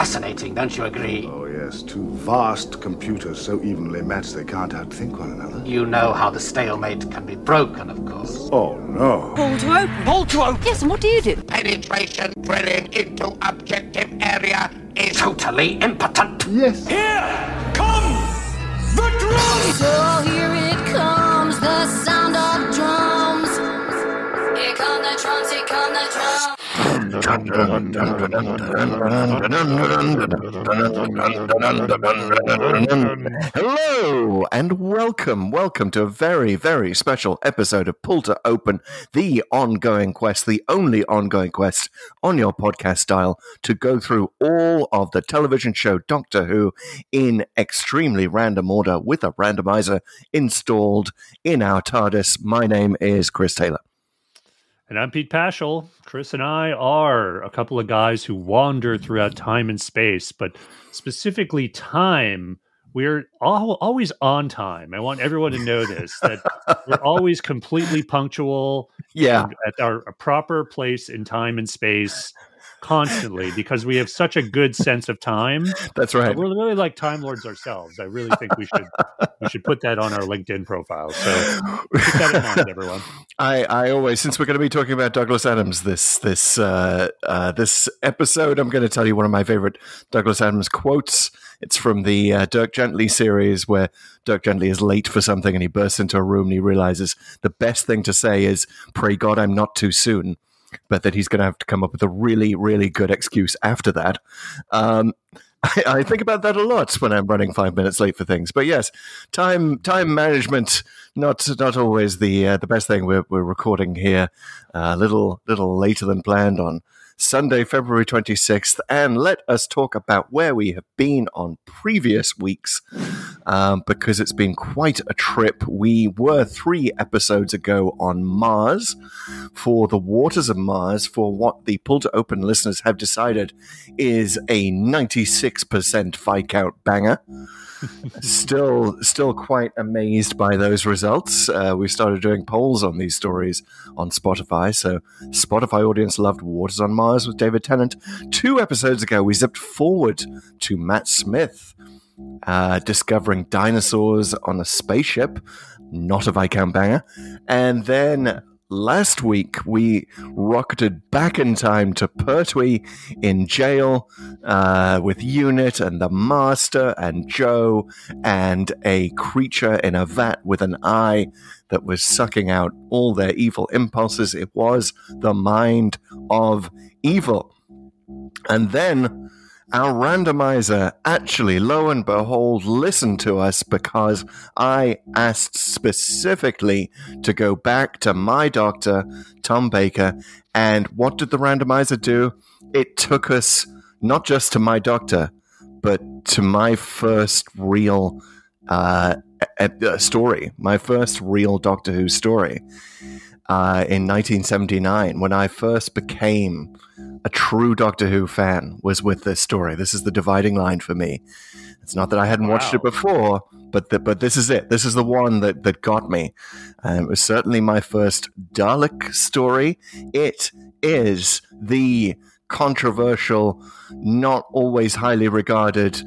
fascinating, don't you agree? Oh, yes. Two vast computers so evenly matched they can't outthink one another. You know how the stalemate can be broken, of course. Oh, no. Pull to open. Pull to open. Yes, and what do you do? Penetration drilling into objective area is Totally impotent. Yes. Here come the drums! So here it comes, the sound of drums. Here come the drums, here come the drums. Hello and welcome, welcome to a very, very special episode of Pull to Open, the ongoing quest, the only ongoing quest on your podcast dial to go through all of the television show Doctor Who in extremely random order with a randomizer installed in our TARDIS. My name is Chris Taylor. And I'm Pete Pachal. Chris and I are a couple of guys who wander throughout time and space, but specifically time. We're all, always on time. I want everyone to know this that we're always completely punctual Yeah, at our proper place in time and space constantly because we have such a good sense of time. that's right. We're really like time lords ourselves. I really think we should we should put that on our LinkedIn profile. So keep that in mind, everyone. I, I always, since we're going to be talking about Douglas Adams this this uh, uh, this episode, I'm going to tell you one of my favorite Douglas Adams quotes. It's from the uh, Dirk Gently series, where Dirk Gently is late for something and he bursts into a room and he realizes the best thing to say is "Pray God I'm not too soon," but that he's going to have to come up with a really really good excuse after that. Um, I, I think about that a lot when I'm running five minutes late for things. But yes, time time management not not always the uh, the best thing. We're we're recording here a little little later than planned on Sunday, February 26th, and let us talk about where we have been on previous weeks um, because it's been quite a trip. We were three episodes ago on Mars for the waters of Mars for what the pull to open listeners have decided is a 96% Viscount banger. Still, still quite amazed by those results. Uh, we started doing polls on these stories on Spotify. So, Spotify audience loved Waters on Mars with David Tennant. Two episodes ago, we zipped forward to Matt Smith uh, discovering dinosaurs on a spaceship, not a Viscount banger. And then last week, we rocketed back in time to Pertwee in jail uh, with Unit and the Master and Joe and a creature in a vat with an eye that was sucking out all their evil impulses. It was the mind of evil. And then our randomizer actually, lo and behold, listened to us because I asked specifically to go back to my doctor, Tom Baker. And what did the randomizer do? It took us not just to my doctor, but to my first real uh, story, my first real Doctor Who story uh, in 1979 when I first became a true Doctor Who fan was with this story. This is the dividing line for me. It's not that I hadn't watched it before, but the, but this is it. This is the one that that got me. Um, it was certainly my first Dalek story. It is the controversial, not always highly regarded.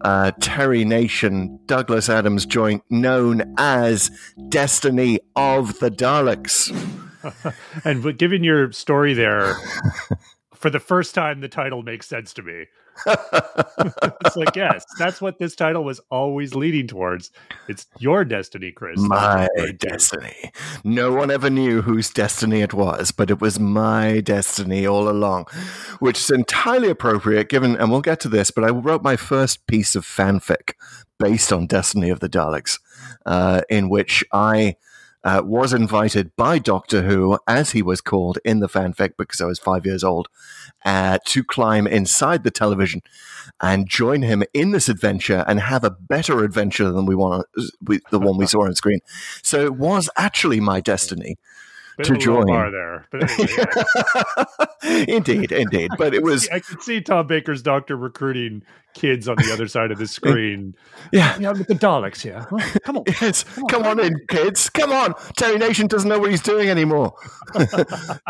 Uh, Terry Nation Douglas Adams joint known as Destiny of the Daleks. And but given your story there, for the first time, the title makes sense to me. it's like, yes, that's what this title was always leading towards. It's your destiny, Chris. My destiny. No one ever knew whose destiny it was, but it was my destiny all along, which is entirely appropriate given, and we'll get to this, but I wrote my first piece of fanfic based on Destiny of the Daleks, uh, in which I. Uh, was invited by Doctor Who, as he was called in the fanfic because I was five years old, uh, to climb inside the television and join him in this adventure and have a better adventure than we want the one we saw on screen. So it was actually my destiny To join. bar there. But anyway, indeed, indeed. But it was I could see Tom Baker's doctor recruiting kids on the other side of the screen. yeah. Yeah, with the Daleks here. Come on. Yes, come on in, kids. Come on. Terry Nation doesn't know what he's doing anymore.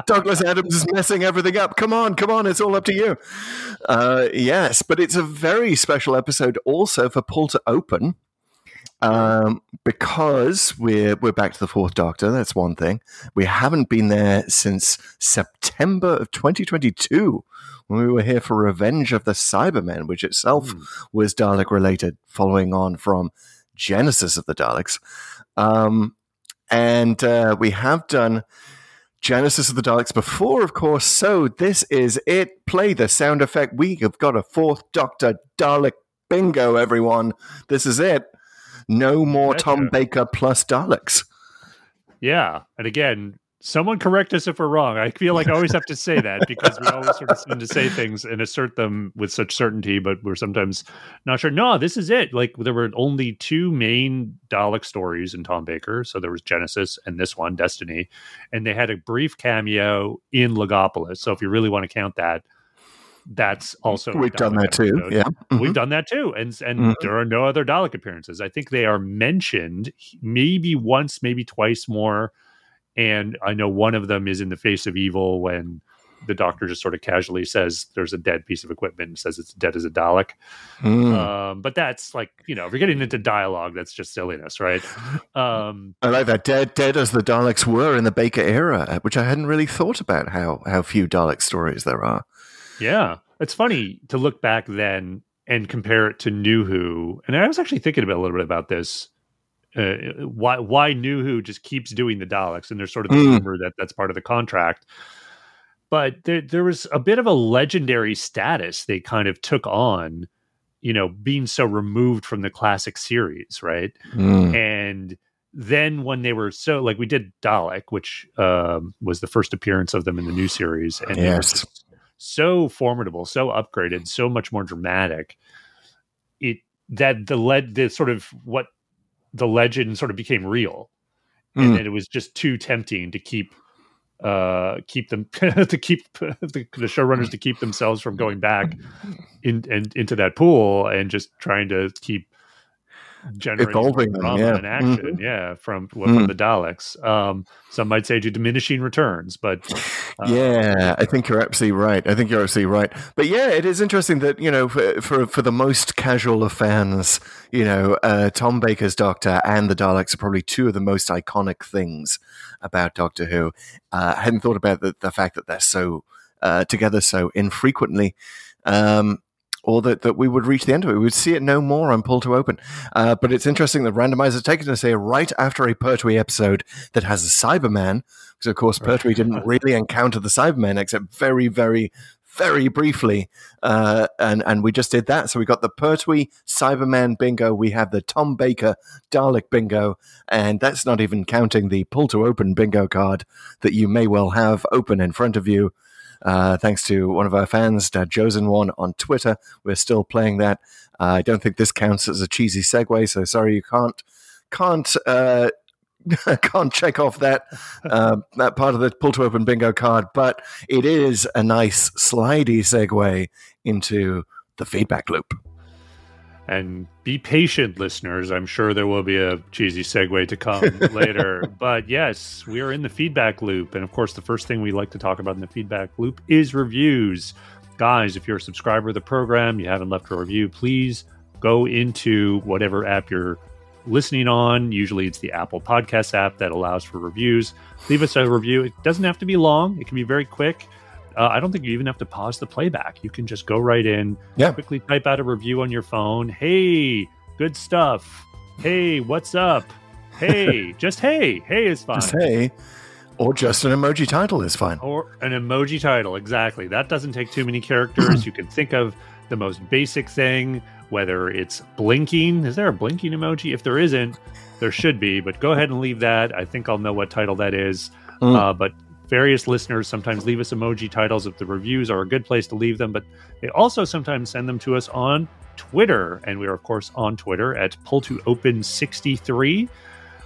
Douglas Adams is messing everything up. Come on, come on. It's all up to you. Uh, yes, but it's a very special episode also for Pull to Open. Um, because we're we're back to the Fourth Doctor. That's one thing. We haven't been there since September of 2022 when we were here for Revenge of the Cybermen, which itself was Dalek related, following on from Genesis of the Daleks. Um, and uh, we have done Genesis of the Daleks before, of course. So this is it. Play the sound effect. We have got a fourth Doctor Dalek bingo, everyone. This is it. No more Tom. Baker plus Daleks. Yeah. And again, someone correct us if we're wrong. I feel like I always have to say that because we always sort of tend to say things and assert them with such certainty, but we're sometimes not sure. No, this is it. Like there were only two main Dalek stories in Tom Baker. So there was Genesis and this one, Destiny. And they had a brief cameo in Logopolis. So if you really want to count that, that's also We've done that too. episode. Yeah. Mhm. We've done that too, and and Mhm. there are no other Dalek appearances. I think they are mentioned maybe once, maybe twice more, and I know one of them is in the face of evil when the Doctor just sort of casually says there's a dead piece of equipment and says it's dead as a Dalek. Mm. Um, but that's like you know if you're getting into dialogue, that's just silliness, right? Um, I like that. Dead, dead as the Daleks were in the Baker era, which I hadn't really thought about how how few Dalek stories there are. Yeah, it's funny to look back then and compare it to New Who. And I was actually thinking about a little bit about this. Uh, why why New Who just keeps doing the Daleks, and there's sort of the Mm. rumor that that's part of the contract. But there there was a bit of a legendary status they kind of took on, you know, being so removed from the classic series, right? Mm. and then when they were so like we did Dalek, which um, was the first appearance of them in the new series, and they were Yes. So formidable, so upgraded, so much more dramatic. It that the led the sort of what the legend sort of became real, and Mm. then it was just too tempting to keep uh keep them to keep the, the showrunners to keep themselves from going back in and into that pool and just trying to keep generating Evolving them, drama yeah. and action yeah from well, from the daleks um some might say to diminishing returns but uh, yeah, I think you're absolutely right. I think you're absolutely right. But yeah, it is interesting that you know, for for, for the most casual of fans, you know, uh, Tom Baker's Doctor and the Daleks are probably two of the most iconic things about Doctor Who. Uh, I hadn't thought about the, the fact that they're so uh, together so infrequently. Um, or that, that we would reach the end of it. We would see it no more on Pull to Open. Uh, but it's interesting that Randomizer taken us here right after a Pertwee episode that has a Cyberman, because of course Pertwee didn't really encounter the Cybermen except very, very, very briefly. Uh, and, and we just did that. So we got the Pertwee Cyberman bingo. We have the Tom Baker Dalek bingo. And that's not even counting the Pull to Open bingo card that you may well have open in front of you. Uh, thanks to one of our fans, Dad Josen One, on Twitter. We're still playing that. Uh, I don't think this counts as a cheesy segue, so sorry you can't can't uh, can't check off that uh, that part of the pull to open bingo card. But it is a nice slidey segue into the feedback loop. And be patient listeners. I'm sure there will be a cheesy segue to come later. But yes we are in the feedback loop. And of course the first thing we like to talk about in the feedback loop is reviews. Guys if you're a subscriber of the program you haven't left a review please go into whatever app you're listening on. Usually it's the apple podcast app that allows for reviews. Leave us a review. It doesn't have to be long. It can be very quick uh, I don't think you even have to pause the playback. You can just go right in, Yeah. quickly type out a review on your phone. Hey, good stuff. Hey, what's up? Hey, just hey. Hey is fine. Just hey, or just an emoji title is fine. Or an emoji title. Exactly. That doesn't take too many characters. you can think of the most basic thing, whether it's blinking. Is there a blinking emoji? If there isn't, there should be, but go ahead and leave that. I think I'll know what title that is. Mm. Uh, but various listeners sometimes leave us emoji titles if the reviews are a good place to leave them, but they also sometimes send them to us on Twitter. And we are, of course, on Twitter at pull to open 63.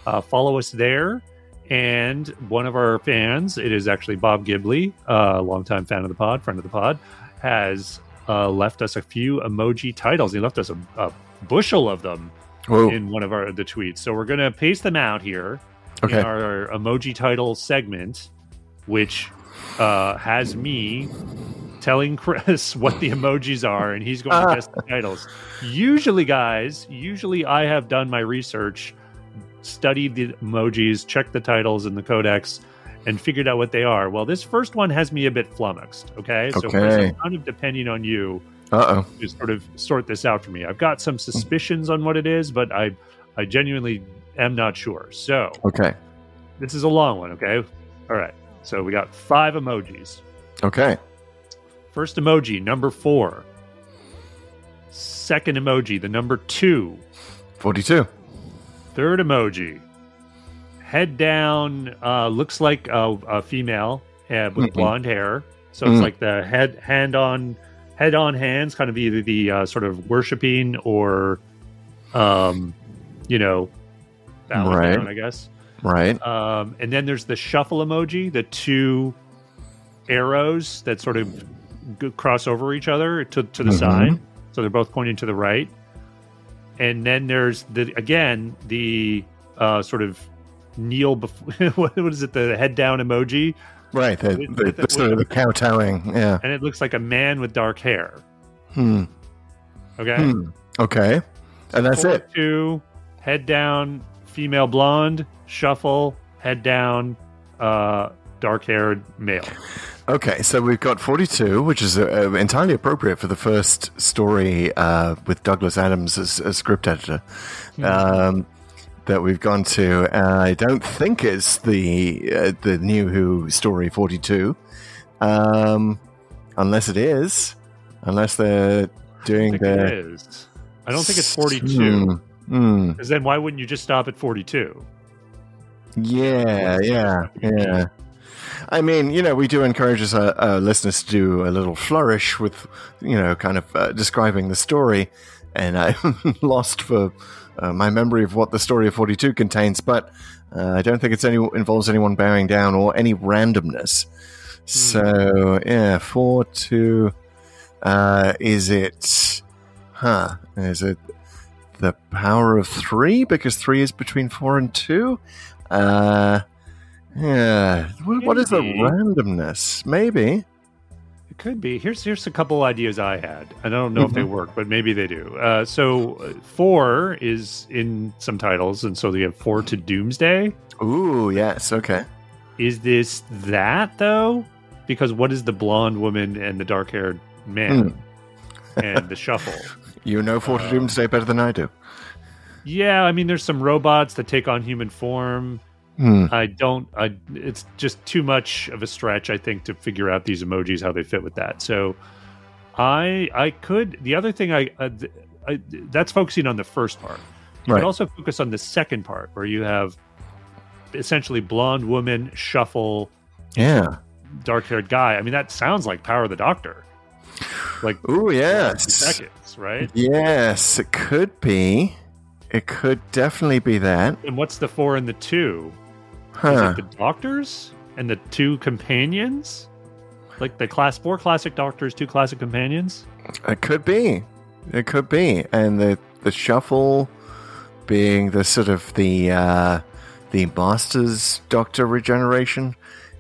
Uh, follow us there. And one of our fans, it is actually Bob Gibley, a longtime fan of the pod, friend of the pod, has uh, left us a few emoji titles. He left us a, a bushel of them Whoa. in one of our the tweets. So we're gonna paste them out here Okay. in our emoji title segment, which uh, has me telling Chris what the emojis are, and he's going to Ah. guess the titles. Usually, guys, usually I have done my research, studied the emojis, checked the titles in the codex, and figured out what they are. Well, this first one has me a bit flummoxed. Okay, so Chris, I'm kind of depending on you Uh oh. to sort of sort this out for me. I've got some suspicions on what it is, but I I genuinely am not sure. So Okay. this is a long one, okay? All right. So we got five emojis. Okay. First emoji, number four. Second emoji, the number two. 42. Third emoji, head down, uh, looks like a, a female uh, with Mhm. blonde hair. So it's Mm. like the head, hand on, head on hands, kind of either the uh, sort of worshiping or, um, you know, bowing Right. down, I guess. Right. Um, and then there's the shuffle emoji, the two arrows that sort of cross over each other to, to the Mhm. side. So they're both pointing to the right. And then there's the again the uh, sort of kneel before what, is it the head down emoji Right. The, With- the, with the sort of the kowtowing. Yeah. and it looks like a man with dark hair. Hmm. Okay, Hmm. Okay. And that's Four, it. Two head down, female blonde, shuffle, head down, uh, dark haired male. Okay, so we've got 42, which is uh, entirely appropriate for the first story uh, with Douglas Adams as a script editor um, that we've gone to. I don't think it's the uh, the new Who story 42, um, unless it is, unless they're I doing it is. I don't think it's 42. Hmm, hmm. Because then why wouldn't you just stop at 42? Yeah, yeah, yeah. I mean, you know, we do encourage us, uh, uh, listeners to do a little flourish with, you know, kind of uh, describing the story. And I'm lost for uh, my memory of what the story of 42 contains, but uh, I don't think it's any involves anyone bowing down or any randomness. So, yeah, 4 2. Uh, is it. Huh. Is it the power of 3? Because 3 is between 4 and 2? Uh, yeah. What, what is the randomness? Maybe. It could be. Here's here's a couple ideas I had. I don't know if they work, but maybe they do. Uh, so uh, four is in some titles, and so they have four to Doomsday. Ooh, yes. Okay. Is this that though? Because what is the blonde woman and the dark haired man and the shuffle? You know Four to Doomsday better than I do. Yeah, I mean, there's some robots that take on human form. Hmm. I don't. I. It's just too much of a stretch, I think, to figure out these emojis how they fit with that. So, I I could. The other thing I, uh, th- I that's focusing on the first part. You Right. could also focus on the second part, where you have essentially blonde woman shuffle, Yeah. dark haired guy. I mean, that sounds like Power of the Doctor. Like oh two yes. Right? Yes, it could be. It could definitely be that. And what's the four and the two? Is it the doctors and the two companions? Like the class four classic doctors, two classic companions? It could be. It could be. And the the shuffle being the sort of the uh the Masters Doctor regeneration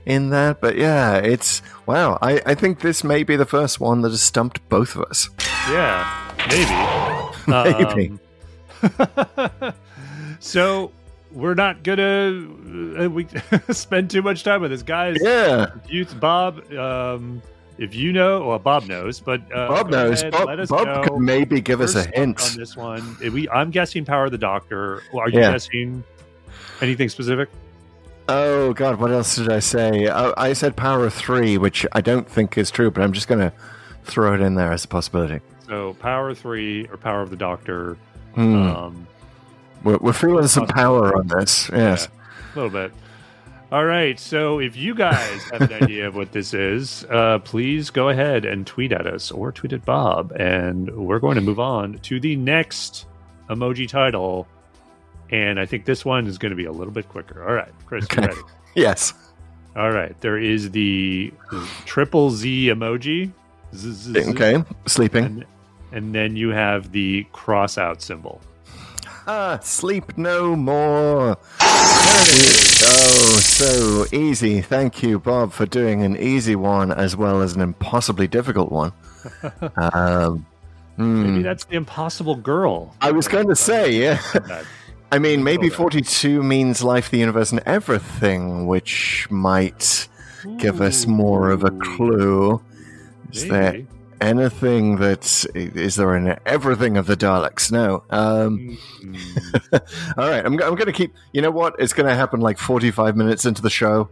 in that. But yeah, it's wow, I, I think this may be the first one that has stumped both of us. Yeah, maybe. Maybe. Um, so we're not gonna uh, we spend too much time with this, guys. Yeah. Youth Bob, um, if you know, well, Bob knows, but uh, Bob knows. ahead, Bob, Bob could maybe give us a hint. on this one. We, I'm guessing Power of the Doctor. Are you Yeah. guessing anything specific? Oh God, what else did I say? I, I said power of three, which I don't think is true, but I'm just going to throw it in there as a possibility. So Power Three or Power of the Doctor. Hmm. Um, we're, we're feeling some power on this. Yes. a little bit. All right. So if you guys have an idea of what this is, uh, please go ahead and tweet at us or tweet at Bob. And we're going to move on to the next emoji title. And I think this one is going to be a little bit quicker. All right, Chris, Okay. ready? Yes. All right. There is the triple Z emoji. Z- z- z- Okay. Sleeping. And, and then you have the cross out symbol. Ah, sleep no more. Oh, so easy. Thank you, Bob, for doing an easy one as well as an impossibly difficult one. um, hmm. Maybe that's the impossible girl. I was going to say, yeah. I mean, maybe 42 means life, the universe, and everything, which might give us more of a clue. Is there maybe. Anything that is there an everything of the Daleks? No. Um, Mm, all right, I'm, I'm going to keep. You know what? It's going to happen like 45 minutes into the show.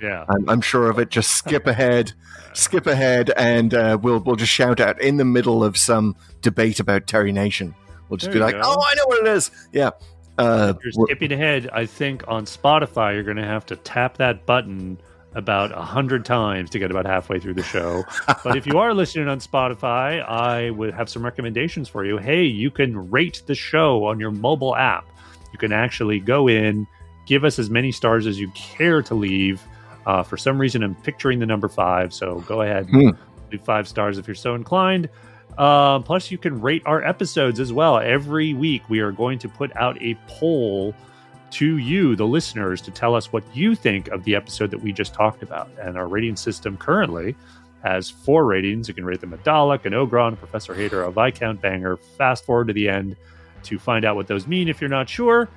yeah. I'm, I'm sure of it. Just skip ahead, skip ahead, and uh, we'll we'll just shout out in the middle of some debate about Terry Nation. We'll just There be like, go. "Oh, I know what it is." Yeah. Uh, If you're skipping ahead, I think on Spotify you're going to have to tap that button about a hundred times to get about halfway through the show. but if you are listening on Spotify, I would have some recommendations for you. Hey, you can rate the show on your mobile app. You can actually go in, give us as many stars as you care to leave. Uh, for some reason, I'm picturing the number five, so go ahead, leave five stars if you're so inclined. Um, plus, you can rate our episodes as well. Every week, we are going to put out a poll to you, the listeners, to tell us what you think of the episode that we just talked about. And our rating system currently has four ratings. You can rate them a Dalek, an Ogron, Professor Hater, a Viscount Banger. Fast forward to the end to find out what those mean if you're not sure.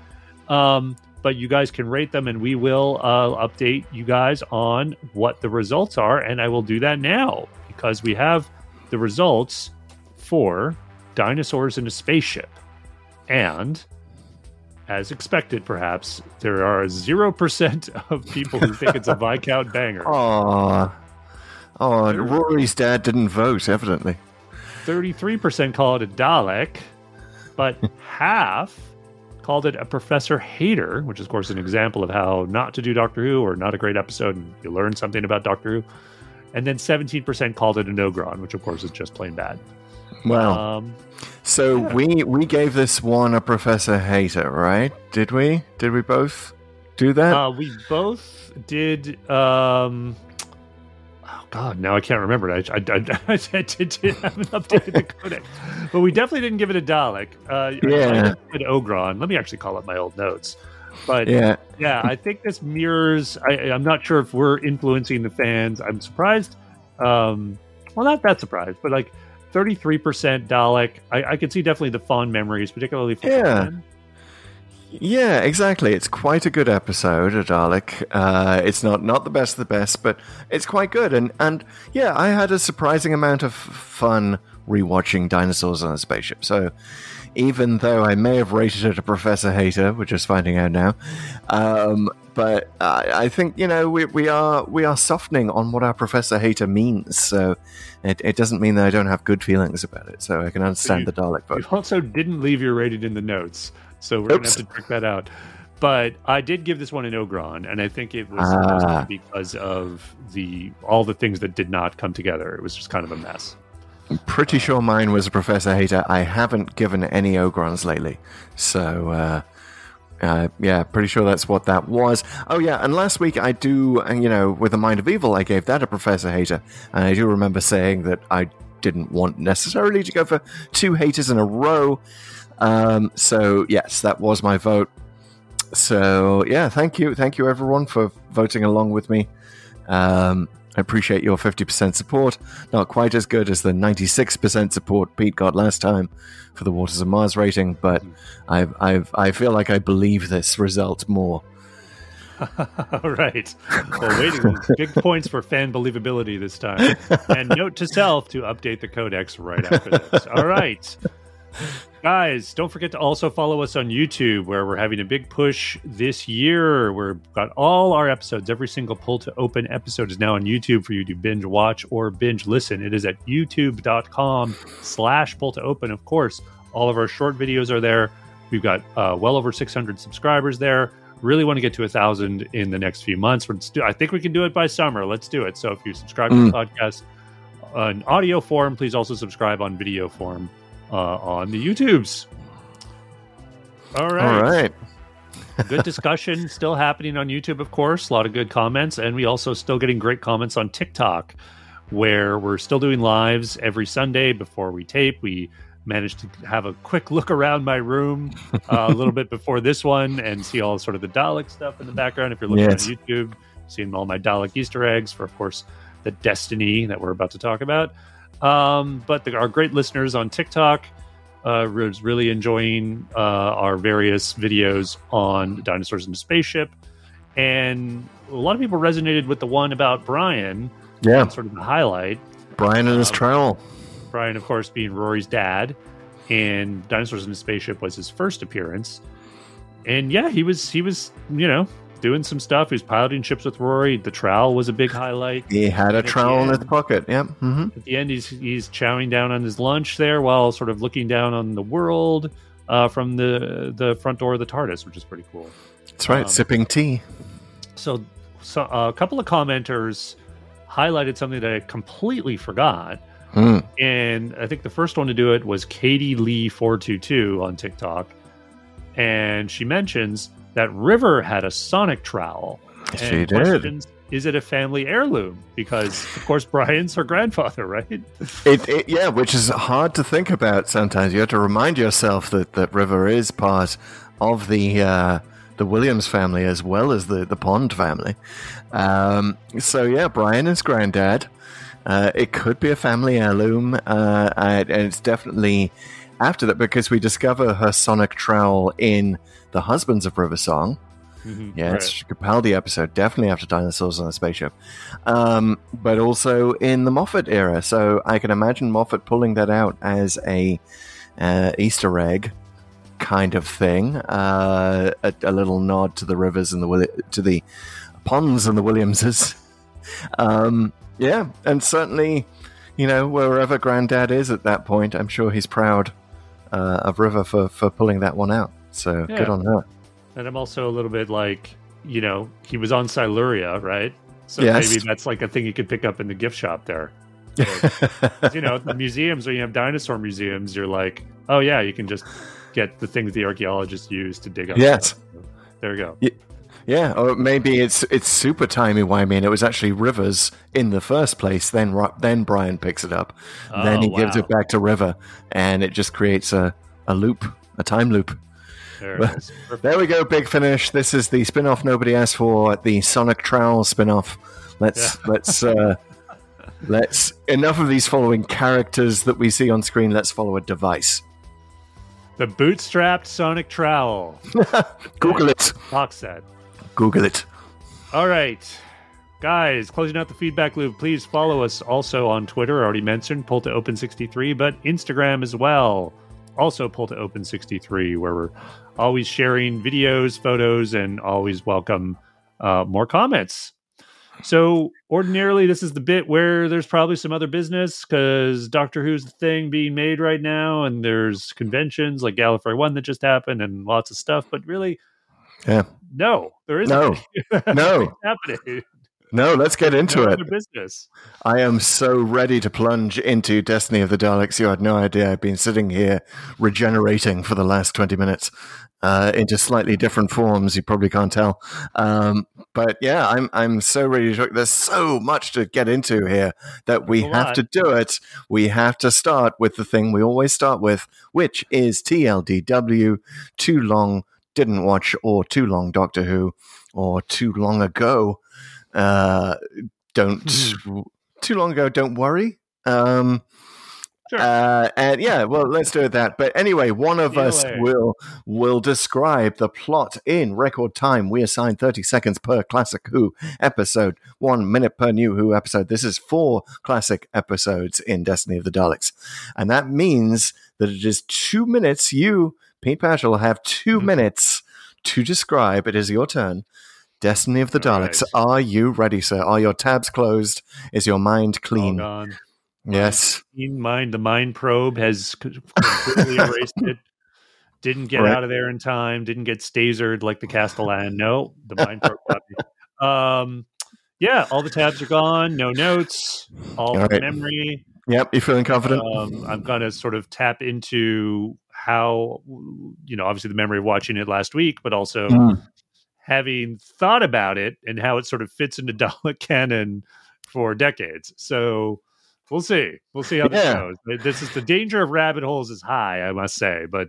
Um, but you guys can rate them, and we will uh, update you guys on what the results are. And I will do that now because we have the results for Dinosaurs in a Spaceship. And as expected, perhaps, there are 0% of people who think it's a Viscount banger. Aw. Oh, Rory's dad didn't vote, evidently. 33% call it a Dalek, but half called it a Professor Hater, which is, of course, an example of how not to do Doctor Who or not a great episode and you learn something about Doctor Who. And then 17% called it a Nogron, which, of course, is just plain bad. Wow. Um, so we we gave this one a Professor Hater, right? Did we? Did we both do that? Uh, we both did. Um, oh God, now I can't remember. I, I, I, I did, did haven't updated the codex, but we definitely didn't give it a Dalek. Uh, Yeah. an Ogron. Let me actually call up my old notes. But yeah, yeah. I think this mirrors. I, I'm not sure if we're influencing the fans. I'm surprised. Um, well, not that surprised, but like 33% Dalek. I, I could see definitely the fond memories, particularly for Yeah. Conan. Yeah, exactly. It's quite a good episode, a Dalek. Uh, it's not not the best of the best, but it's quite good. And and yeah, I had a surprising amount of fun rewatching Dinosaurs on a Spaceship. So even though I may have rated it a Professor Hater, we're just finding out now. Um, but I, I think you know we, we are we are softening on what our Professor Hater means. So it, it doesn't mean that I don't have good feelings about it. So I can understand you- the Dalek vote. You also didn't leave your rating in the notes, so we're gonna have to check that out. But I did give this one an Ogron, and I think it was Ah. because of the all the things that did not come together. It was just kind of a mess. I'm pretty sure mine was a Professor Hater. I haven't given any Ogrons lately. So, uh, uh, yeah, pretty sure that's what that was. Oh, yeah, and last week I do, uh, you know, with the Mind of Evil, I gave that a Professor Hater. And I do remember saying that I didn't want necessarily to go for two haters in a row. Um, so, yes, that was my vote. So, yeah, thank you. Thank you, everyone, for voting along with me. Um, I appreciate your 50% support. Not quite as good as the 96% support Pete got last time for the Waters of Mars rating, but I've, I've, I feel like I believe this result more. All right. Well, waiting big points for fan believability this time. And note to self to update the codex right after this. All right. Guys, don't forget to also follow us on YouTube, where we're having a big push this year. We've got all our episodes. Every single pull to open episode is now on YouTube for you to binge watch or binge listen. It is at youtube.com slash pull to open. Of course, all of our short videos are there. We've got uh, well over 600 subscribers there. Really want to get to a thousand in the next few months. Do, I think we can do it by summer. Let's do it. So if you subscribe to the podcast on audio form, please also subscribe on video form uh, on the YouTubes. All right. All right. good discussion still happening on YouTube, of course. A lot of good comments, and we also still getting great comments on TikTok, where we're still doing lives every Sunday before we tape. We managed to have a quick look around my room uh, a little bit before this one and see all sort of the Dalek stuff in the background. If you're looking Yes. on YouTube, seeing all my Dalek Easter eggs for, of course, the Destiny that we're about to talk about. Um, but the, our great listeners on TikTok uh, was really enjoying uh, our various videos on dinosaurs in the spaceship, and a lot of people resonated with the one about Brian, Yeah, sort of the highlight. Brian and his Um, trowel. Brian, of course, being Rory's dad, and Dinosaurs in the Spaceship was his first appearance. And yeah, he was he was you know doing some stuff. He was piloting ships with Rory. The trowel was a big highlight. He had a trowel in his pocket. Yep. hmm At the end, he's he's chowing down on his lunch there while sort of looking down on the world uh, from the the front door of the TARDIS, which is pretty cool. That's right. Um, sipping tea. So, so uh, a couple of commenters highlighted something that I completely forgot. Hmm. And I think the first one to do it was Katie Lee four two two on TikTok, and she mentions that River had a Sonic trowel. She did. Is it a family heirloom? Because of course Brian's her grandfather, right? It, it, yeah, which is hard to think about sometimes. You have to remind yourself that, that River is part of the uh, the Williams family as well as the, the Pond family. Um, so, yeah, Brian is granddad. Uh, it could be a family heirloom, uh, and it's definitely after that because we discover her sonic trowel in The Husbands of River Song. Yeah, it's a Capaldi episode, definitely after Dinosaurs on a Spaceship. Um, but also in the Moffat era. So I can imagine Moffat pulling that out as a uh, Easter egg kind of thing. Uh, a, a little nod to the rivers and the to the ponds and the Williamses. Um, yeah, and certainly, you know, wherever Granddad is at that point, I'm sure he's proud uh, of River for, for pulling that one out. So uh, Yeah. good on her. And I'm also a little bit like, you know, he was on Siluria, right? So Yes. maybe that's like a thing you could pick up in the gift shop there. 'Cause, you know, the museums when you have dinosaur museums, you're like, oh yeah, you can just get the things the archaeologists use to dig up. Yes. There you go. Yeah, or maybe it's it's super timey wimey, and it was actually Rivers in the first place. Then then Brian picks it up, then Oh, he gives it back to River, and it just creates a, a loop, a time loop. There it is. Perfect. There we go, big finish. This is the spin-off nobody asked for, the Sonic Trowel spin-off. Let's let's uh, let's enough of these following characters that we see on screen. Let's follow a device. The bootstrapped Sonic Trowel Google it. box set. Google it. All right. Guys, closing out the feedback loop, please follow us also on Twitter, already mentioned, Pull to Open 63, but Instagram as well. Also Pull to Open 63, where we're always sharing videos, photos, and always welcome uh, more comments. So, ordinarily, this is the bit where there's probably some other business because Doctor Who's the thing being made right now, and there's conventions like Gallifrey 1 that just happened and lots of stuff, but really, Yeah. no, there isn't. No. No. happening. No, let's get into it. business. I am so ready to plunge into Destiny of the Daleks. You had no idea. I've been sitting here regenerating for the last 20 minutes uh, into slightly different forms. You probably can't tell. Um, but yeah, I'm, I'm so ready to talk. There's so much to get into here that we have to do it. We have to start with the thing we always start with, which is TLDW, Too Long Didn't Watch, or Too Long Doctor Who, or Too Long Ago. Uh, don't too long ago. Don't worry. Um, Sure. uh, and yeah, well, let's do it that. But anyway, one of us will will describe the plot in record time. We assign thirty seconds per classic Who episode, one minute per new Who episode. This is four classic episodes in Destiny of the Daleks, and that means that it is two minutes. You, Pete will have 2 Mhm. minutes to describe. It is your turn. Destiny of the All Daleks. right. Are you ready, sir? Are your tabs closed? Is your mind All clean? Yes. Clean mind. The mind probe has completely erased it. Didn't get Right. out of there in time. Didn't get stasered like the Castellan. No, the mind probe. Um, yeah, all the tabs are gone. No notes. All All from right. memory. Yep. You feeling confident? Um, I'm gonna sort of tap into how you know obviously the memory of watching it last week, but also Mm. Having thought about it and how it sort of fits into Dalek canon for decades. So we'll see. We'll see how this Yeah. goes. This is the danger of rabbit holes is high, I must say. But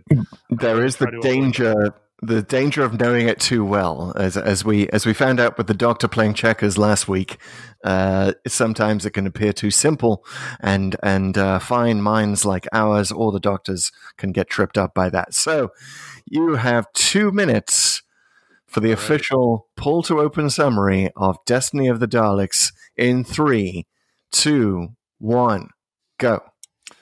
there is the avoid danger the danger of knowing it too well as as we as we found out with the doctor playing checkers last week uh, sometimes it can appear too simple and and uh, fine minds like ours or the doctors can get tripped up by that so you have two minutes for the official pull to open summary of destiny of the daleks in three two one go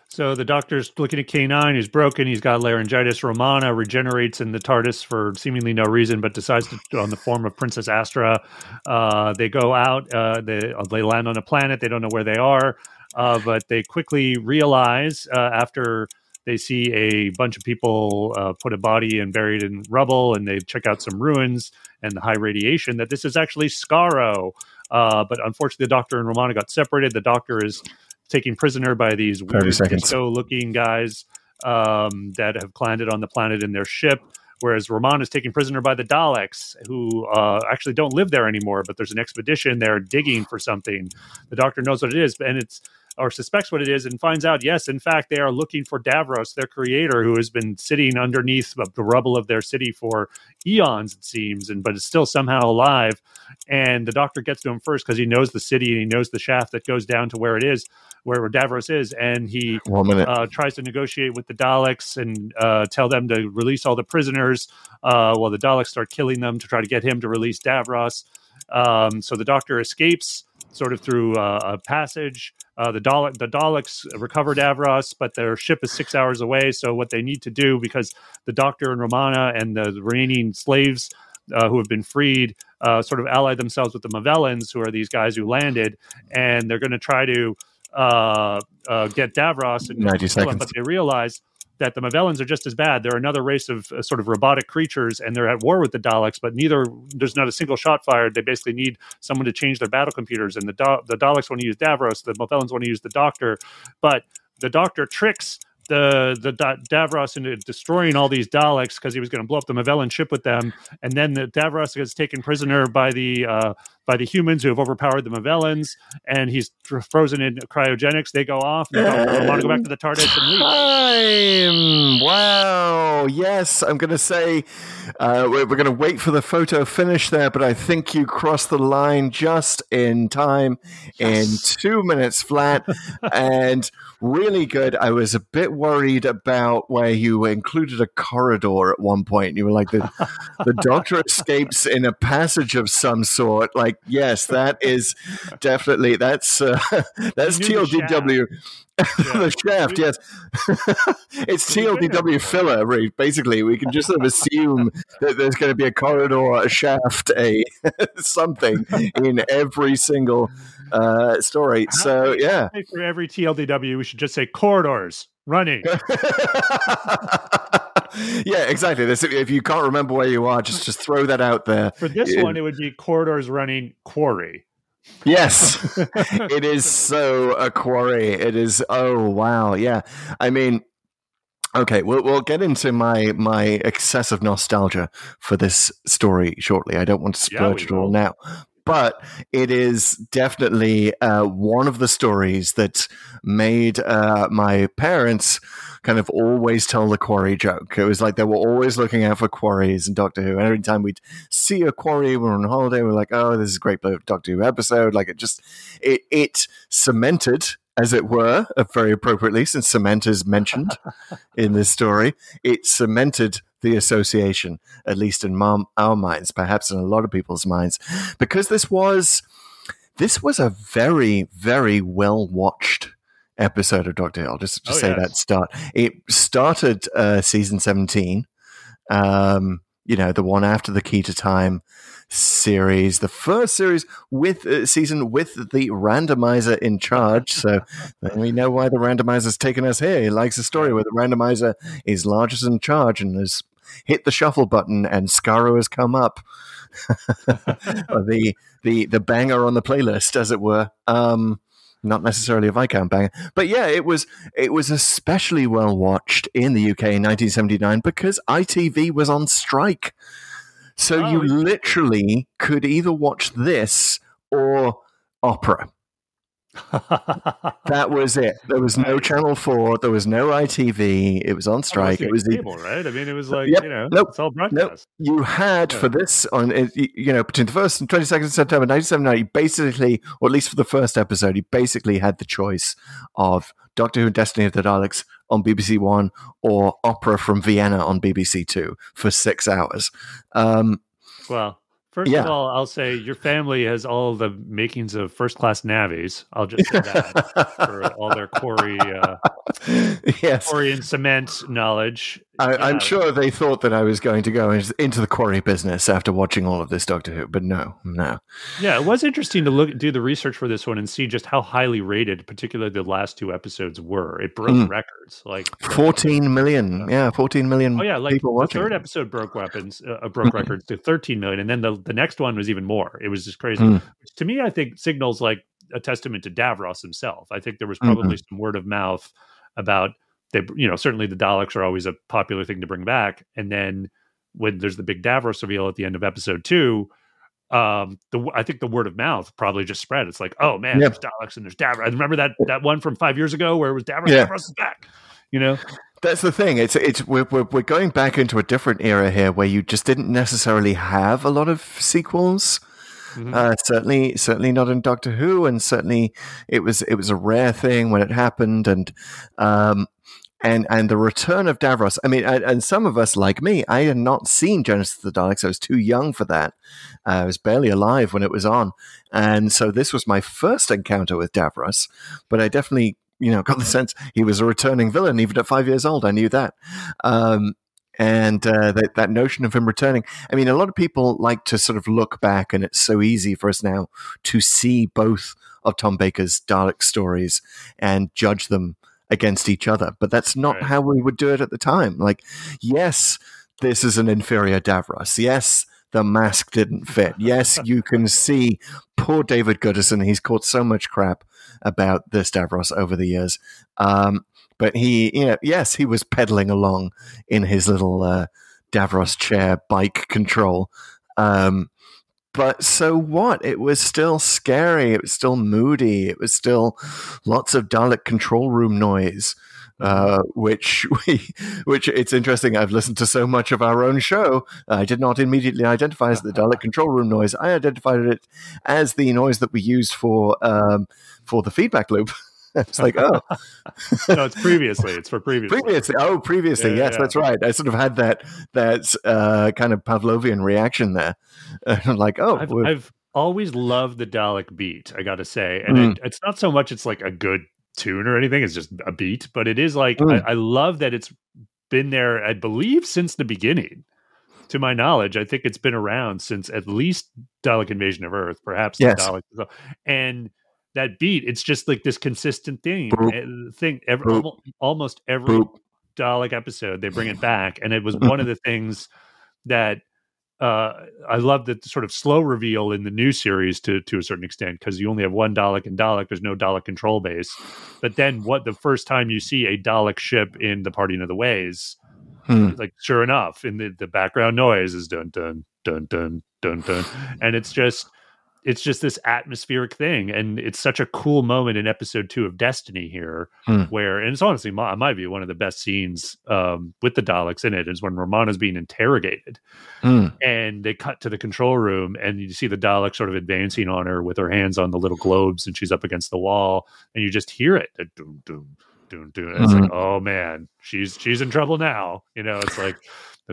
So the doctor's looking at K9. He's broken. He's got laryngitis. Romana regenerates in the TARDIS for seemingly no reason, but decides to on the form of Princess Astra. Uh, they go out. Uh, they they land on a planet. They don't know where they are, uh, but they quickly realize uh, after they see a bunch of people uh, put a body and buried in rubble, and they check out some ruins and the high radiation that this is actually Skaro. Uh, but unfortunately, the doctor and Romana got separated. The doctor is taken prisoner by these 30 weird disco looking guys um, that have landed on the planet in their ship. Whereas Roman is taken prisoner by the Daleks, who uh, actually don't live there anymore, but there's an expedition there digging for something. The doctor knows what it is, and it's or suspects what it is, and finds out, yes, in fact, they are looking for Davros, their creator, who has been sitting underneath the rubble of their city for eons, it seems, and but is still somehow alive. And the doctor gets to him first because he knows the city and he knows the shaft that goes down to where it is, where Davros is, and he uh, tries to negotiate with the Daleks and uh, tell them to release all the prisoners. Uh, while the Daleks start killing them to try to get him to release Davros. Um, so the Doctor escapes sort of through uh, a passage. Uh, the Dalek, the Daleks recover Davros, but their ship is six hours away. So what they need to do, because the Doctor and Romana and the remaining slaves uh, who have been freed, uh, sort of ally themselves with the Movellans, who are these guys who landed, and they're going to try to uh, uh, get Davros and 90 kill him, seconds. but they realize that the Movellans are just as bad. They're another race of uh, sort of robotic creatures, and they're at war with the Daleks. But neither there's not a single shot fired. They basically need someone to change their battle computers, and the Da- the Daleks want to use Davros. The Movellans want to use the Doctor, but the Doctor tricks the the Da- Davros into destroying all these Daleks because he was going to blow up the Movellan ship with them, and then the Davros gets taken prisoner by the uh, by the humans who have overpowered the Movellans, and he's tr- frozen in cryogenics. They go off. And they want to go back to the TARDIS and leave. Time! Wow! Yes, I'm going to say uh, we're, we're going to wait for the photo finish there, but I think you crossed the line just in time in two minutes flat and really good. I was a bit worried about where you included a corridor at one point. You were like, the, the doctor escapes in a passage of some sort. Like, yes, that is definitely, that's, uh, that's You knew the TLDW. the shaft, yes. it's TLDW filler? Basically, we can just sort of assume that there's going to be a corridor, a shaft, a something in every single uh, story. So, yeah. For every TLDW, we should just say corridors running. yeah, exactly. This, if you can't remember where you are, just just throw that out there. For this Yeah. one, it would be corridors running quarry. Yes, it is so a quarry. It is. Oh wow, yeah. I mean, okay, we'll we'll get into my my excessive nostalgia for this story shortly. I don't want to Yeah, splurge we it all now. But it is definitely uh, one of the stories that made uh, my parents kind of always tell the quarry joke. It was like they were always looking out for quarries in Doctor Who. And every time we'd see a quarry, we we're on holiday, we are like, oh, this is a great Doctor Who episode. Like it just, it, it cemented, as it were, very appropriately, since cement is mentioned in this story, it cemented the association, at least in mom, our minds, perhaps in a lot of people's minds, because this was, this was a very, very well watched episode of Doctor Who. I'll just, just Oh, say yes. that start. It started uh, season 17, um, you know, the one after the Key to Time series, the first series with uh, season with the randomizer in charge. So we know why the randomizer's taken us here. He likes a story where the randomizer is largest in charge and has hit the shuffle button and Skaro has come up. The the the banger on the playlist, as it were. Um, not necessarily a Viscount banger. But yeah, it was it was especially well watched in the UK in 1979 because ITV was on strike. So Oh, you literally could either watch this or opera. That was it. There was no Channel 4, there was no ITV, it was on oh, strike. It was the cable, right? I mean, it was like Yep. you know, Nope. it's all Nope. You had for this on eh, it- you know between the first and twenty second of September nineteen seventy nine. You basically, or at least for the first episode, you basically had the choice of Doctor Who: and Destiny of the Daleks on BBC One or Opera from Vienna on BBC Two for six hours. Um, Well, first Yeah. of all, I'll say your family has all the makings of first class navies. I'll just say that for all their quarry, uh, yes, quarry and cement knowledge. I, I'm sure they thought that I was going to go into the quarry business after watching all of this Doctor Who, but no, no. Yeah, it was interesting to look do the research for this one and see just how highly rated, particularly the last two episodes were. It broke Mm. records, like Fourteen million, yeah, fourteen million. Oh yeah, like people the watching. third episode broke weapons, uh, broke records to 13 million, and then the the next one was even more. It was just crazy. Mm. Which to me, I think signals like a testament to Davros himself. I think there was Mm-hmm. probably some word of mouth about they, you know, certainly the Daleks are always a popular thing to bring back, and then when there's the big Davros reveal at the end of episode two. Um, the I think the word of mouth probably just spread. It's like, oh man, Yeah. there's Daleks and there's Davros. I remember that that one from five years ago where it was Davros. Yeah. Davros is back. You know, That's the thing. It's it's we're, we're we're going back into a different era here where you just didn't necessarily have a lot of sequels. Mhm. Uh, certainly, certainly not in Doctor Who, and certainly it was it was a rare thing when it happened, and um, and and the return of Davros. I mean, and, and some of us, like me, I had not seen Genesis of the Daleks. I was too young for that. Uh, I was barely alive when it was on, and so this was my first encounter with Davros. But I definitely, you know, got the sense he was a returning villain, even at five years old. I knew that. Um, and uh, that that notion of him returning. I mean, a lot of people like to sort of look back, and it's so easy for us now to see both of Tom Baker's Dalek stories and judge them against each other. But that's not Right. how we would do it at the time. Like, yes, this is an inferior Davros. Yes, the mask didn't fit. Yes, you can see poor David Gooderson. He's caught so much crap about this Davros over the years. Um, but he, you know, yes, he was pedaling along in his little uh, Davros chair bike control. Um, but so what? It was still scary. It was still moody. It was still lots of Dalek control room noise. Uh, which we, which it's interesting. I've listened to so much of our own show. I did not immediately identify as the Dalek control room noise. I identified it as the noise that we used for um, for the feedback loop. it's like, oh, no, it's previously. It's for previously. previously oh previously Yeah, yes yeah. that's right i sort of had that that uh, kind of pavlovian reaction there like oh I've, I've always loved the Dalek beat. I got to say, and Mm. it, it's not so much it's like a good tune or anything. It's just a beat, but it is like Mm. I, I love that it's been there. I believe since the beginning. To my knowledge, I think it's been around since at least Dalek Invasion of Earth, perhaps Yes. Dalek. And that beat, it's just like this consistent thing. Boop. Thing every, Boop. almost every Boop. Dalek episode, they bring it back, and it was one of the things that uh, I love the sort of slow reveal in the new series to to a certain extent because you only have one Dalek and Dalek. There's no Dalek control base, but then what the first time you see a Dalek ship in the Parting of the Ways, Hmm. like sure enough, in the the background noise is dun dun dun dun dun dun, and it's just it's just this atmospheric thing, and it's such a cool moment in episode two of Destiny here, Hmm. where and it's honestly, my, in my view, one of the best scenes um, with the Daleks in it is when Romana's being interrogated Mm. and they cut to the control room and you see the Dalek sort of advancing on her with her hands on the little globes and she's up against the wall and you just hear it. Doom, doom, doom, doom. It's like, oh man, she's she's in trouble now. You know, it's like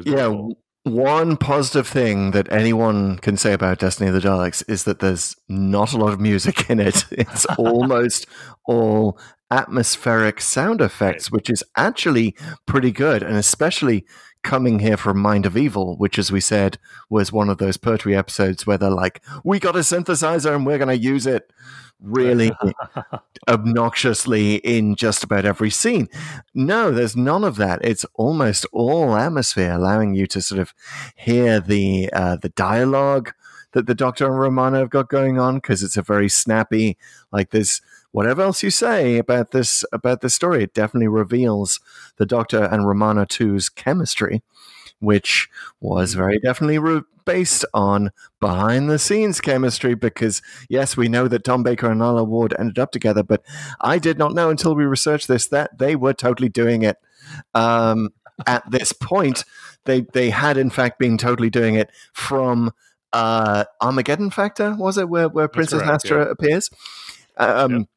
yeah cool. One positive thing that anyone can say about destiny of the daleks is that there's not a lot of music in it. It's almost all atmospheric sound effects which is actually pretty good and especially coming here from mind of evil which as we said was one of those pertwee episodes where they're like we got a synthesizer and we're going to use it really obnoxiously in just about every scene. No, there's none of that. It's almost all atmosphere, allowing you to sort of hear the uh, the dialogue that the Doctor and Romana have got going on because it's a very snappy. Like this. whatever else you say about this about this story, it definitely reveals the Doctor and Romana 2's chemistry, which was very definitely re- based on behind the scenes chemistry. Because yes, we know that Tom Baker and Lalla Ward ended up together, but I did not know until we researched this that they were totally doing it. Um, at this point, they they had in fact been totally doing it from uh, Armageddon Factor, was it, where where Princess correct, Astra yeah. appears? Um,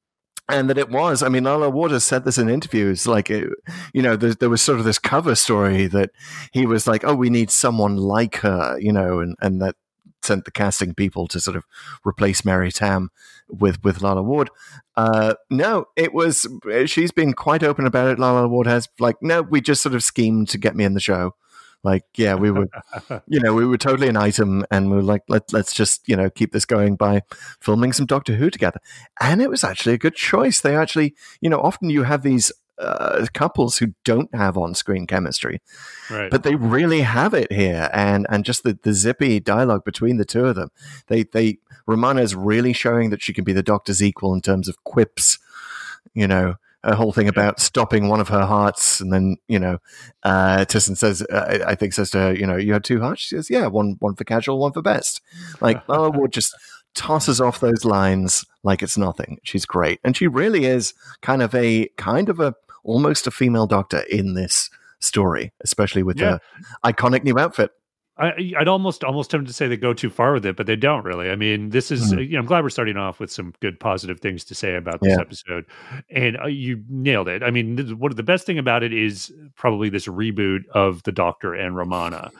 And that it was. I mean, Lala Waters said this in interviews. Like, it, you know, there, there was sort of this cover story that he was like, "Oh, we need someone like her," you know, and and that sent the casting people to sort of replace Mary Tamm with with Lalla Ward. Uh, no, it was. She's been quite open about it. Lalla Ward has like, no, we just sort of schemed to get me in the show. Like, yeah, we were, you know, we were totally an item, and we were like, let let's just you know keep this going by filming some Doctor Who together. And it was actually a good choice. They actually, you know, often you have these. Uh, couples who don't have on-screen chemistry, Right. but they really have it here and and just the, the zippy dialogue between the two of them they they romana is really showing that she can be the doctor's equal in terms of quips you know a whole thing about stopping one of her hearts and then you know uh says uh, I think says to her you know you had two hearts? She says yeah one one for casual one for best. Like Lalla Ward just tosses off those lines like it's nothing. She's great. And she really is kind of a kind of a almost a female doctor in this story especially with Yeah. the iconic new outfit I, I'd almost almost tempted to say they go too far with it, but they don't really. I mean, this is Mhm. you know, I'm glad we're starting off with some good positive things to say about this Yeah. episode, and uh, you nailed it. I mean, this, what the best thing about it is probably this reboot of the Doctor and Romana,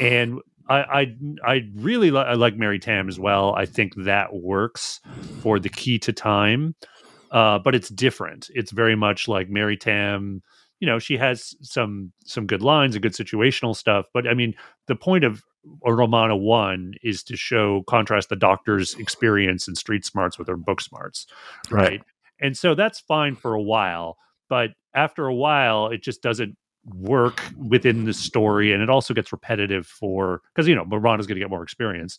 and I I, I really li- I like Mary Tamm as well. I think that works for the key to time, uh, but it's different. It's very much like Mary Tamm. You know, she has some some good lines and good situational stuff, but I mean, the point of Romana one is to show contrast the doctor's experience and street smarts with her book smarts, right? Right. And so that's fine for a while, but after a while, it just doesn't work within the story, and it also gets repetitive for because you know Romana's going to get more experience,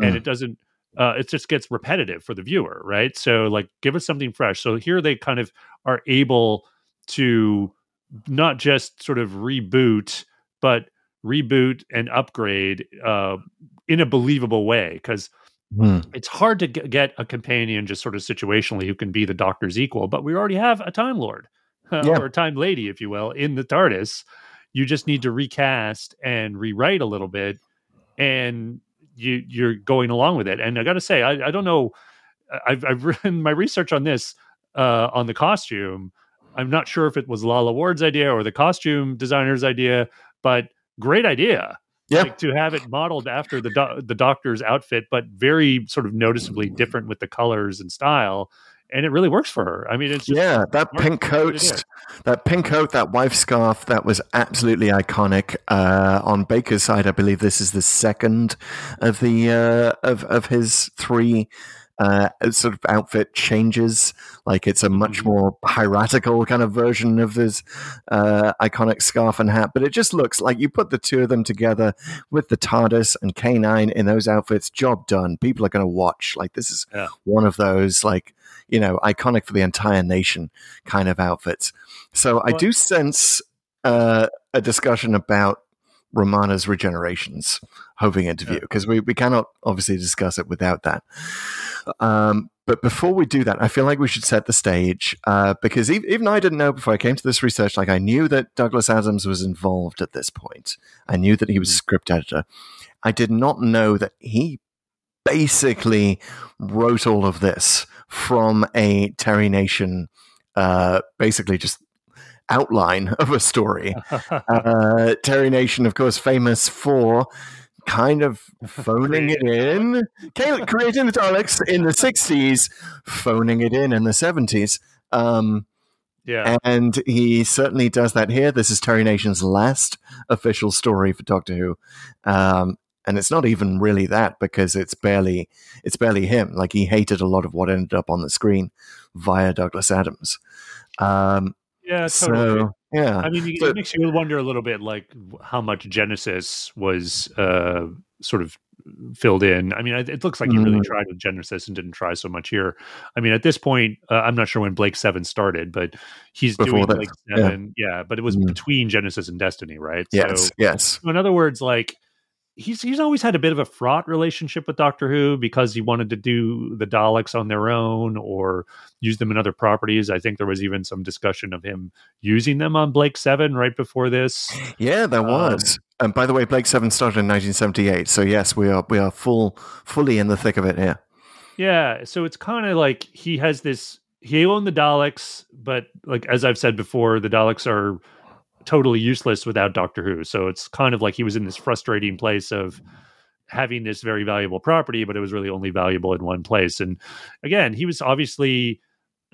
and Mm. it doesn't. Uh, it just gets repetitive for the viewer, right? So, like, give us something fresh. So here they kind of are able to not just sort of reboot, but reboot and upgrade uh, in a believable way because Hmm. it's hard to g- get a companion just sort of situationally who can be the doctor's equal but we already have a time lord Yeah. or a time lady if you will in the tardis you just need to recast and rewrite a little bit and you you're going along with it and i gotta say i, I don't know I've, I've written my research on this uh, on the costume i'm not sure if it was lalla ward's idea or the costume designer's idea but great idea Yeah. like, to have it modeled after the do- the doctor's outfit, but very sort of noticeably different with the colors and style, and it really works for her. I mean, it's just, yeah, that pink coat, that pink coat, that wife scarf, that was absolutely iconic. Uh, on Baker's side, I believe this is the second of the uh, of of his three uh, sort of outfit changes. Like it's a much Mhm. more piratical kind of version of his uh, iconic scarf and hat. But it just looks like you put the two of them together with the TARDIS and K9 in those outfits. Job done. People are going to watch. Like this is Yeah. one of those like you know iconic for the entire nation kind of outfits. So I do sense uh, a discussion about Romana's regenerations hoving interview because we, we cannot obviously discuss it without that. Um, but before we do that, I feel like we should set the stage uh, because even, even I didn't know before I came to this research. Like I knew that Douglas Adams was involved at this point. I knew that he was a script editor. I did not know that he basically wrote all of this from a Terry Nation, uh, basically just outline of a story. uh, Terry Nation, of course, famous for kind of phoning it in, creating the Daleks in the 60s, phoning it in in the 70s. Um, yeah, and he certainly does that here. This is Terry Nation's last official story for Doctor Who. Um, and it's not even really that because it's barely it's barely him. Like he hated a lot of what ended up on the screen via Douglas Adams. Um, yeah, totally. so yeah, I mean, So- it makes you wonder a little bit, like how much Genesis was uh, sort of filled in. I mean, it looks like he really Mm. tried with Genesis and didn't try so much here. I mean, at this point, uh, I'm not sure when Blake Seven started, but he's Before doing that, Blake yeah. Seven, yeah. But it was Mm. between Genesis and Destiny, right? Yes, So, yes. so in other words, like he's he's always had a bit of a fraught relationship with Doctor Who because he wanted to do the Daleks on their own or use them in other properties. I think there was even some discussion of him using them on Blake Seven right before this. Yeah, there Um, was. and by the way, Blake Seven started in 1978. So yes, we are we are full fully in the thick of it here. Yeah, so it's kind of like he has this. He owned the Daleks, but like as I've said before, the Daleks are totally useless without Doctor Who. So it's kind of like he was in this frustrating place of having this very valuable property, but it was really only valuable in one place. And again, he was obviously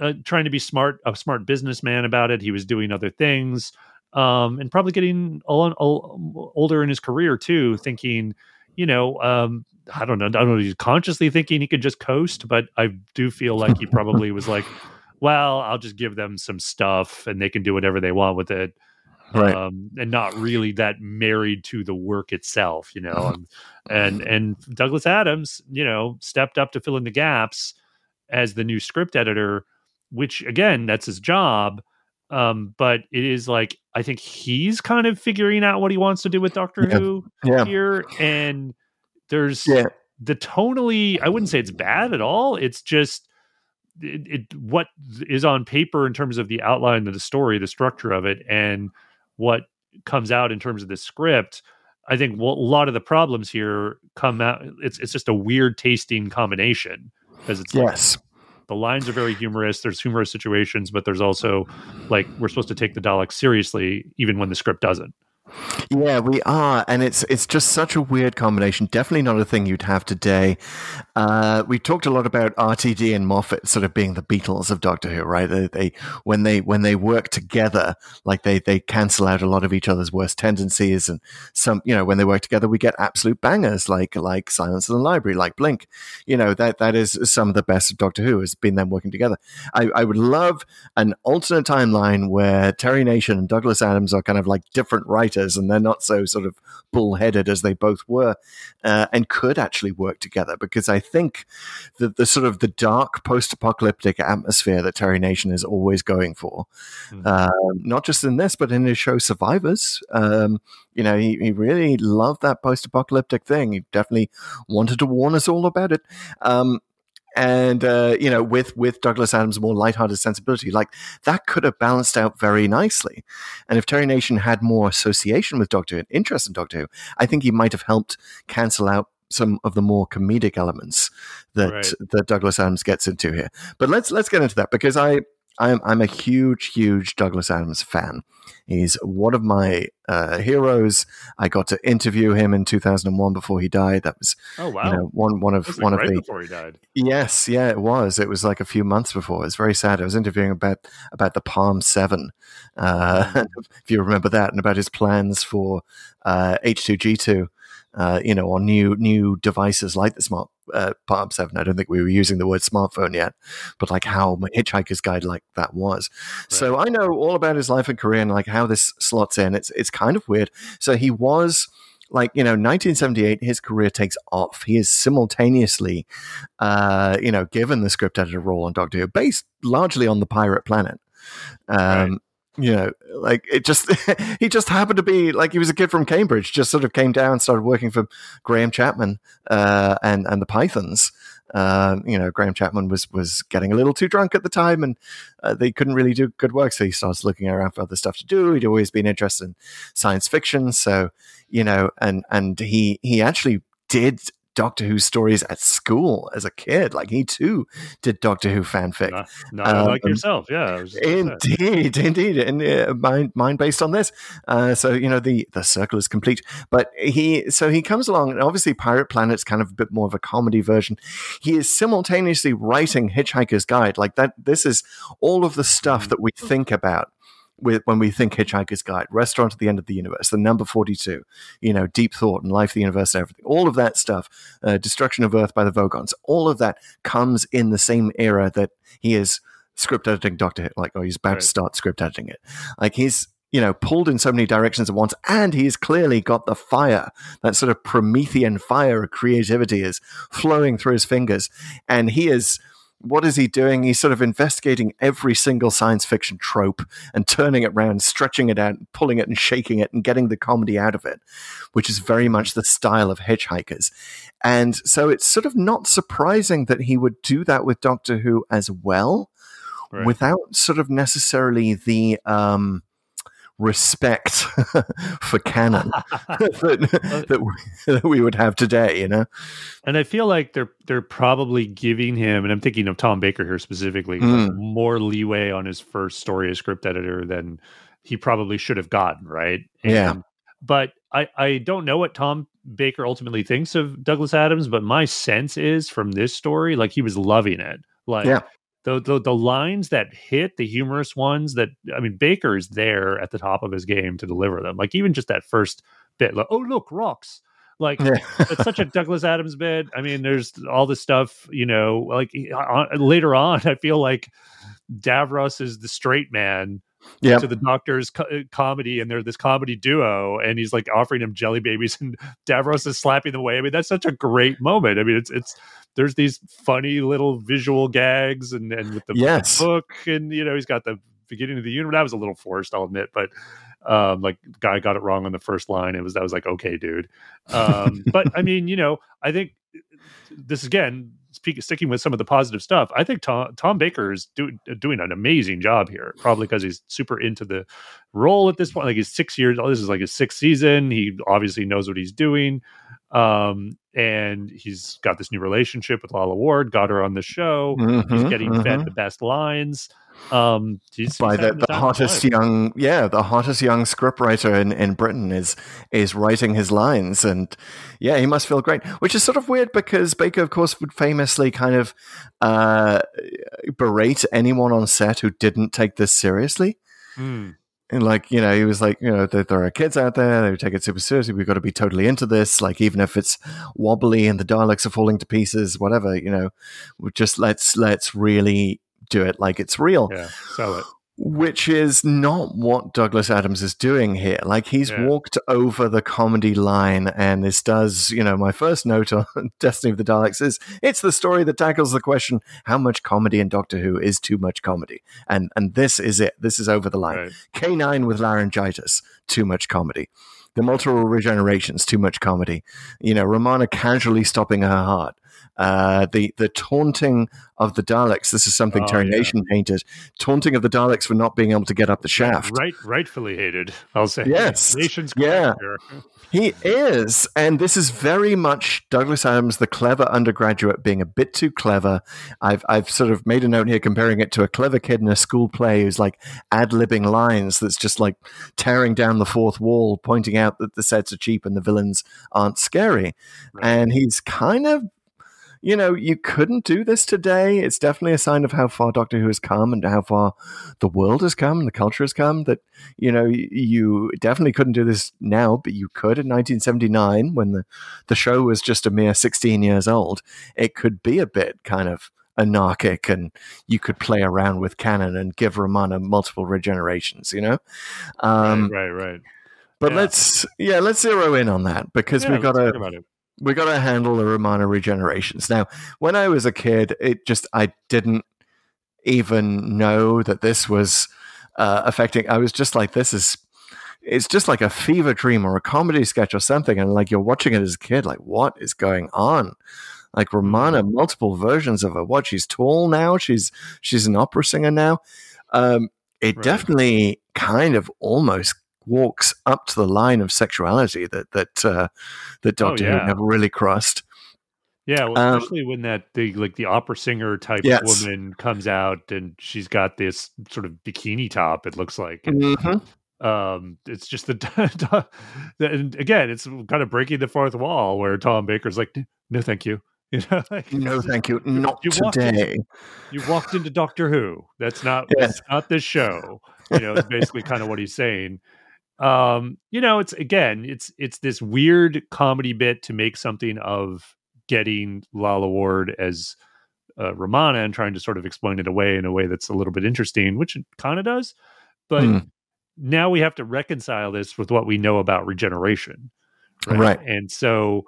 uh, trying to be smart, a smart businessman about it. He was doing other things, um, and probably getting ol- ol- older in his career too, thinking, you know, um, I don't know, I don't know, if he's consciously thinking he could just coast, but I do feel like he probably was like, well, I'll just give them some stuff and they can do whatever they want with it Right. um, and not really that married to the work itself, you know. And, and and Douglas Adams, you know, stepped up to fill in the gaps as the new script editor, which again, that's his job. Um, but it is like I think he's kind of figuring out what he wants to do with Doctor Yeah. Who yeah. here, and there's Yeah. the tonally. I wouldn't say it's bad at all. It's just it, it what is on paper in terms of the outline of the story, the structure of it, and what comes out in terms of the script. I think well, a lot of the problems here come out. It's it's just a weird tasting combination because it's like Yes. the lines are very humorous. There's humorous situations, but there's also like we're supposed to take the Daleks seriously, even when the script doesn't. Yeah, we are, and it's it's just such a weird combination. Definitely not a thing you'd have today. Uh, we talked a lot about RTD and Moffat sort of being the Beatles of Doctor Who, right? They, they when they when they work together, like they they cancel out a lot of each other's worst tendencies, and some you know when they work together, we get absolute bangers like like Silence in the Library, like Blink. You know that that is some of the best of Doctor Who has been them working together. I, I would love an alternate timeline where Terry Nation and Douglas Adams are kind of like different writers and they're not so sort of bullheaded as they both were uh, and could actually work together because I think that the sort of the dark post-apocalyptic atmosphere that Terry Nation is always going for, Mhm. um, not just in this but in his show Survivors. Um, you know, he, he really loved that post-apocalyptic thing. He definitely wanted to warn us all about it. Um, and uh, you know, with with Douglas Adams' more lighthearted sensibility, like that could have balanced out very nicely. And if Terry Nation had more association with Doctor Who, and interest in Doctor Who, I think he might have helped cancel out some of the more comedic elements that Right. that Douglas Adams gets into here. But let's let's get into that because I I'm I'm a huge huge Douglas Adams fan. He's one of my uh, heroes. I got to interview him in 2001 before he died. That was Oh wow! you know one one of one like of the before he died. Yes, yeah, it was. It was like a few months before. It's very sad. I was interviewing about about the Palm Seven, uh, if you remember that, and about his plans for uh, H two G two. Uh, you know, on new new devices like the smart uh, Palm Seven. I don't think we were using the word smartphone yet, but like how my Hitchhiker's Guide like that was. So I know all about his life and career and like how this slots in. It's it's kind of weird. So he was like you know 1978 his career takes off he is simultaneously uh you know given the script editor role on doctor who based largely on the pirate planet um Right. You know like it just he just happened to be like he was a kid from cambridge just sort of came down and started working for graham chapman uh and and the pythons um, you know, Graham Chapman was was getting a little too drunk at the time, and uh, they couldn't really do good work. So he starts looking around for other stuff to do. He'd always been interested in science fiction, so you know, and and he he actually did Doctor Who stories at school as a kid. Like he too did Doctor Who fanfic. Not, not like Um, yourself, yeah. I was just gonna say. Indeed, indeed, and uh, mine, mine based on this. Uh, so you know the the circle is complete. But he, so he comes along, and obviously Pirate Planet's kind of a bit more of a comedy version. He is simultaneously writing Hitchhiker's Guide, like that. This is all of the stuff that we think about. With, when we think Hitchhiker's Guide, Restaurant at the End of the Universe, the number 42, you know, Deep Thought and Life, the Universe, and everything, all of that stuff, uh, Destruction of Earth by the Vogons, all of that comes in the same era that he is script editing Doctor Who, like, or he's about Right. to start script editing it. Like, he's you know, pulled in so many directions at once, and he's clearly got the fire. That sort of Promethean fire of creativity is flowing through his fingers, and he is. What is he doing? He's sort of investigating every single science fiction trope and turning it around, stretching it out, pulling it and shaking it, and getting the comedy out of it, which is very much the style of Hitchhikers. And so it's sort of not surprising that he would do that with Doctor Who as well, Right. without sort of necessarily the um, respect for canon that, that, we, that we would have today, you know? and I feel like they're they're probably giving him, and I'm thinking of Tom Baker here specifically, like, hmm. more leeway on his first story as script editor than he probably should have gotten, right? Yeah. But I I don't know what Tom Baker ultimately thinks of Douglas Adams, but my sense is from this story, like he was loving it, like. Yeah. The, the the lines that hit the humorous ones that I mean Baker is there at the top of his game to deliver them like even just that first bit like oh look rocks like Yeah. it's such a Douglas Adams bit. I mean, there's all this stuff, you know, like on, later on, I feel like Davros is the straight man Yep. to the doctor's co- uh, comedy, and they're this comedy duo, and he's like offering him jelly babies, and Davros is slapping them away. I mean, that's such a great moment. I mean, it's it's there's these funny little visual gags, and and with the Yes. book, and you know, he's got the beginning of the universe. That was a little forced, I'll admit, but um like guy got it wrong on the first line. It was that was like okay dude. Um but i mean you know i think this again speak, sticking with some of the positive stuff i think tom tom baker is doing doing an amazing job here probably because he's super into the role at this point. Like he's six years this is like his sixth season. He obviously knows what he's doing um and he's got this new relationship with lalla ward got her on the show he's Mhm, getting mhm. fed the best lines um he's, by he's the, the his hottest young yeah the hottest young scriptwriter in, in britain is is writing his lines and yeah he must feel great which is sort of weird because baker of course would famously kind of uh berate anyone on set who didn't take this seriously Mm. And like you know he was like you know there, there are kids out there they take it super seriously we've got to be totally into this like even if it's wobbly and the Daleks are falling to pieces whatever you know just let's let's really do it like it's real. Yeah sell it which is not what Douglas Adams is doing here. Like he's Yeah. walked over the comedy line, and this does, you know, my first note on Destiny of the Daleks is it's the story that tackles the question: how much comedy in Doctor Who is too much comedy, and and this is it. This is over the line. Right. K nine with laryngitis, too much comedy. The multiple regenerations, too much comedy. You know, Romana casually stopping her heart. Uh, the the taunting of the Daleks. This is something Oh, Terry yeah. Nation painted. Taunting of the Daleks for not being able to get up the shaft. Right, rightfully hated. I'll say. Yes. nation's Yeah. He is, and this is very much Douglas Adams, the clever undergraduate, being a bit too clever. I've I've sort of made a note here comparing it to a clever kid in a school play who's like ad libbing lines that's just like tearing down the fourth wall, pointing out that the sets are cheap and the villains aren't scary. Right. And he's kind of you know, you couldn't do this today. It's definitely a sign of how far Doctor Who has come and how far the world has come the culture has come. That you know, you definitely couldn't do this now, but you could in 1979 when the the show was just a mere 16 years old. It could be a bit kind of anarchic, and you could play around with canon and give Romana multiple regenerations. You know, um, right, right, right. but yeah. let's yeah, let's zero in on that because Yeah, we've got let's we got to handle the Romana regenerations. Now, when I was a kid, it just I didn't even know that this was uh, affecting. I was just like, this is. It's just like a fever dream or a comedy sketch or something, and like you're watching it as a kid, like what is going on? Like Romana, multiple versions of her. What she's tall now. She's she's an opera singer now. Um, it Right. definitely kind of almost walks up to the line of sexuality that that uh, that Doctor Oh, yeah. Who never really crossed. Yeah, well, Um, especially when that the like the opera singer type Yes. woman comes out and she's got this sort of bikini top. It looks like, Mhm. um, it's just the, and again, it's kind of breaking the fourth wall where Tom Baker's like, no, thank you. You know, like, No, thank you, not You today. you walked into Doctor Who. That's not Yes. that's not this show. You know, it's basically kind of what he's saying. Um, you know, it's again, it's it's this weird comedy bit to make something of getting Lalla Ward as uh, Romana and trying to sort of explain it away in a way that's a little bit interesting, which it kind of does. But Hmm. now we have to reconcile this with what we know about regeneration. Right. right. And so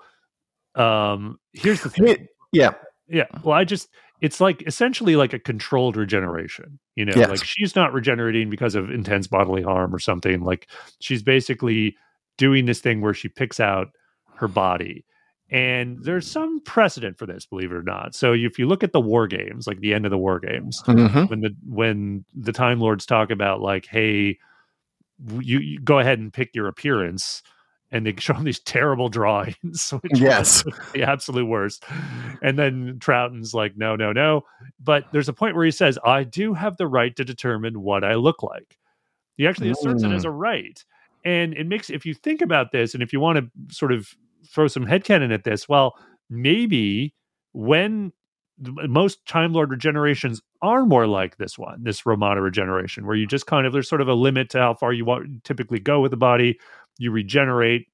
um here's the thing. Yeah. Yeah. Well, I just it's like essentially like a controlled regeneration. You know, Yes. like she's not regenerating because of intense bodily harm or something. Like she's basically doing this thing where she picks out her body. And there's some precedent for this, believe it or not. So if you look at the war games, like the end of the war games, Mhm. when the when the Time Lords talk about like, hey, you, you go ahead and pick your appearance, and they show him these terrible drawings, which Yes. the absolute worst. And then Troughton's like, no, no, no. But there's a point where he says, I do have the right to determine what I look like. He actually asserts it as mm. a right. And it makes, if you think about this, and if you want to sort of throw some headcanon at this, well, maybe when most Time Lord regenerations are more like this one, this Romana regeneration, where you just kind of, there's sort of a limit to how far you want typically go with the body. You regenerate,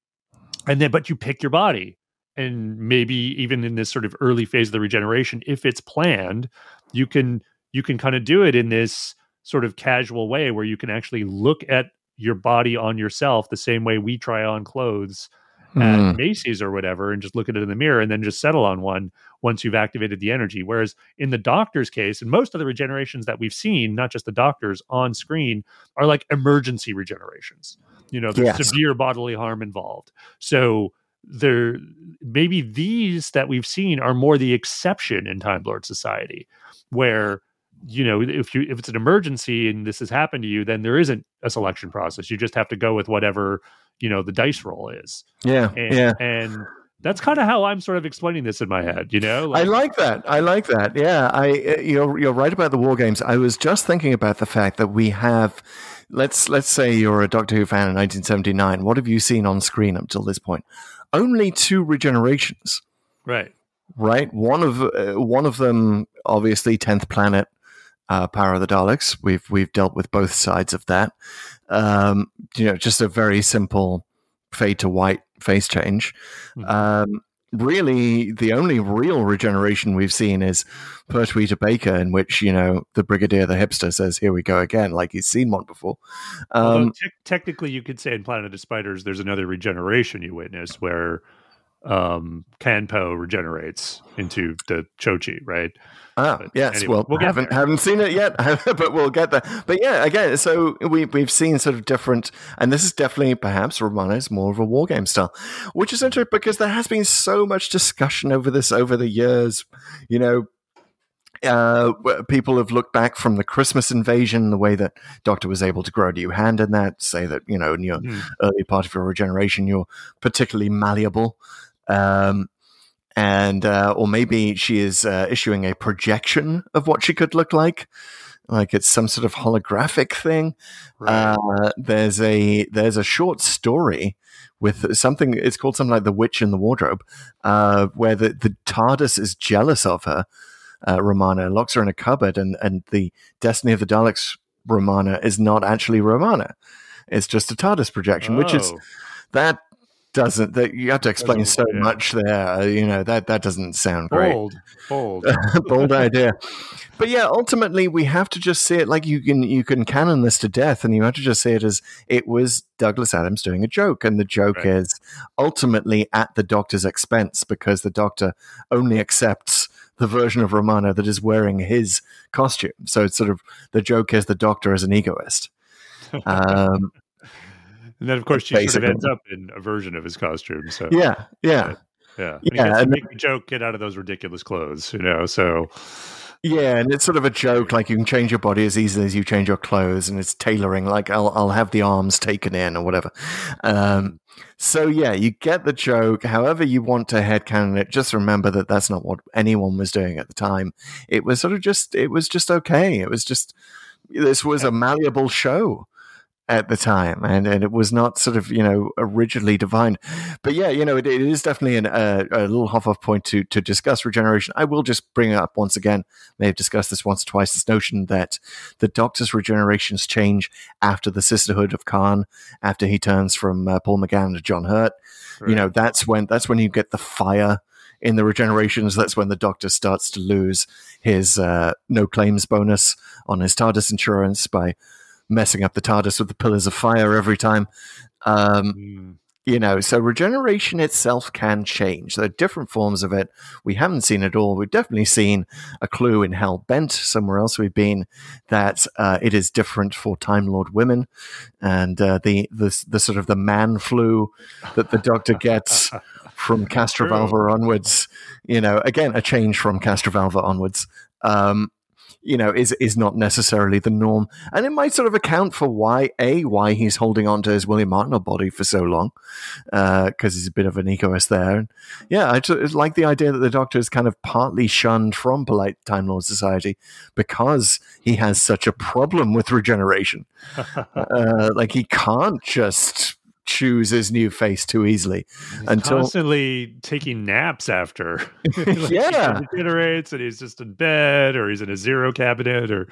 and then, but you pick your body. And maybe even in this sort of early phase of the regeneration if it's planned you can you can kind of do it in this sort of casual way where you can actually look at your body on yourself the same way we try on clothes at Mm. Macy's or whatever and just look at it in the mirror and then just settle on one once you've activated the energy. Whereas in the doctor's case and most of the regenerations that we've seen not just the doctors on screen are like emergency regenerations you know there's Yes. severe bodily harm involved so there maybe these that we've seen are more the exception in time lord society where you know if you if it's an emergency and this has happened to you then there isn't a selection process you just have to go with whatever you know the dice roll is Yeah. and, yeah. and that's kind of how i'm sort of explaining this in my head you know I like that. I like that. Yeah, I uh, you're you're right about the war games. I was just thinking about the fact that we have let's let's say you're a Doctor Who fan in 1979. What have you seen on screen up till this point? Only two regenerations, right right? One of uh, one of them obviously 10th planet uh, Power of the Daleks. We've we've dealt with both sides of that. Um, you know, just a very simple fade to white face change. Mhm. Um, really, the only real regeneration we've seen is Pertwee to Baker, in which you know the Brigadier, the hipster, says, "Here we go again," like he's seen one before. Um, tec- technically, you could say in Planet of the Spiders, there's another regeneration you witness where um Kanpo regenerates into the Cho-je, right? Ah, But yes. anyway, well, we'll haven't there. haven't seen it yet, but we'll get there. But yeah, again, so we we've seen sort of different, and this is definitely perhaps Romana's more of a war game style, which is interesting because there has been so much discussion over this over the years. You know, uh, people have looked back from the Christmas invasion, the way that Doctor was able to grow a new hand in that, say that you know in your Hmm. early part of your regeneration, you're particularly malleable. Um, and uh, or maybe she is uh, issuing a projection of what she could look like, like it's some sort of holographic thing. Uh, there's a there's a short story with something. It's called something like "The Witch in the Wardrobe," uh, where the the TARDIS is jealous of her, uh, Romana, locks her in a cupboard, and and the Destiny of the Daleks Romana is not actually Romana. It's just a TARDIS projection, which is Oh, that doesn't that you have to explain so yeah. much there. uh, You know that that doesn't sound great. bold, bold. bold idea but yeah ultimately we have to just see it like you can you can canon this to death and you have to just see it as it was douglas adams doing a joke and the joke Right. is ultimately at the doctor's expense because the doctor only accepts the version of romana that is wearing his costume so it's sort of the joke is the doctor is an egoist um, and then, of course, she sort of ends up in a version of his costume. So yeah yeah yeah, Yeah, to and- make a joke, get out of those ridiculous clothes, you know. So Yeah, and it's sort of a joke. Like you can change your body as easily as you change your clothes, and it's tailoring. Like I'll I'll have the arms taken in or whatever. Um, so yeah, you get the joke. However, you want to headcanon it, just remember that that's not what anyone was doing at the time. It was sort of just it was just okay. It was just this was a malleable show at the time, and, and it was not sort of you know rigidly defined. But yeah, you know, it, it is definitely an, a, a little hop off point to to discuss regeneration. I will just bring it up once again. May have discussed this once or twice. This notion that the Doctor's regenerations change after the Sisterhood of Karn, after he turns from uh, Paul McGann to John Hurt. You know, that's when that's when you get the fire in the regenerations. That's when the Doctor starts to lose his uh, no claims bonus on his TARDIS insurance by messing up the TARDIS with the pillars of fire every time. Um, Mm. you know, so regeneration itself can change. There are different forms of it. We haven't seen it all. We've definitely seen a clue in Hell Bent, somewhere else we've been, that uh, it is different for Time Lord women, and uh, the, the the sort of the man flu that the Doctor gets from Castrovalva onwards. You know, again, a change from Castrovalva onwards. Um, you know, is is not necessarily the norm, and it might sort of account for why a why he's holding on to his William Martineau body for so long, because he's a bit of an egoist there. And yeah, I just like the idea that the Doctor is kind of partly shunned from polite Time Lord society because he has such a problem with regeneration. uh, like he can't just choose his new face too easily until constantly taking naps after. Like, Yeah. he regenerates and he's just in bed or he's in a zero cabinet or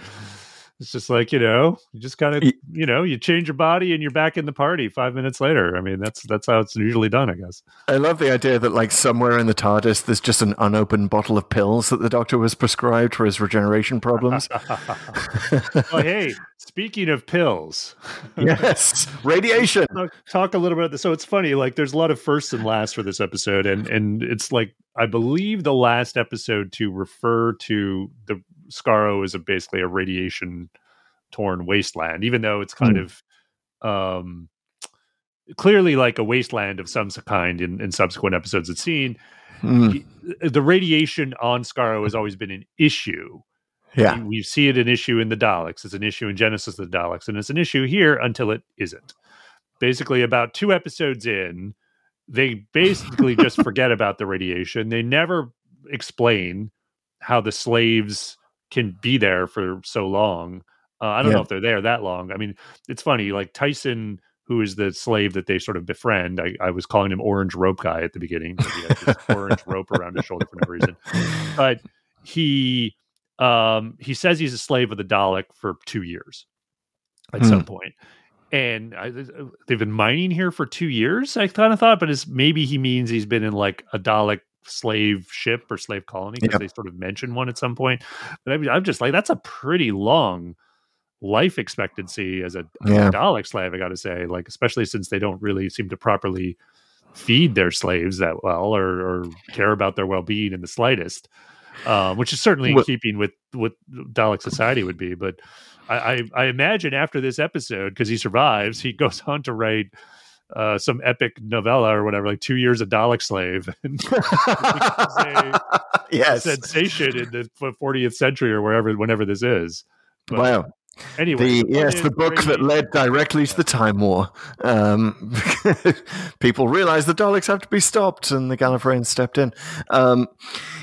it's just like you know you just kind of you know you change your body and you're back in the party five minutes later. I mean that's that's how it's usually done, I guess. I love the idea that, like, somewhere in the TARDIS, there's just an unopened bottle of pills that the doctor was prescribed for his regeneration problems. oh hey, speaking of pills, yes, radiation. talk, talk a little bit about this. So it's funny, like there's a lot of firsts and lasts for this episode, and and it's like I believe the last episode to refer to the Skaro is a basically a radiation torn wasteland, even though it's kind of um clearly like a wasteland of some kind in, in subsequent episodes it's seen. Mm, He- The radiation on Skaro has always been an issue. yeah, We, we see it an issue in the Daleks. It's an issue in Genesis of the Daleks, and it's an issue here until it isn't. Basically, about two episodes in, they basically just forget about the radiation. They never explain how the slaves can be there for so long. Uh, I don't Yeah. know if they're there that long. I mean, it's funny. Like Tyssan, who is the slave that they sort of befriend. I, I was calling him Orange Rope Guy at the beginning. He has this orange rope around his shoulder for no reason. But he um, he says he's a slave of the Dalek for two years at Hmm. some point. And I, they've been mining here for two years. I kind of thought, but it's maybe he means he's been in like a Dalek slave ship or slave colony because Yep. they sort of mention one at some point. But I mean, I'm just like, that's a pretty long life expectancy as a, as a Dalek slave. I got to say, like especially since they don't really seem to properly feed their slaves that well or, or care about their well being in the slightest. Um, which is certainly in Well- keeping with what Dalek society would be, but I, I, I imagine after this episode, because he survives, he goes on to write uh, some epic novella or whatever, like two years a Dalek slave, and yes. sensation in the 40th century or wherever, whenever this is. But Wow. Anyway, The, yes, the book that led directly to the Time War. Um, people realized the Daleks have to be stopped, and the Gallifreyans stepped in. Um,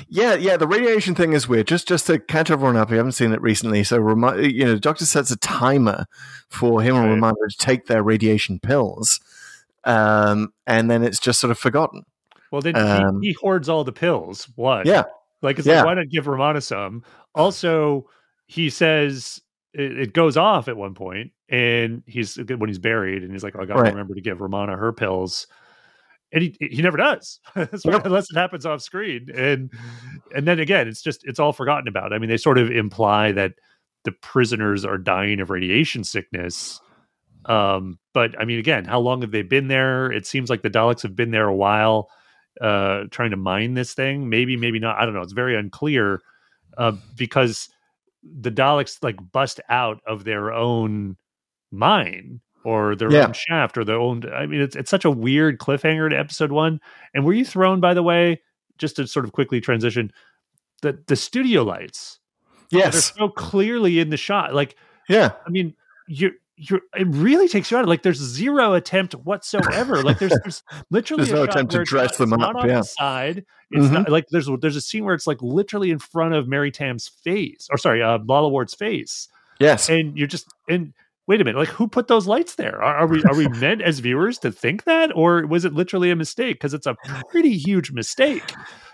yeah, yeah, the radiation thing is weird. Just, just to catch everyone up, we haven't seen it recently, so remi- you know, the Doctor sets a timer for him and Right. reminder to take their radiation pills, um, and then it's just sort of forgotten. Well, then um, he, he hoards all the pills. One, Yeah, Like it's Yeah. like why not give Romana some? Also, he says it, it goes off at one point, and he's when he's buried, and he's like, oh, "I got to Right. remember to give Romana her pills," and he he never does, Yep. unless it happens off screen. And and then again, it's just it's all forgotten about. I mean, they sort of imply that the prisoners are dying of radiation sickness. Um, but I mean, again, how long have they been there? It seems like the Daleks have been there a while, uh, trying to mine this thing. Maybe, maybe not. I don't know. It's very unclear uh, because the Daleks like bust out of their own mine or their Yeah. own shaft or their own. I mean, it's it's such a weird cliffhanger to episode one. And were you thrown, by the way, just to sort of quickly transition, the the studio lights? that are so clearly in the shot. Like, yeah, I mean, you're you're it really takes you out. Like, there's zero attempt whatsoever. Like, there's there's literally There's a no attempt to dress not- them up, on yeah. the side. It's Mhm. not like there's there's a scene where it's like literally in front of Mary Tamm's face, or sorry, uh, Lalla Ward's face, yes. and you're just and. Wait a minute! Like, who put those lights there? Are, are we are we meant as viewers to think that, or was it literally a mistake? Because it's a pretty huge mistake.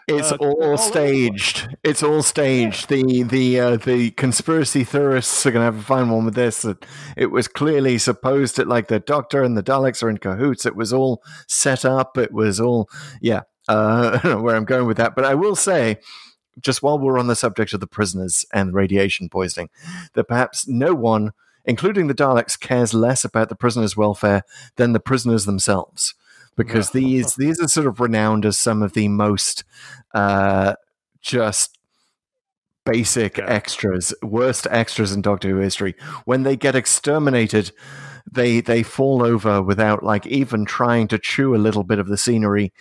It's uh, all all over the place. staged. It's all staged. The the uh, the conspiracy theorists are going to have a fine one with this. That it was clearly supposed that like the Doctor and the Daleks are in cahoots. It was all set up. It was all yeah. Uh, I don't know where I'm going with that, but I will say, just while we're on the subject of the prisoners and radiation poisoning, that perhaps no one including the Daleks, cares less about the prisoners' welfare than the prisoners themselves. Because these these are sort of renowned as some of the most uh, just basic Yeah. extras, worst extras in Doctor Who history. When they get exterminated, they they fall over without like even trying to chew a little bit of the scenery.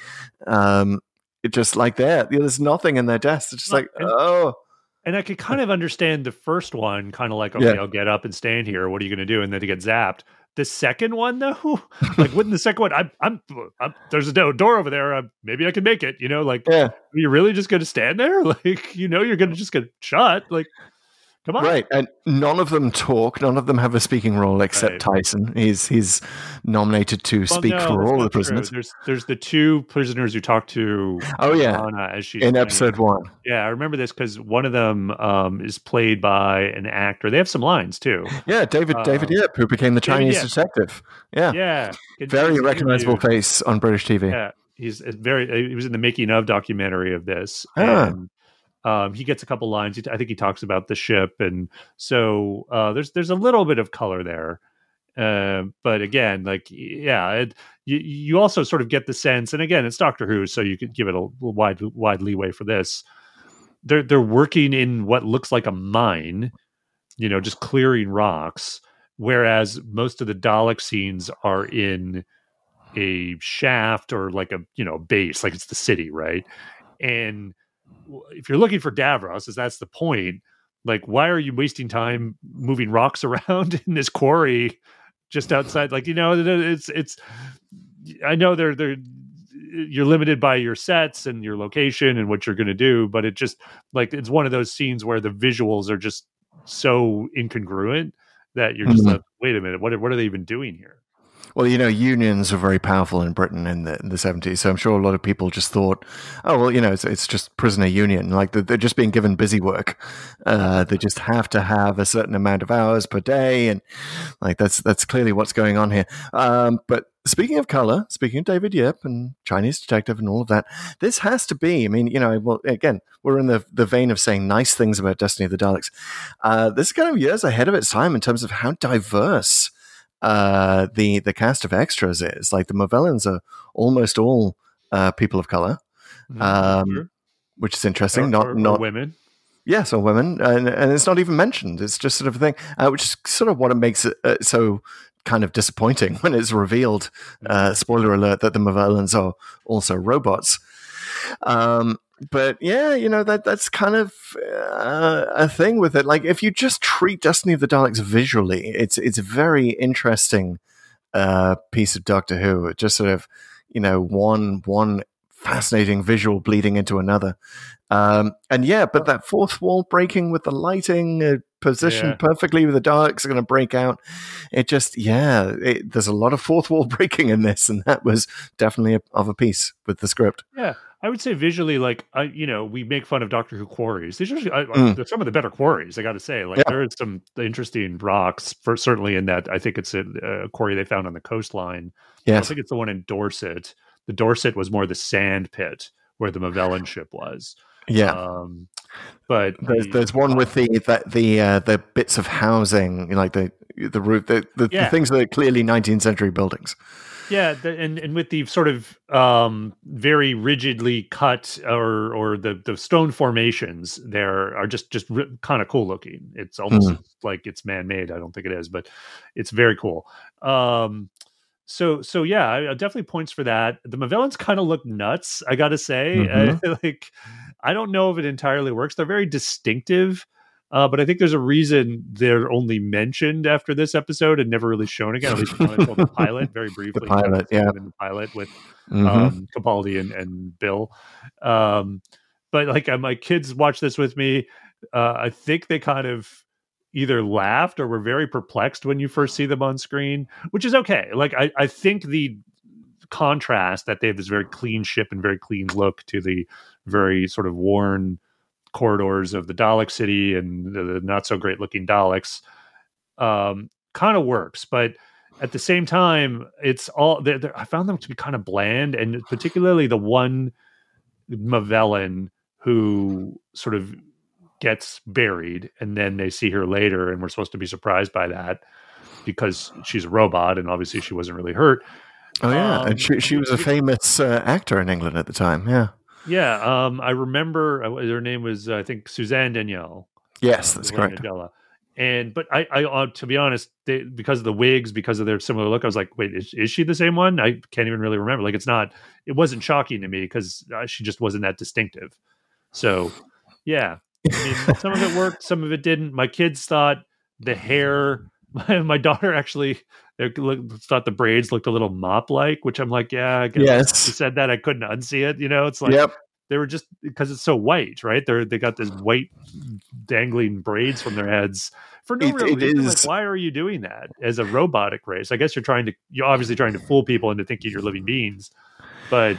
Um, it just like that. There's nothing in their desk. It's just like and- oh, And I could kind of understand the first one, kind of like, okay, Yeah. I'll get up and stand here. What are you going to do? And then to get zapped. The second one, though, like wouldn't the second one, I'm, I'm, I'm there's a door over there. Uh, maybe I can make it. You know, like, yeah, are you really just going to stand there? Like, you know, you're going to just get shot. Like, come on. right. And none of them talk. None of them have a speaking role except Right. Tyssan. He's he's nominated to Well, speak no, for all the true. prisoners. There's there's the two prisoners who talk to Oh yeah, Anna as she's in playing- episode one. Yeah, I remember this because one of them um, is played by an actor. They have some lines too. Yeah, David David Uh, Yip, who became the David Chinese Yip. detective. Yeah, Yeah, It- very recognizable interviewed. face on British TV. Yeah, he's a very. He was in the making of documentary of this, Ah. and um, he gets a couple lines. He- I think he talks about the ship, and so uh, there's there's a little bit of color there. Uh, but again, like yeah, it, you you also sort of get the sense, and again, it's Doctor Who, so you could give it a wide wide leeway for this. They're they're working in what looks like a mine, you know, just clearing rocks, whereas most of the Dalek scenes are in a shaft or like a you know base like it's the city right and if you're looking for davros as that's the point like why are you wasting time moving rocks around in this quarry just outside like you know it's it's i know they're they're you're limited by your sets and your location and what you're going to do but it just like it's one of those scenes where the visuals are just so incongruent that you're just Mhm. like wait a minute what what are they even doing here Well, you know, unions were very powerful in Britain in the in the seventies, so I'm sure a lot of people just thought, oh well, you know, it's, it's just prisoner union, like they're, they're just being given busy work. Uh, they just have to have a certain amount of hours per day, and like that's that's clearly what's going on here. Um, but speaking of color, speaking of David Yip and Chinese detective and all of that, this has to be. I mean, you know, well, again, we're in the the vein of saying nice things about Destiny of the Daleks. Uh, this is kind of years ahead of its time in terms of how diverse uh, the the cast of extras is. Like the Movellans are almost all uh, people of color, um, Sure. which is interesting. Or- not or- or not women yes, or women, and, and it's not even mentioned. It's just sort of a thing, uh, which is sort of what it makes it uh, so kind of disappointing when it's revealed. Uh, spoiler alert: that the Movellans are also robots. Um, but yeah, you know that that's kind of uh, a thing with it. Like if you just treat Destiny of the Daleks visually, it's it's a very interesting uh, piece of Doctor Who. It just sort of you know one one fascinating visual bleeding into another. Um, and yeah, but that fourth wall breaking with the lighting uh, positioned Yeah. perfectly with the Daleks are going to break out. It just yeah, it, there's a lot of fourth wall breaking in this, and that was definitely a, of a piece with the script. Yeah, I would say visually, like I, you know, we make fun of Doctor Who quarries. These are Mm. some of the better quarries. I got to say, like Yeah. there is some interesting rocks. For certainly in that, I think it's a, a quarry they found on the coastline. Yeah, I think it's the one in Dorset. The Dorset was more the sand pit where the Movellan ship was. yeah. Um, but There's the- there's one with the that the uh, the bits of housing, like the the roof, the, the, the things that are clearly 19th century buildings. Yeah, the, and and with the sort of um, very rigidly cut or or the the stone formations there are just just r- kind of cool looking. It's almost like it's man made. I don't think it is, but it's very cool. Um, so so yeah, I, I definitely points for that. The Movellans kind of look nuts. I got to say, Uh, like I don't know if it entirely works. They're very distinctive. Uh, but I think there's a reason they're only mentioned after this episode and never really shown again. At least until the pilot, very briefly. pilot, yeah. the pilot with Mhm. um, Capaldi and, and Bill. Um, but like uh, my kids watch this with me. Uh, I think they kind of either laughed or were very perplexed when you first see them on screen, which is okay. Like I, I think the contrast that they have this very clean ship and very clean look to the very sort of worn corridors of the Dalek city and the, not so great looking Daleks um, kind of works, but at the same time, it's all they're, they're- I found them to be kind of bland, and particularly the one Movellan who sort of gets buried, and then they see her later, and we're supposed to be surprised by that because she's a robot, and obviously she wasn't really hurt. Oh yeah, Um, and she she was a famous uh, actor in England at the time. Yeah. Yeah, um, I remember uh, her name was uh, I think Suzanne Danielle. Yes, uh, that's correct. And but I, I uh, to be honest, they, because of the wigs, because of their similar look, I was like, wait, is, is she the same one? I can't even really remember. Like, it's not. It wasn't shocking to me because uh, she just wasn't that distinctive. So, yeah, I mean, some of it worked, some of it didn't. My kids thought the hair. My, my daughter actually they look- thought the braids looked a little mop like, which I'm like, yeah, I guess Yes. she said that I couldn't unsee it. You know, it's like yep. they were just because it's so white, right? They're they got this white dangling braids from their heads for no It- real it reason. Like, why are you doing that as a robotic race? I guess you're trying to you're obviously trying to fool people into thinking you're living beings, but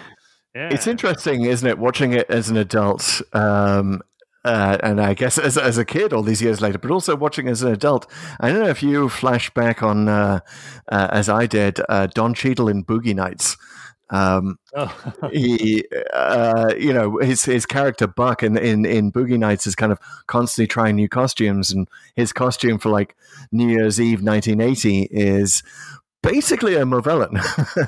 yeah, It's interesting, isn't it, watching it as an adult, um, uh, and I guess as, as a kid all these years later, but also watching as an adult. I don't know if you flash back on, uh, uh, as I did, uh, Don Cheadle in Boogie Nights. Um, Oh, he, uh, you know, his his character Buck in, in in Boogie Nights is kind of constantly trying new costumes, and his costume for like New Year's Eve 1980 is basically a Movellan.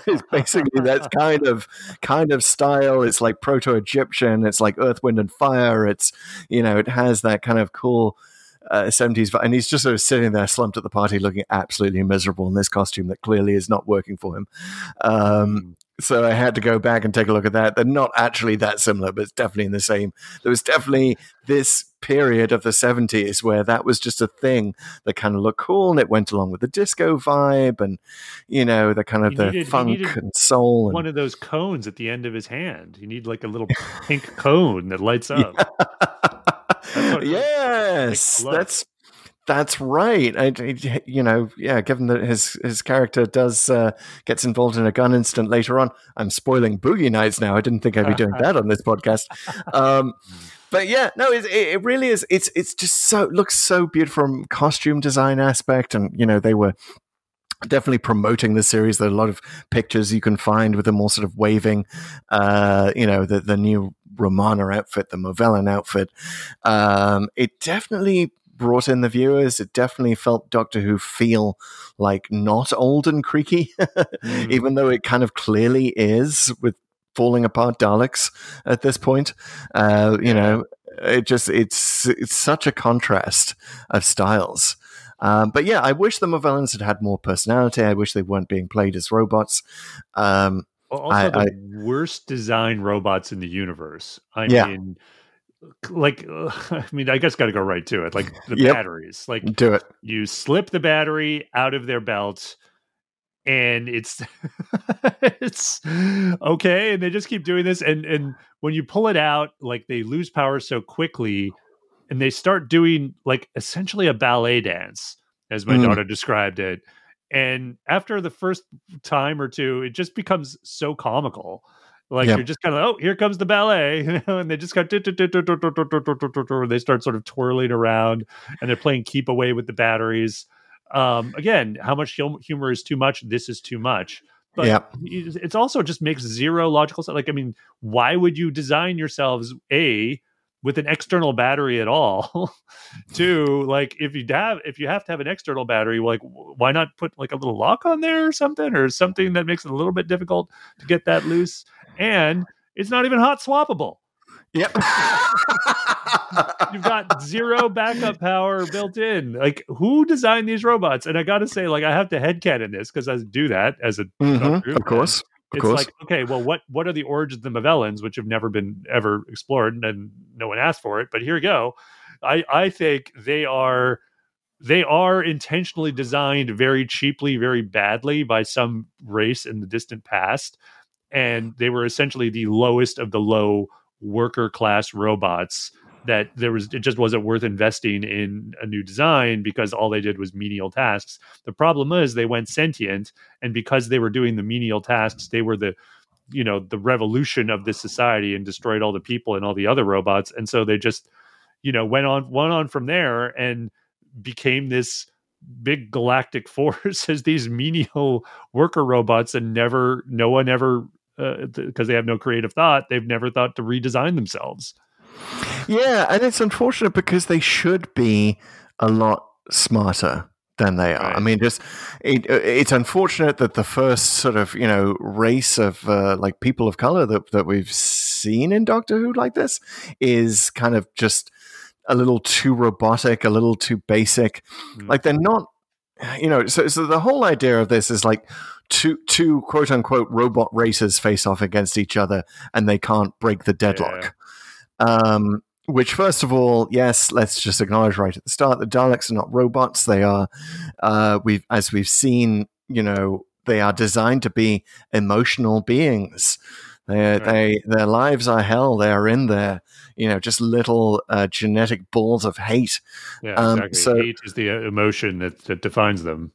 it's basically that kind of kind of style. It's like proto Egyptian. It's like Earth, Wind, and Fire. It's you know, it has that kind of cool. Uh, 70s, vi- and he's just sort of sitting there slumped at the party looking absolutely miserable in this costume that clearly is not working for him. Um, so I had to go back and take a look at that. They're not actually that similar, but it's definitely in the same. There was definitely this period of the 70s where that was just a thing that kind of looked cool and it went along with the disco vibe and, you know, the kind of He the needed- funk and soul. And, one of those cones at the end of his hand. You need like a little pink cone that lights up. what- yes, I that's that's right. I, I- you know, yeah. Given that his his character does uh, gets involved in a gun incident later on, I'm spoiling Boogie Nights now. I didn't think I'd be doing that on this podcast. Um, but yeah, no, it, it really is. It's it's just so looks so beautiful from costume design aspect, and you know they were definitely promoting the series. There are a lot of pictures you can find with them all sort of waving, uh, you know, the, the new Romana outfit, the Movellan outfit. Um, it definitely brought in the viewers. It definitely felt Doctor Who feel like not old and creaky, Mm. even though it kind of clearly is with falling apart Daleks at this point. Uh, you know, it just it's it's such a contrast of styles. Um, but yeah, I wish the Movellans had had more personality. I wish they weren't being played as robots. Um, also I- the worst design robots in the universe. I Yeah. mean, like, I mean, I guess got to go right to it. Like the Yep. batteries. Like do it. you slip the battery out of their belt, and it's it's okay, and they just keep doing this. And and when you pull it out, like they lose power so quickly, and they start doing like essentially a ballet dance, as my Mm. daughter described it. And after the first time or two, it just becomes so comical. Like Yep. you're just kind of, oh, here comes the ballet, you know, and they just go, they start sort of twirling around, and they're playing keep away with the batteries. Um, again, how much humor is too much? This is too much. But Yep. it's also just makes zero logical sense. Like, I mean, why would you design yourselves a with an external battery at all? Two, like if you have if you have to have an external battery, like why not put like a little lock on there or something, or something that makes it a little bit difficult to get that loose? And it's not even hot swappable. Yep. You've got zero backup power built in. Like, who designed these robots? And I got to say, like, I have to headcanon this because I do that as a Mhm, Doctor of course. Of It's course. like, okay, well, what what are the origins of the Movellans, which have never been ever explored, and no one asked for it? But here we go. I I think they are they are intentionally designed very cheaply, very badly by some race in the distant past, and they were essentially the lowest of the low worker class robots that there was it just wasn't worth investing in a new design because all they did was menial tasks. The problem is they went sentient and because they were doing the menial tasks, they were the you know, the revolution of this society and destroyed all the people and all the other robots and so they just you know went on went on from there and became this big galactic force as these menial worker robots and never no one ever because they have no creative thought they've never thought to redesign themselves Yeah, and it's unfortunate because they should be a lot smarter than they are. I mean, just it, it's unfortunate that the first sort of you know race of uh, like people of color that that we've seen in Doctor Who like this is kind of just a little too robotic, a little too basic. Mm. Like they're not, you know. So, so the whole idea of this is like two two quote unquote robot races face off against each other, and they can't break the deadlock. Um, which, first of all, yes, let's just acknowledge right at the start: the Daleks are not robots. They are, uh, we've as we've seen, you know, they are designed to be emotional beings. They, Right. they, their lives are hell. They are in there, you know, just little uh, genetic balls of hate. Yeah, Um, exactly. so- Hate is the uh, emotion that, that defines them.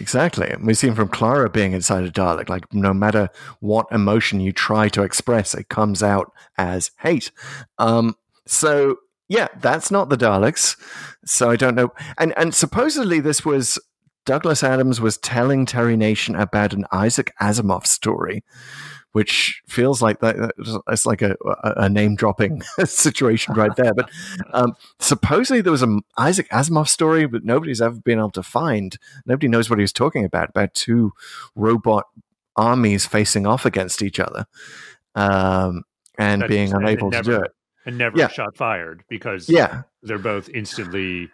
Exactly. And We've seen from Clara being inside a Dalek, like no matter what emotion you try to express, it comes out as hate. Um, so yeah, that's not the Daleks. So I don't know. And and supposedly this was Douglas Adams was telling Terry Nation about an Isaac Asimov story, which feels like that it's like a, a name dropping situation right there. But um, supposedly there was an Isaac Asimov story, but nobody's ever been able to find. Nobody knows what he was talking about. About two robot armies facing off against each other, um, and That being just- and unable to do it. And never Yeah. shot fired because Yeah, they're both instantly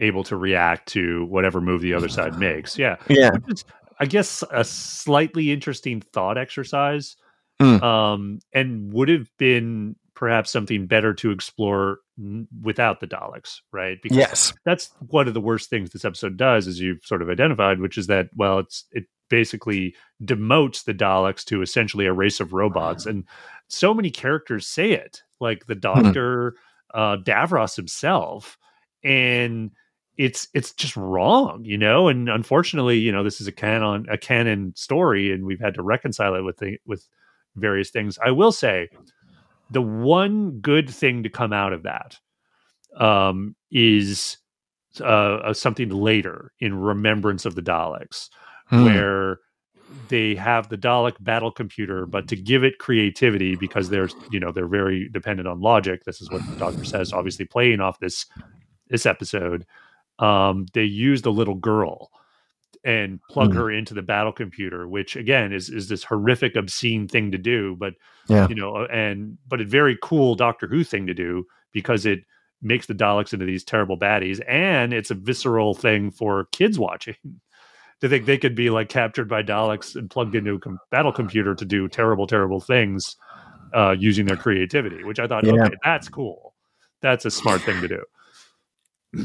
able to react to whatever move the other side makes. Yeah. yeah, Which is, I guess, a slightly interesting thought exercise. Mm. Um, and would have been perhaps something better to explore n- without the Daleks, right? Because yes, that's one of the worst things this episode does, as you've sort of identified, which is that well, it's it basically demotes the Daleks to essentially a race of robots, and so many characters say it, like the Doctor, uh, Davros himself, and it's it's just wrong, you know. And unfortunately, you know, this is a canon a canon story, and we've had to reconcile it with the, with various things. I will say, the one good thing to come out of that um, is uh, uh, something later in Remembrance of the Daleks, Hmm. where they have the Dalek battle computer, but to give it creativity because they're you know they're very dependent on logic. This is what the Doctor says, obviously playing off this this episode. Um, they use the little girl and plug Hmm. her into the battle computer, which again is is this horrific, obscene thing to do, but Yeah. you know, and but a very cool Doctor Who thing to do because it makes the Daleks into these terrible baddies, and it's a visceral thing for kids watching. To think they could be like captured by Daleks and plugged into a com- battle computer to do terrible, terrible things uh, using their creativity, which I thought, Yeah. okay, that's cool. That's a smart thing to do.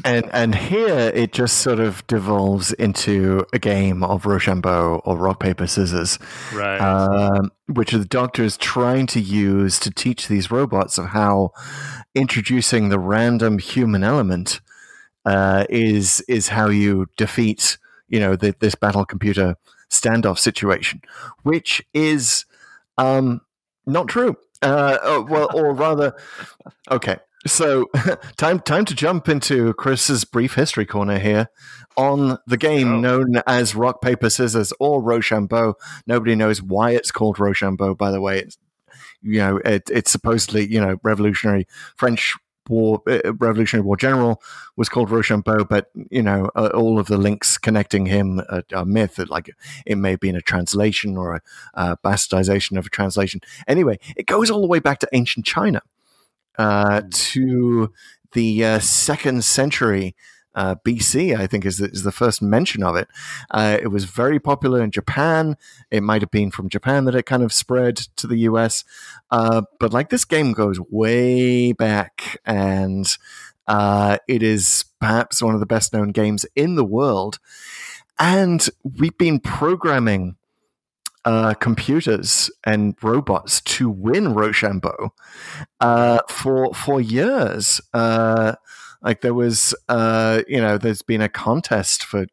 And and here it just sort of devolves into a game of Rochambeau or rock paper scissors. Right. um, which the doctor is trying to use to teach these robots of how introducing the random human element uh, is is how you defeat you know the, this battle computer standoff situation, which is um, not true. Uh, oh, well, or rather, okay. So, time time to jump into Chris's brief history corner here on the game Oh. known as Rock Paper Scissors or Rochambeau. Nobody knows why it's called Rochambeau. By the way, it's you know it, it's supposedly you know Revolutionary French War uh, Revolutionary War general was called Rochambeau, but you know uh, all of the links connecting him are, are myth. That like it may have been a translation or a uh, bastardization of a translation. Anyway, it goes all the way back to ancient China uh, to the uh, second century uh, BC, I think is the, is the first mention of it. Uh, it was very popular in Japan. It might have been from Japan that it kind of spread to the US. Uh, but like this game goes way back, and uh, it is perhaps one of the best known games in the world. And we've been programming uh, computers and robots to win Rochambeau uh, for for years. Uh, like there was, uh, you know, there's been a contest for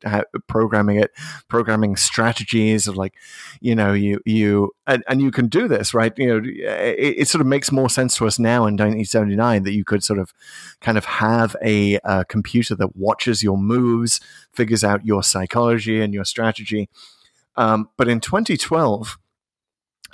programming it, programming strategies of like, you know, you you and, and you can do this, right? You know, it, it sort of makes more sense to us now in 1979 that you could sort of kind of have a computer that watches your moves, figures out your psychology and your strategy. Um, but in 2012,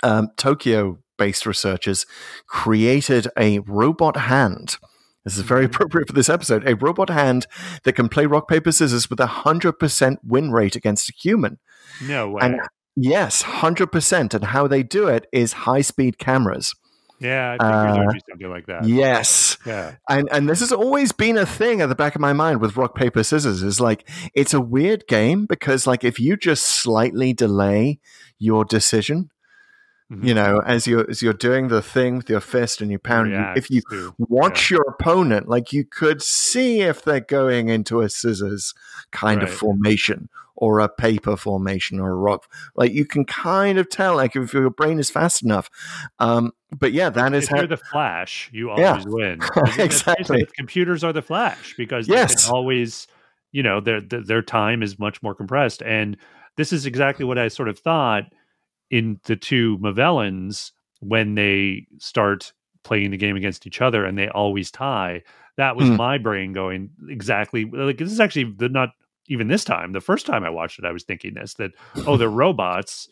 um, Tokyo based researchers created a robot hand. This is very appropriate for this episode. A robot hand that can play rock, paper, scissors with a 100% win rate against a human. No way. And yes, 100%. And how they do it is high speed cameras. Yeah, I think uh, something like that. Yes. Yeah. And and this has always been a thing at the back of my mind with rock paper scissors is like it's a weird game because like if you just slightly delay your decision, Mhm. you know, as you're as you're doing the thing with your fist and you pound, you, if you watch your opponent, like you could see if they're going into a scissors kind of formation or a paper formation or a rock. Like you can kind of tell, like if your brain is fast enough. Um, but yeah, that is if how. you're the Flash, you Yeah. always win. Face it, Exactly. Computers are the Flash because Yes. they can always, you know, their their their time is much more compressed. And this is exactly what I sort of thought in the two Movellans when they start playing the game against each other and they always tie. That was Hmm. my brain going exactly like this is actually the, not even this time. The first time I watched it, I was thinking this that oh, they're robots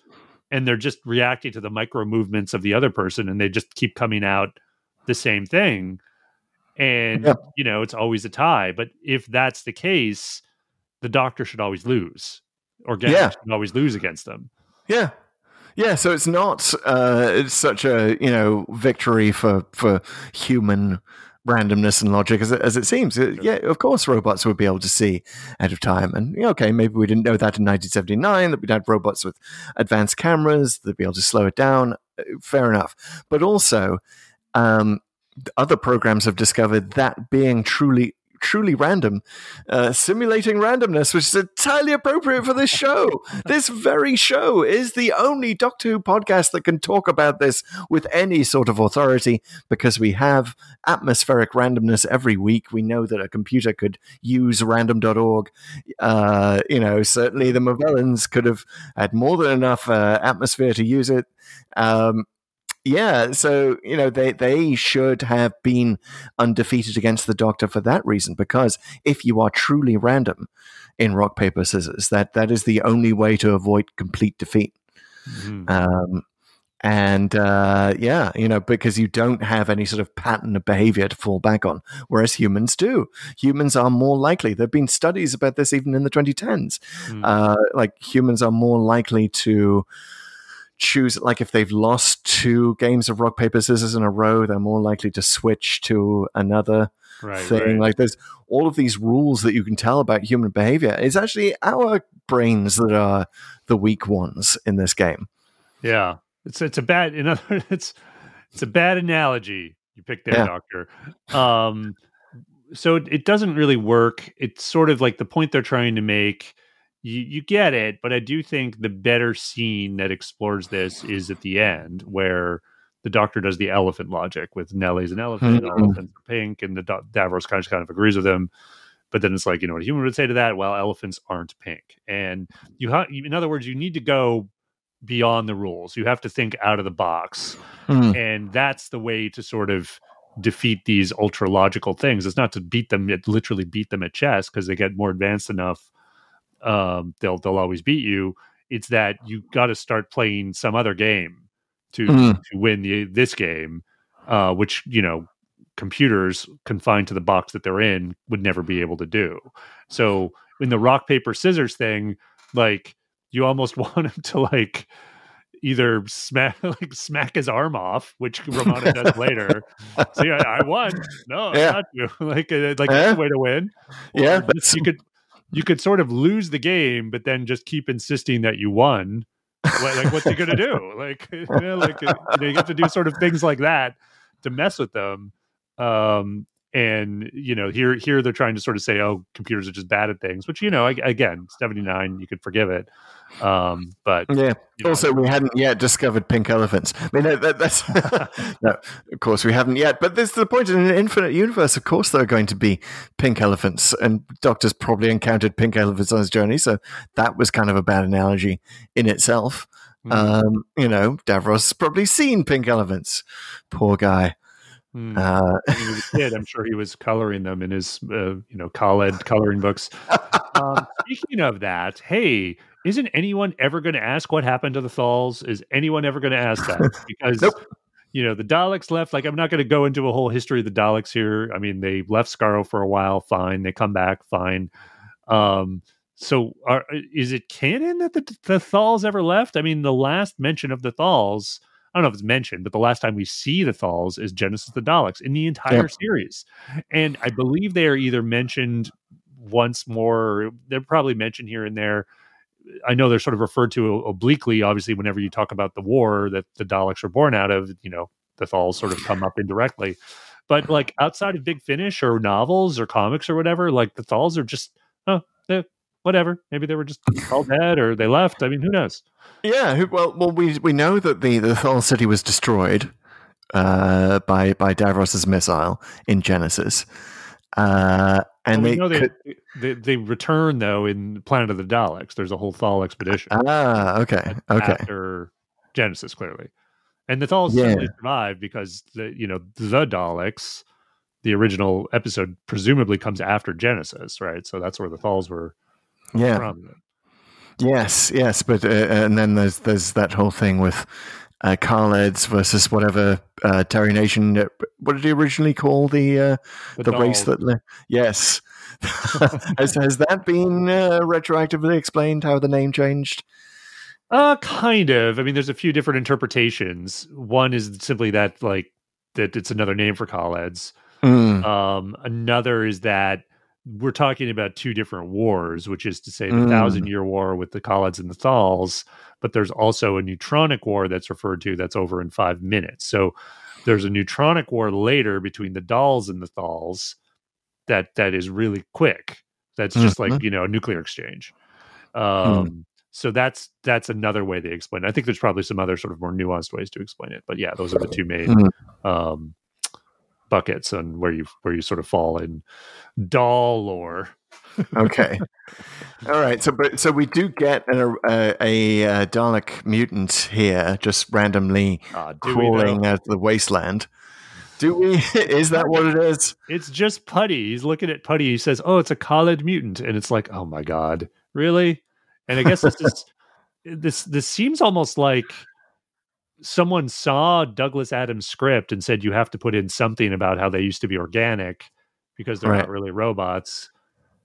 and they're just reacting to the micro movements of the other person and they just keep coming out the same thing and Yeah. you know it's always a tie but if that's the case the doctor should always lose or get Yeah. should always lose against them Yeah. Yeah, so it's not uh, it's such a you know victory for for human randomness and logic as it, as it seems. Uh, Yeah, of course, robots would be able to see out of time, and okay, maybe we didn't know that in 1979 that we'd had robots with advanced cameras that'd be able to slow it down. Uh, Fair enough, but also um, other programs have discovered that being truly truly random uh, simulating randomness which is entirely appropriate for this show. This very show is the only doctor who podcast that can talk about this with any sort of authority because we have atmospheric randomness every week. We know that a computer could use random.org uh, you know certainly the Movellans could have had more than enough uh, atmosphere to use it. Um, yeah, so you know they they should have been undefeated against the Doctor for that reason. Because if you are truly random in rock paper scissors, that that is the only way to avoid complete defeat. Mhm. Um, and uh, yeah, you know, because you don't have any sort of pattern of behavior to fall back on, whereas humans do. Humans are more likely. There have been studies about this even in the 2010s. Mm. Uh, like humans are more likely to choose like if they've lost two games of rock paper scissors in a row they're more likely to switch to another right, thing. right. like there's all of these rules that you can tell about human behavior. It's actually our brains that are the weak ones in this game. Yeah. It's it's a bad in other it's it's a bad analogy you picked there Yeah. doctor. Um so it, it doesn't really work. It's sort of like the point they're trying to make you, you get it but i do think the better scene that explores this is at the end where the doctor does the elephant logic with Nellie's an elephant, Mhm. elephants are pink, and the Do- Davros kind of kind of agrees with him. But then it's like, you know what a human would say to that? Well, elephants aren't pink. And you have, in other words, you need to go beyond the rules. You have to think out of the box. Hmm. And that's the way to sort of defeat these ultra logical things. It's not to beat them, it literally beat them at chess because they get more advanced enough. Um, they'll they'll always beat you. It's that you got to start playing some other game to Mm. to win the this game, uh, which you know computers confined to the box that they're in would never be able to do. So in the rock paper scissors thing, like you almost want him to like either smack like smack his arm off, which Romana does later. So yeah, I won. No, Yeah. not you. like uh, like Yeah. that's the way to win. Yeah, Or that's- you could you could sort of lose the game, but then just keep insisting that you won. What, like what's he gonna do? Like you know, like uh, you, know, you have to do sort of things like that to mess with them. Um, and you know, here here they're trying to sort of say, oh, computers are just bad at things, which you know, ag- again, seventy nine, you could forgive it. Um, but yeah you know, also we hadn't yet discovered pink elephants. I mean that, that, that's no of course we haven't yet but this is the point in an infinite universe of course there are going to be pink elephants and doctor's probably encountered pink elephants on his journey so that was kind of a bad analogy in itself. Mm, um you know davros has probably seen pink elephants. Poor guy mm. uh when he was a kid, I'm sure he was coloring them in his, uh, you know, college coloring books. Um, speaking of that, hey, isn't anyone ever going to ask what happened to the Thals? Is anyone ever going to ask that? Because Nope. you know the Daleks left. Like I'm not going to go into a whole history of the Daleks here. I mean, they left Skaro for a while, fine. They come back, fine. Um, so are, is it canon that the the Thals ever left? I mean, the last mention of the Thals. I don't know if it's mentioned, but the last time we see the Thals is Genesis the Daleks in the entire series. And I believe they are either mentioned once more, or they're probably mentioned here and there. I know they're sort of referred to obliquely, obviously, whenever you talk about the war that the Daleks are born out of, you know, the Thals sort of come up indirectly. But like outside of Big Finish or novels or comics or whatever, like the Thals are just, oh, they're, whatever. Maybe they were just all dead or they left. I mean, who knows? Yeah, who- well, well, we we know that the the Thal city was destroyed uh, by by Davros's missile in Genesis, uh, and Well, we they, know they, they they return though in Planet of the Daleks. There's a whole Thal expedition ah, okay, okay, after Genesis, clearly, and the Thals Yeah. certainly survived because the you know the Daleks, the original episode presumably comes after Genesis, right? So that's where the Thals were yeah, from. yes, yes, but uh, and then there's there's that whole thing with uh, Kaleds versus whatever uh, Terry Nation. uh, What did he originally call the uh, The the, race that? Yes, has has that been uh, retroactively explained how the name changed? Uh, kind of. I mean, there's a few different interpretations. One is simply that like that it's another name for Kaleds. Mm, Um, another is that we're talking about two different wars, which is to say the Mm. Thousand Year War with the Kaleds and the Thals, but there's also a neutronic war that's referred to that's over in five minutes. So there's a neutronic war later between the Dals and the Thals that that is really quick. That's just like you know a nuclear exchange. Um, So that's that's another way they explain. it. I think there's probably some other sort of more nuanced ways to explain it, but yeah, those are the two main Mm. um, buckets and where you where you sort of fall in doll lore. okay. All right. So, but so we do get a, a, a, uh Dalek mutant here, just randomly do crawling out of the wasteland. Do we? Is that what it is? It's just Putty. He's looking at Putty. He says, "Oh, it's a Kaled mutant," and it's like, "Oh my god, really?" And I guess this is this this seems almost like someone saw Douglas Adams' script and said you have to put in something about how they used to be organic because they're Right. not really robots.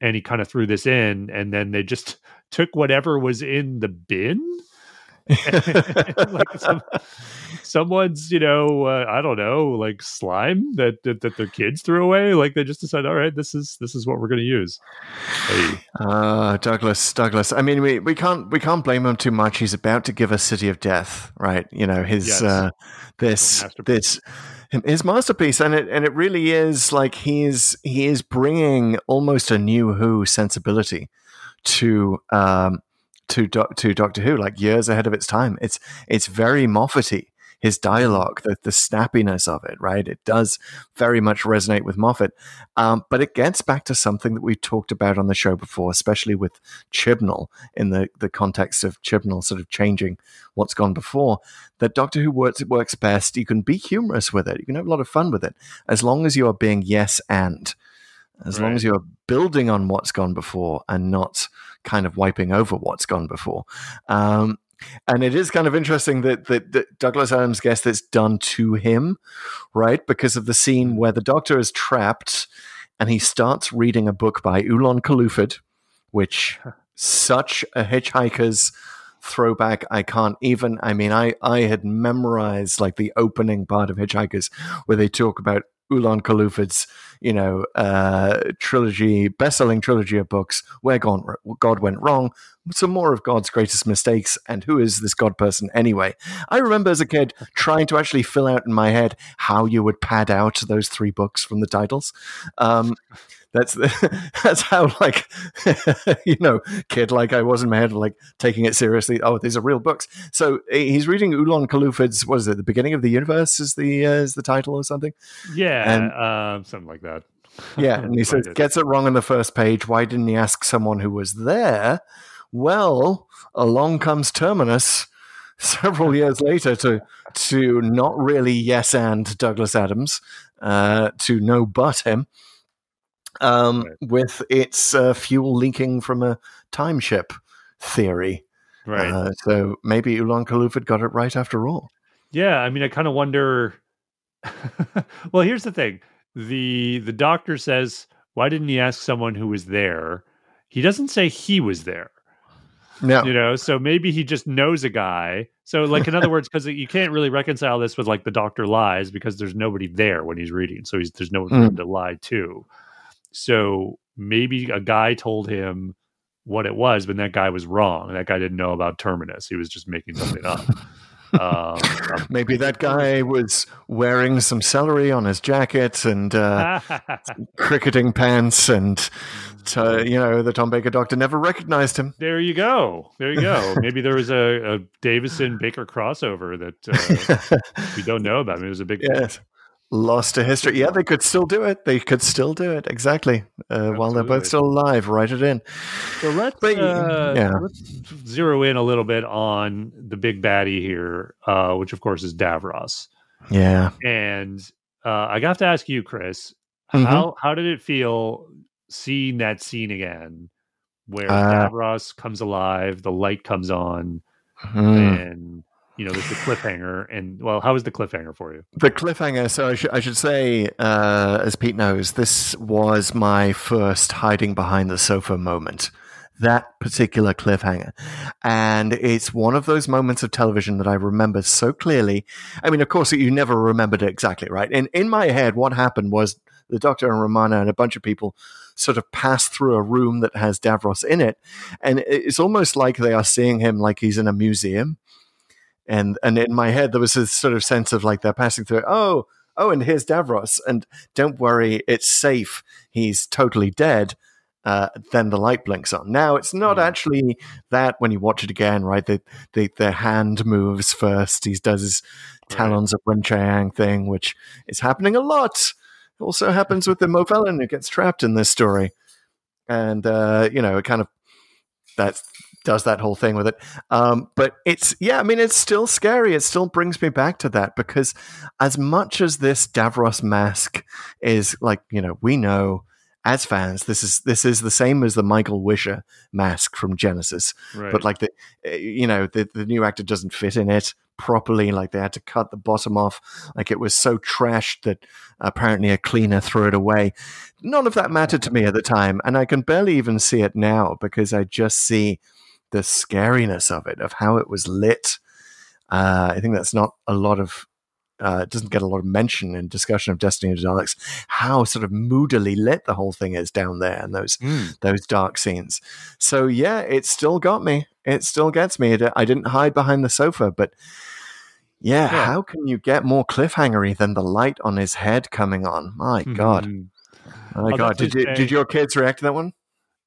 And he kind of threw this in, and then they just took whatever was in the bin. like some, someone's, you know, uh, I don't know, like slime that, that that their kids threw away. Like they just decided, all right, this is this is what we're going to use. Hey, Ah, Douglas, Douglas. I mean, we, we can't we can't blame him too much. He's about to give us City of Death, right? You know, his Yes. uh, this masterpiece. this his masterpiece, and it and it really is like he's he is bringing almost a new Who sensibility to um to to Doctor Who, like years ahead of its time. It's it's very Moffat-y. His dialogue, the, the snappiness of it, right? It does very much resonate with Moffat. Um, but it gets back to something that we talked about on the show before, especially with Chibnall in the, the context of Chibnall sort of changing what's gone before. That Doctor Who works works best. You can be humorous with it. You can have a lot of fun with it, as long as you are being yes and, as long as you're building on what's gone before and not kind of wiping over what's gone before. Um, and it is kind of interesting that, that, that Douglas Adams gets this done to him, right? Because of the scene where the Doctor is trapped and he starts reading a book by Oolon Colluphid, which such a hitchhiker's throwback. I can't even. I mean, I I had memorized like the opening part of Hitchhikers, where they talk about Oolon Colluphid's, you know, uh, trilogy, best-selling trilogy of books, where God, went wrong, some more of God's greatest mistakes, and who is this God person anyway? I remember as a kid trying to actually fill out in my head how you would pad out those three books from the titles. Um, that's the, that's how like you know kid like I was in my head like taking it seriously. Oh, these are real books. So eh, he's reading Oolon Colluphid's. What is it? The beginning of the universe is the uh, is the title or something. yeah, And- um, something like that. Yeah, and he says gets it wrong on the first page. Why didn't he ask someone who was there? Well, along comes Terminus several years later to to not really yes and Douglas Adams uh, to no but him um, Right. with its uh, fuel leaking from a time ship theory. right. Uh, so maybe Oolon Colluphid got it right after all. Yeah, I mean, I kind of wonder. well, here's the thing: the the doctor says, "Why didn't he ask someone who was there?" He doesn't say he was there. No. You know, so maybe he just knows a guy. So, like, in other words, because you can't really reconcile this with like the doctor lies because there's nobody there when he's reading, so he's there's no one him to lie to. So maybe a guy told him what it was, but that guy was wrong. That guy didn't know about Terminus. He was just making something up. um, Maybe that guy was wearing some celery on his jacket and uh, cricketing pants, and uh, you know the Tom Baker doctor never recognized him. there you go. There you go. Maybe there was a, a Davison Baker crossover that uh, we don't know about. Maybe it was a big Yes. Lost to history. Yeah, they could still do it. They could still do it. Exactly. Uh, while they're both still alive, write it in. So let's, But, uh, yeah. let's zero in a little bit on the big baddie here, uh, which of course is Davros. Yeah. And uh, I have to ask you, Chris, Mhm. how how did it feel seeing that scene again, where Uh, Davros comes alive, the light comes on, Hmm. and you know there's the cliffhanger. And well, how was the cliffhanger for you? The cliffhanger. So I should I should say, uh, as Pete knows, this was my first hiding behind the sofa moment. That particular cliffhanger, and it's one of those moments of television that I remember so clearly. I mean, of course, you never remembered it exactly, right? In in my head, what happened was the Doctor and Romana and a bunch of people sort of pass through a room that has Davros in it, and it's almost like they are seeing him like he's in a museum and and in my head there was this sort of sense of like they're passing through oh oh and here's davros and don't worry it's safe. He's totally dead. Uh, then the light blinks on. Now it's not Mm. actually that when you watch it again right? The, the the hand moves first. He does his Right. talons of Weng-Chiang thing which is happening a lot. It also happens with the Movellan who gets trapped in this story. And uh, you know it kind of that does that whole thing with it um, but it's yeah, I mean it's still scary. It still brings me back to that because as much as this Davros mask is like you know we know as fans this is this is the same as the Michael Wisher mask from Genesis, Right. but like the uh, you know the the new actor doesn't fit in it properly. Like they had to cut the bottom off. Like it was so trashed that apparently a cleaner threw it away. None of that mattered to me at the time, and I can barely even see it now because I just see the scariness of it, of how it was lit. Uh, I think that's not a lot of. Uh, it doesn't get a lot of mention in discussion of Destiny of the Daleks. How sort of moodily lit the whole thing is down there, and those Mm. those dark scenes. So yeah, it still got me. It still gets me. It, I didn't hide behind the sofa, but yeah, Yeah. how can you get more cliffhangery than the light on his head coming on? My God, Mhm. my I'll God! Did you did your kids react to that one?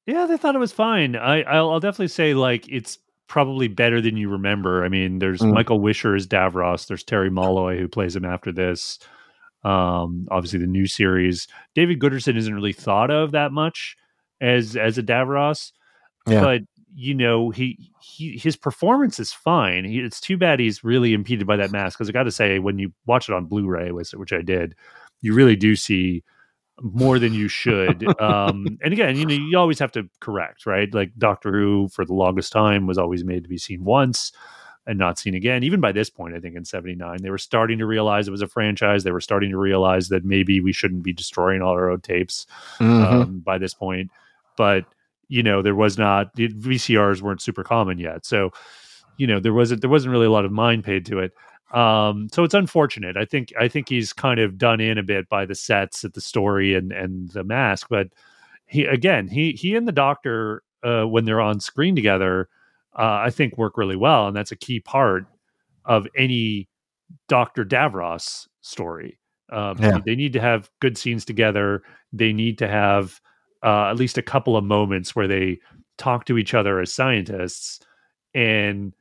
Yeah, they thought it was fine. I, I'll, I'll definitely say like it's probably better than you remember. I mean, there's Mm. Michael Wisher as Davros. There's Terry Molloy who plays him after this. Um, obviously, the new series. David Gooderson isn't really thought of that much as as a Davros, Yeah. but you know he he his performance is fine. He, it's too bad he's really impeded by that mask because I got to say when you watch it on Blu-ray, which, which I did, you really do see more than you should. um, and again, you know, you always have to correct, right? Like Doctor Who, for the longest time, was always made to be seen once and not seen again. Even by this point, I think in '79, they were starting to realize it was a franchise. They were starting to realize that maybe we shouldn't be destroying all our old tapes Mhm. um, by this point. But you know, there was not VCRs weren't super common yet, so you know there wasn't there wasn't really a lot of mind paid to it. Um, so it's unfortunate. I think I think he's kind of done in a bit by the sets at the story and and the mask, but he again he he and the doctor uh, when they're on screen together, uh, I think work really well, and that's a key part of any Doctor Davros story. Um, Yeah. They need to have good scenes together. They need to have uh, at least a couple of moments where they talk to each other as scientists. And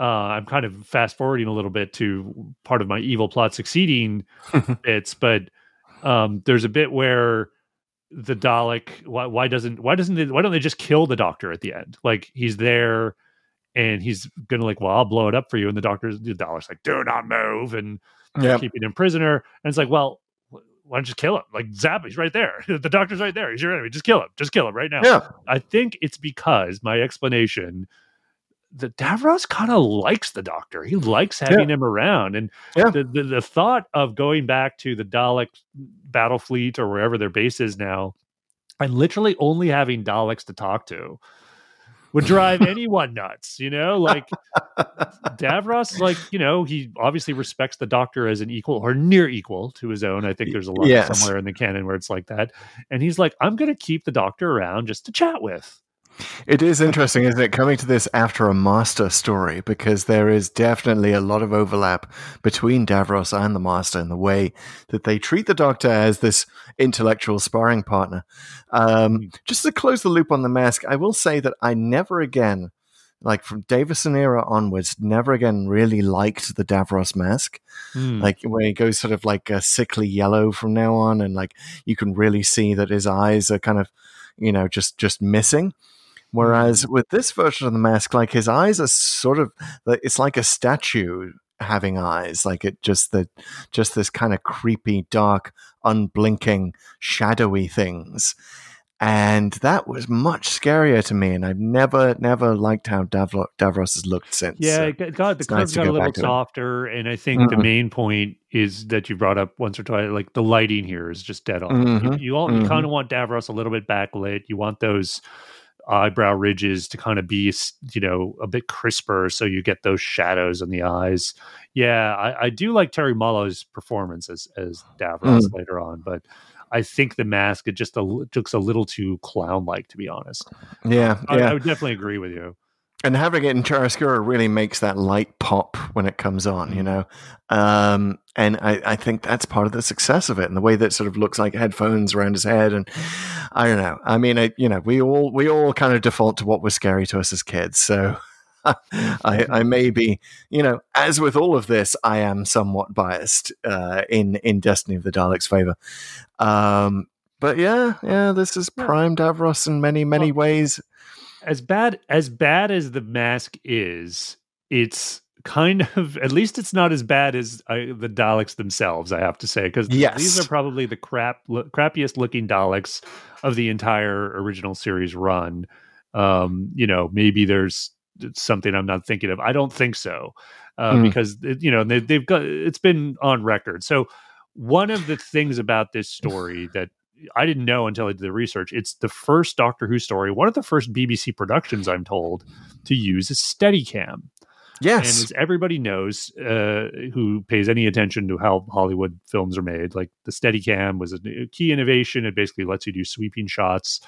uh, I'm kind of fast forwarding a little bit to part of my evil plot succeeding bits, but um, there's a bit where the Dalek why, why doesn't why doesn't they, why don't they just kill the doctor at the end? Like he's there and he's gonna like, well, I'll blow it up for you, and the doctor's the Dalek's like, do not move, and Yeah. keeping him prisoner. And it's like, well, why don't you just kill him? Like zap, he's right there. the doctor's right there. He's your enemy. Just kill him. Just kill him right now. Yeah. I think it's because my explanation the Davros kind of likes the Doctor. He likes having him around, and Yeah. the, the the thought of going back to the Dalek battle fleet or wherever their base is now, and literally only having Daleks to talk to. Would drive anyone nuts, you know. Like Davros, like you know, he obviously respects the Doctor as an equal or near equal to his own. I think there's a lot Yes. somewhere in the canon where it's like that, and he's like, "I'm going to keep the Doctor around just to chat with." It is interesting, isn't it, coming to this after a master story because there is definitely a lot of overlap between Davros and the master in the way that they treat the doctor as this intellectual sparring partner. Um, just to close the loop on the mask, I will say that I never again, like from Davison era onwards, never again really liked the Davros mask. Hmm. Like where he goes sort of like a sickly yellow from now on, and like you can really see that his eyes are kind of, you know, just just missing. Whereas with this version of the mask, like his eyes are sort of, like, it's like a statue having eyes, like it just the just this kind of creepy, dark, unblinking, shadowy things. And that was much scarier to me, and I've never, never liked how Davro- Davros has looked since. Yeah, So it got, got the nice curves to got a little softer, and I think the Mhm. main point is that you brought up once or twice. Like the lighting here is just dead on. Mhm, You, you all you mhm. kind of want Davros a little bit backlit. You want those eyebrow ridges to kind of be, you know, a bit crisper, so you get those shadows in the eyes. Yeah, I, I do like Terry Molloy's performance as as Davros Mm. later on, but. I think the mask it just a, looks a little too clown like, to be honest. yeah, I, yeah. I would definitely agree with you. And having it in chiaroscuro really makes that light pop when it comes on, you know. Um, and I, I think that's part of the success of it, and the way that sort of looks like headphones around his head, and I don't know. I mean, I, you know, we all we all kind of default to what was scary to us as kids, so. I, I may be, you know, as with all of this, I am somewhat biased uh, in in Destiny of the Daleks' favor. Um, but yeah, yeah, this is prime Davros in many many ways. As bad as bad as the mask is, it's kind of at least it's not as bad as uh, the Daleks themselves. I have to say because Yes. these are probably the crap lo- crappiest looking Daleks of the entire original series run. Um, you know, maybe there's something I'm not thinking of. I don't think so uh, Mm. because it, you know they, they've got it's been on record. So one of the things about this story that I didn't know until I did the research. It's the first Doctor Who story, one of the first BBC productions, I'm told, to use a Steadicam. And Yes, as everybody knows, uh, who pays any attention to how Hollywood films are made, like the Steadicam was a key innovation. It basically lets you do sweeping shots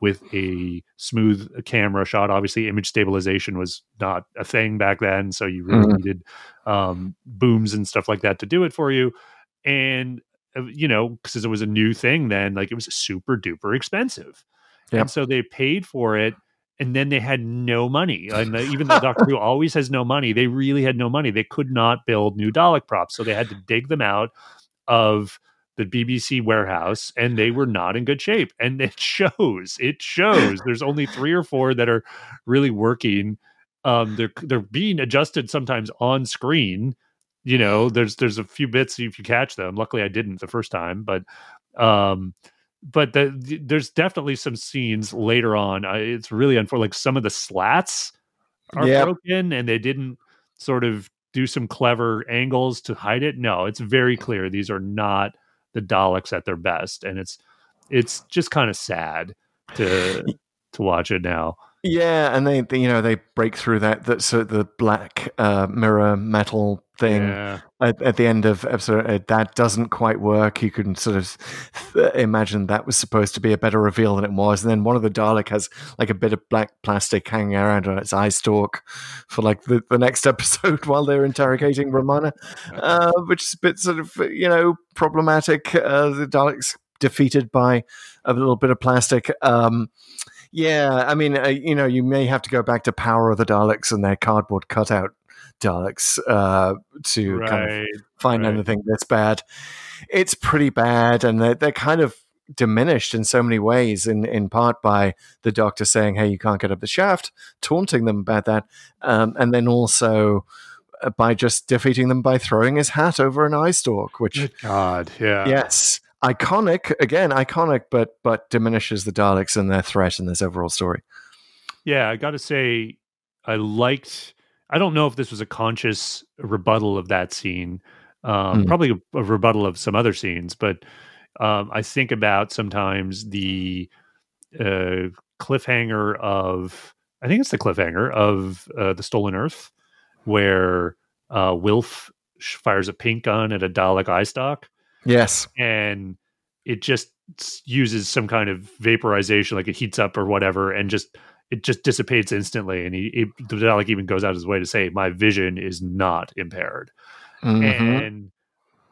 with a smooth camera shot. Obviously, image stabilization was not a thing back then, so you really Mhm. needed um, booms and stuff like that to do it for you. And uh, you know, because it was a new thing then, like it was super duper expensive. Yep. And so they paid for it and then they had no money. And the, even though Doctor Who always has no money, they really had no money. They could not build new Dalek props, so they had to dig them out of the BBC warehouse, and they were not in good shape. And it shows. It shows. There's only three or four that are really working. Um, they're they're being adjusted sometimes on screen. You know, there's there's a few bits if you catch them. Luckily, I didn't the first time, but um, but the, the- there's definitely some scenes later on. I, it's really unfortunate. Like some of the slats are Yep. broken, and they didn't sort of do some clever angles to hide it. No, it's very clear these are not the Daleks at their best, and it's it's just kind of sad to to watch it now. Yeah, and they, they you know they break through that that so the black uh, mirror metal thing Yeah. at, at the end of episode uh, that doesn't quite work. You can sort of th- imagine that was supposed to be a better reveal than it was, and then one of the Dalek has like a bit of black plastic hanging around on its eye stalk for like the, the next episode while they're interrogating Romana, uh, which is a bit sort of you know problematic. Uh, the Daleks defeated by a little bit of plastic. Um, yeah, I mean, uh, you know, you may have to go back to Power of the Daleks and their cardboard cutout Daleks uh, to kind of Right. find right. anything that's bad. It's pretty bad, and they're, they're kind of diminished in so many ways, in, in part by the doctor saying, hey, you can't get up the shaft, taunting them about that, um, and then also uh, by just defeating them by throwing his hat over an eye stalk, which Good God. Yeah. yes iconic again iconic but but diminishes the daleks and their threat in this overall story Yeah, I got to say, I liked. I don't know if this was a conscious rebuttal of that scene. Um, Hmm. Probably a, a rebuttal of some other scenes, but um, I think about sometimes the uh, cliffhanger of. I think it's the cliffhanger of uh, the Stolen Earth, where uh, Wilf fires a pink gun at a Dalek eye stalk Yes. and it just uses some kind of vaporization, like it heats up or whatever, and just it just dissipates instantly. And he, he the Dalek even goes out of his way to say, "My vision is not impaired." Mhm. And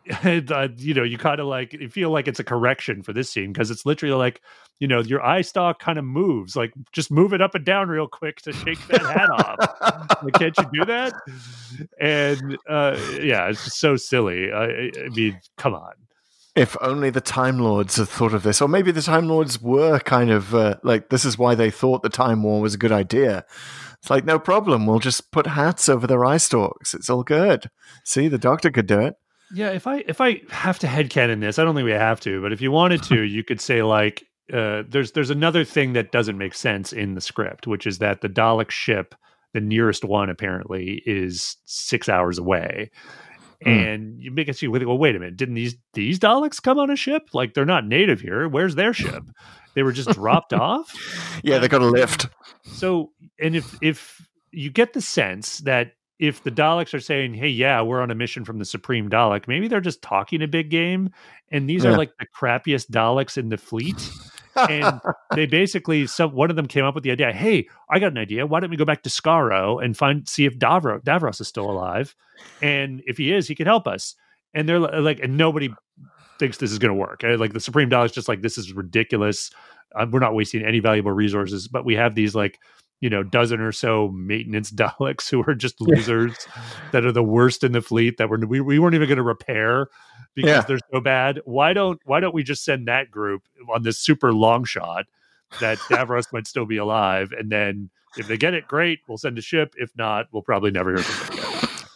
uh, you know, you kind of like you feel like it's a correction for this scene because it's literally like, you know, your eye stalk kind of moves, like just move it up and down real quick to shake that hat off. Like, can't you do that? And uh, yeah, it's just so silly. I I mean, come on. If only the Time Lords had thought of this, or maybe the Time Lords were kind of uh, like this is why they thought the Time War was a good idea. It's like no problem, we'll just put hats over their eye stalks. It's all good. See, the Doctor could do it. Yeah, if I if I have to headcanon this, I don't think we have to, but if you wanted to, you could say like uh, there's there's another thing that doesn't make sense in the script, which is that the Dalek ship, the nearest one apparently, is six hours away. Hmm. And you make it see, well, wait a minute, didn't these these Daleks come on a ship? Like they're not native here. Where's their ship? They were just dropped off. Yeah, they got a lift. So, and if if you get the sense that if the Daleks are saying, "Hey, yeah, we're on a mission from the Supreme Dalek," maybe they're just talking a big game, and these Yeah. are like the crappiest Daleks in the fleet. And they basically, some one of them came up with the idea, "Hey, I got an idea. Why don't we go back to Skaro and find see if Davros Davros is still alive, and if he is, he can help us." And they're like, and nobody thinks this is going to work. Like the Supreme Dalek's just like, this is ridiculous. Uh, we're not wasting any valuable resources, but we have these like you know dozen or so maintenance Daleks who are just losers that are the worst in the fleet that we're, we we weren't even going to repair because Yeah. they're so bad. Why don't why don't we just send that group on this super long shot that Davros might still be alive, and then if they get it, great, we'll send a ship. If not, we'll probably never hear from them.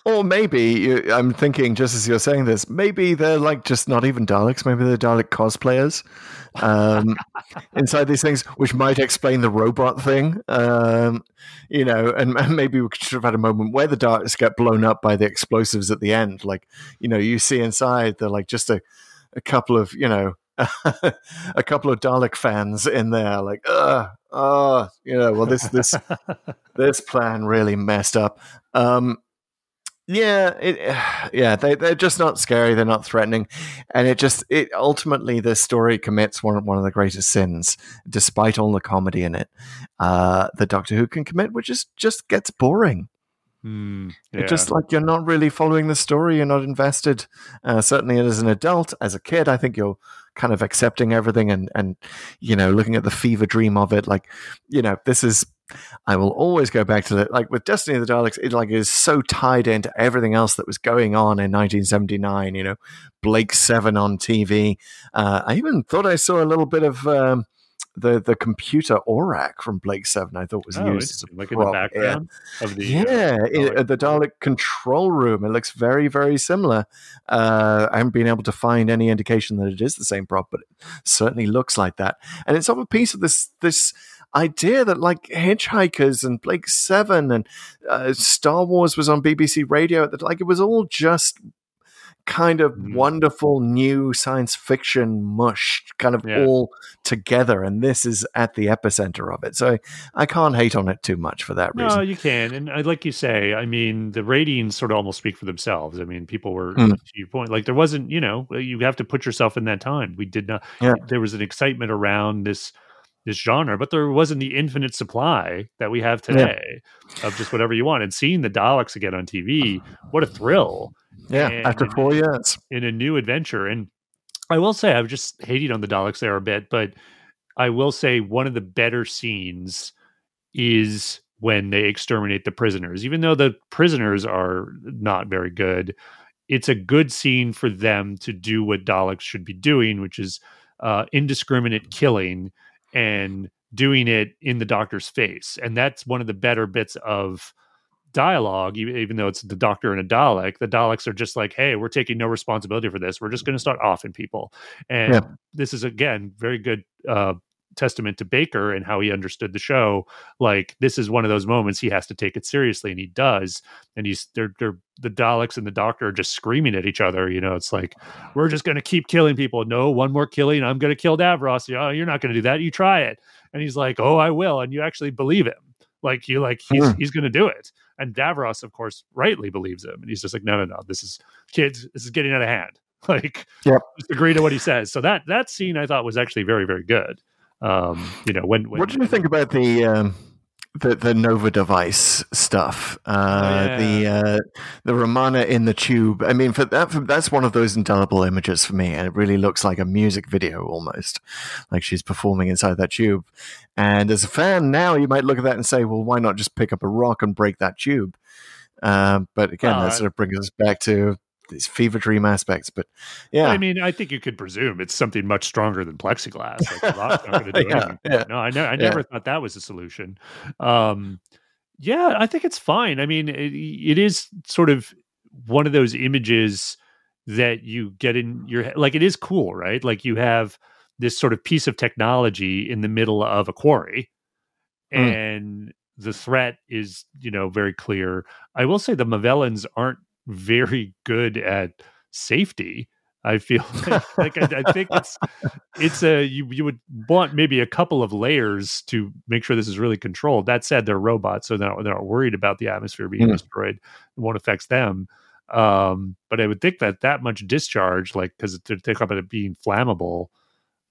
Or maybe I'm thinking, just as you're saying this, maybe they're like just not even Daleks. Maybe they're Dalek cosplayers um, inside these things, which might explain the robot thing. Um, you know, and, and maybe we should have had a moment where the Daleks get blown up by the explosives at the end. Like, you know, you see inside, they're like just a, a couple of, you know, a couple of Dalek fans in there, like, uh, uh, you know, well, this this this plan really messed up. Um, yeah, it, yeah, they they're just not scary. They're not threatening, and it just it ultimately the story commits one one of the greatest sins, despite all the comedy in it. Uh, the Doctor Who can commit, which is just gets boring. Hmm, It's just like you're not really following the story. You're not invested. Uh, certainly, as an adult, as a kid, I think you're kind of accepting everything and and you know looking at the fever dream of it. Like you know, this is. I will always go back to it. Like with Destiny of the Daleks, it like is so tied into everything else that was going on in 1979. You know, Blake Seven on TV. Uh, I even thought I saw a little bit of. Um, the, the computer Orac from Blake Seven I thought was oh, used as a like in the prop. Yeah. background of the uh, Yeah, it, Dalek at the Dalek control room. It looks very, very similar. Uh, I haven't been able to find any indication that it is the same prop, but it certainly looks like that. And it's of a piece of this this idea that like Hitchhikers and Blake Seven and uh, Star Wars was on BBC Radio. That like it was all just kind of Mhm. wonderful new science fiction mush kind of Yeah. all together and this is at the epicenter of it so i can't hate on it too much for that reason No, you can, and uh, like you say, I mean, the ratings sort of almost speak for themselves. I mean, people were Mm. to your point, like there wasn't, you know, you have to put yourself in that time. We did not. Yeah. There was an excitement around this this genre, but there wasn't the infinite supply that we have today of just whatever you want. And seeing the Daleks again on TV, what a thrill! yeah and- after four years in a new adventure. And I will say, I've just hated on the Daleks there a bit, but I will say one of the better scenes is when they exterminate the prisoners. Even though the prisoners are not very good, it's a good scene for them to do what Daleks should be doing, which is uh, indiscriminate killing and doing it in the doctor's face. And that's one of the better bits of dialogue, even though it's the doctor and a Dalek. The Daleks are just like, hey, we're taking no responsibility for this. We're just going to start offing people. And Yeah. this is, again, very good uh, testament to Baker and how he understood the show. Like this is one of those moments he has to take it seriously, and he does. And he's they're they're the Daleks and the Doctor are just screaming at each other. You know, it's like we're just going to keep killing people. No, one more killing, I'm going to kill Davros. Oh, you're not going to do that. You try it. And he's like, oh, I will. And you actually believe him. Like you like he's Hmm. he's going to do it. And Davros, of course, rightly believes him. And he's just like, no, no, no. This is kids. This is getting out of hand. Like, Yep. just agree to what he says. So that that scene I thought was actually very very good. Um, you know, when, when What do you think about the um, the the Nova device stuff? Uh, The uh, the Romana in the tube. I mean, for that for, that's one of those indelible images for me, and it really looks like a music video almost, like she's performing inside that tube. And as a fan now, you might look at that and say, "Well, why not just pick up a rock and break that tube?" Um, but again, Well, that I- sort of brings us back to these fever dream aspects. But yeah, I mean, I think you could presume it's something much stronger than plexiglass. Like, Yeah, anything. yeah. No, I, ne- I Yeah. never thought that was a solution. Um, yeah, I think it's fine. I mean, it, it is sort of one of those images that you get in your head. Like, it is cool, right? Like, you have this sort of piece of technology in the middle of a quarry, Mm. and the threat is, you know, very clear. I will say the Movellans aren't very good at safety. I feel like, like I, I think it's it's a you you would want maybe a couple of layers to make sure this is really controlled. That said, they're robots, so they're not, they're not worried about the atmosphere being Mm. destroyed. It won't affect them. Um, but I would think that that much discharge, like because to take about it being flammable,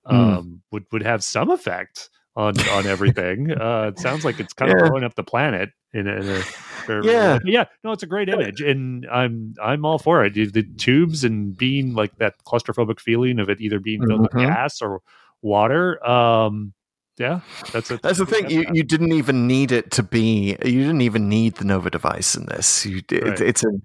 Mm. um, would would have some effect on on everything. uh, it sounds like it's kind of Yeah. blowing up the planet in a, in a very- Yeah. yeah. No, it's a great image, and I'm I'm all for it. The tubes and being like that claustrophobic feeling of it either being filled with Mhm. gas or water. Um, yeah, that's a, That's the thing. You you didn't even need it to be. You didn't even need the Nova device in this. You, it, Right. It's an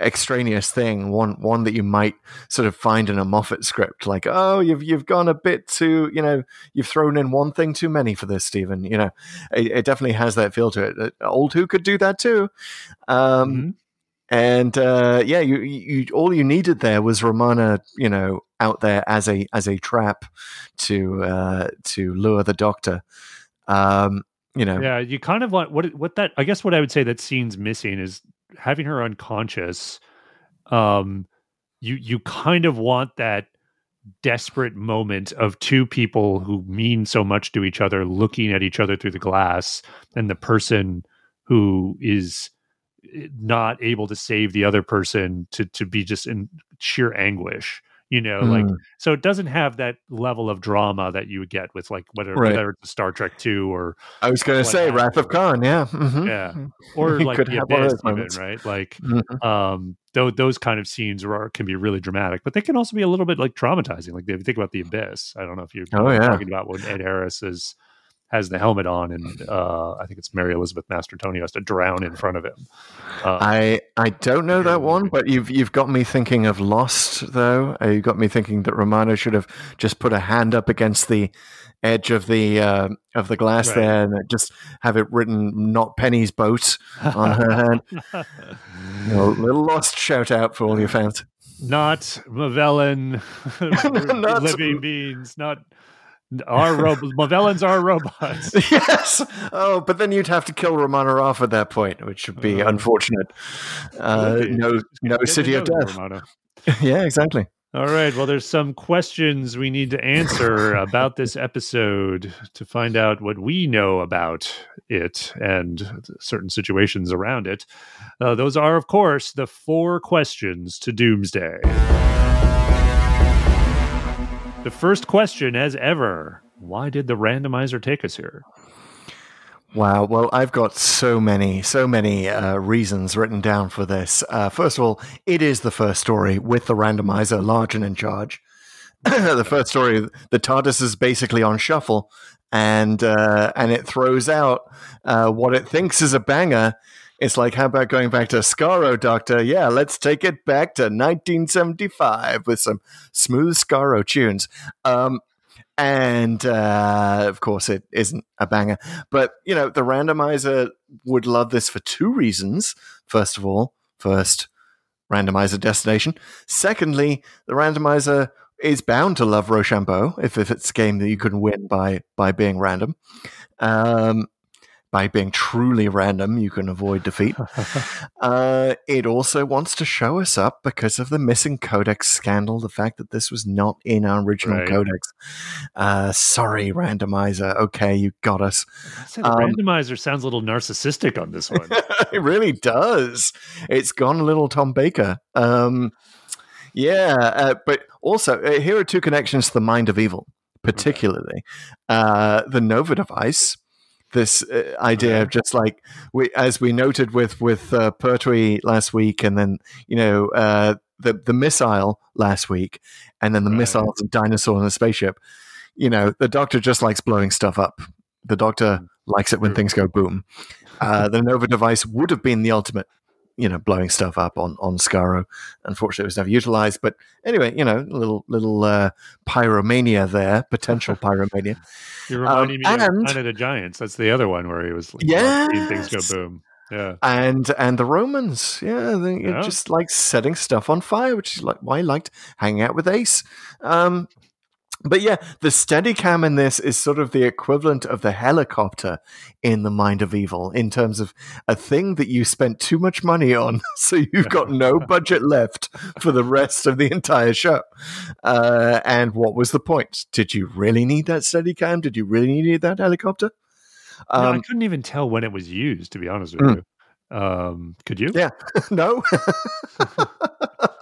extraneous thing. One one that you might sort of find in a Moffat script. Like, oh, you've you've gone a bit too. You know, you've thrown in one thing too many for this, Stephen. You know, it, it definitely has that feel to it. Uh, Old Who could do that too. Um, Mhm. And uh, yeah, you, you all you needed there was Romana, you know, out there as a as a trap to uh, to lure the Doctor. Um, you know, Yeah, you kind of want what what that I guess what I would say that scene's missing is having her unconscious. Um, you you kind of want that desperate moment of two people who mean so much to each other looking at each other through the glass, and the person who is not able to save the other person to to be just in sheer anguish. You know, like Mm. so it doesn't have that level of drama that you would get with like whether Right. whether it's Star Trek Two or I was going what to say Wrath of. Khan. Yeah, mhm. yeah, or like the have one of abyss, even, right? Like, Mhm. um, those those kind of scenes are, can be really dramatic, but they can also be a little bit like traumatizing. Like if you think about the abyss, I don't know if you're Oh, yeah. talking about when Ed Harris is has the helmet on, and uh, I think it's Mary Elizabeth Mastrantonio has to drown in front of him. Uh, I I don't know that one, but you've you've got me thinking of Lost though. Uh, you got me thinking that Romana should have just put a hand up against the edge of the uh, of the glass Right. there and just have it written "Not Penny's boat" on her hand. You know, little Lost shout out for all your fans. not Movellan Not- living beings, not our rob- Movellans are robots. yes. Oh, but then you'd have to kill Romana off at that point, which would be Uh, unfortunate. Uh, no, no city of death. Romana. yeah, exactly. All right. Well, there's some questions we need to answer about this episode to find out what we know about it and certain situations around it. Uh, those are, of course, the four questions to Doomsday. The first question, as ever why did the randomizer take us here? Wow. Well, I've got so many, so many uh, reasons written down for this. Uh, first of all, it is the first story with the randomizer large and in charge. the first story, the TARDIS is basically on shuffle, and uh, and it throws out uh, what it thinks is a banger. It's like, how about going back to Skaro, Doctor? Yeah, let's take it back to 1975 with some smooth Skaro tunes. Um, and uh, of course, it isn't a banger. But you know, the randomizer would love this for two reasons. First of all, first randomizer destination. Secondly, the randomizer is bound to love Rochambeau if, if it's a game that you can win by by being random. Um, by being truly random, you can avoid defeat. uh, it also wants to show us up because of the missing codex scandal, the fact that this was not in our original Right. codex. Uh, sorry, randomizer. Okay, you got us. The Um, randomizer sounds a little narcissistic on this one. it really does. It's gone a little Tom Baker. Um, yeah, uh, but also uh, here are two connections to the mind of evil, particularly uh, the Nova device. This uh, idea of just like we, as we noted with with uh, Pertwee last week, and then you know uh, the the missile last week, and then the Right. missiles and dinosaur in the spaceship. You know, the Doctor just likes blowing stuff up. The Doctor likes it when things go boom. Uh, the Nova device would have been the ultimate, you know, blowing stuff up on on Skaro. Unfortunately, it was never utilized. But anyway, you know, little little uh, pyromania there, potential pyromania. You're reminding Um, me of and- Planet of the Giants. That's the other one where he was like, seeing things go boom. Yeah. and and the Romans, yeah, they Yeah. just like setting stuff on fire, which is like why I liked hanging out with Ace. Um, but yeah, the Steadicam in this is sort of the equivalent of the helicopter in the Mind of Evil in terms of a thing that you spent too much money on, so you've got no budget left for the rest of the entire show. Uh, and what was the point? Did you really need that Steadicam? Did you really need that helicopter? No, I Um, couldn't even tell when it was used, to be honest with Mm. you. Um, could you? Yeah. no.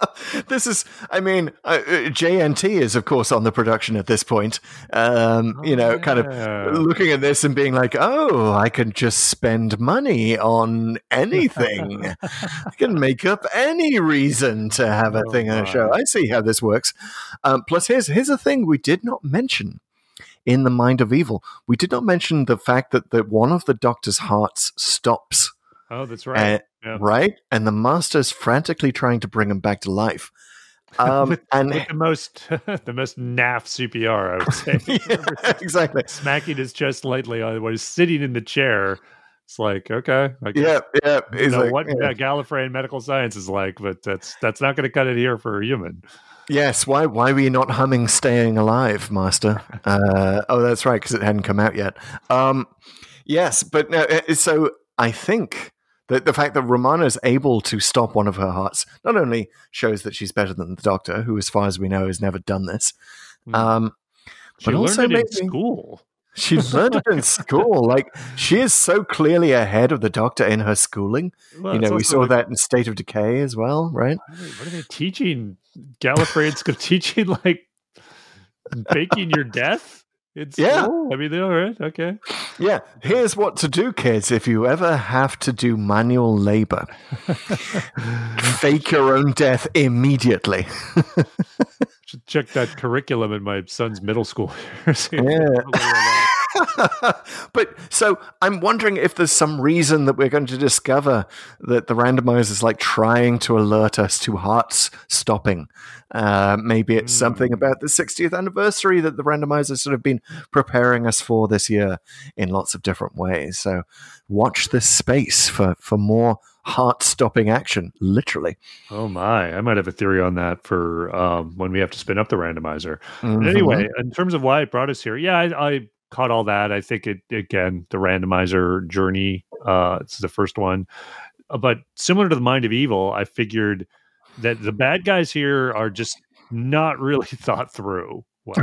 this is, I mean, uh, uh, JNT is, of course, on the production at this point. Um, you know, kind of looking at this and being like, oh, I can just spend money on anything. I can make up any reason to have a Oh, thing on a show. I see how this works. Um, plus, here's here's a thing we did not mention in the Mind of Evil. We did not mention the fact that the, one of the Doctor's hearts stops. Oh, that's right. Yeah. right? And the master's frantically trying to bring him back to life. Um, with, and with the most the most naff CPR, I would say. yeah, exactly. Smacking his chest lightly on while he's sitting in the chair. It's like, okay, I guess Yeah, yeah. He's know like, what yeah. Gallifrey and medical science is like, but that's that's not going to cut it here for a human. Yes. Why? Why were you not humming "Staying Alive," Master? Uh, oh, that's right, because it hadn't come out yet. Um, yes, but no, so I think that the fact that Romana is able to stop one of her hearts not only shows that she's better than the Doctor, who, as far as we know, has never done this. Hmm. Um, She but learned also it in maybe- school. She learned it in school. Like she is so clearly ahead of the Doctor in her schooling. Well, you know, we saw like, that in State of Decay as well, right? What are they, what are they teaching? Gallifrey and teaching like baking your death. It's Yeah. I mean, they're all right, okay. Yeah. Here's what to do, kids. If you ever have to do manual labor, fake your own death immediately. Should check that curriculum in my son's middle school. Yeah. there's a little of that. but so I'm wondering if there's some reason that we're going to discover that the randomizer is like trying to alert us to hearts stopping. Uh, maybe it's something about the 60th anniversary that the randomizer sort of been preparing us for this year in lots of different ways. So watch this space for for more heart stopping action. Literally. Oh my! I might have a theory on that for um, when we have to spin up the randomizer. But Mhm. anyway, in terms of why it brought us here, yeah, I, I caught all that. I think it again the randomizer journey. Uh, it's the first one, Uh, but similar to the Mind of Evil, I figured that the bad guys here are just not really thought through. Well,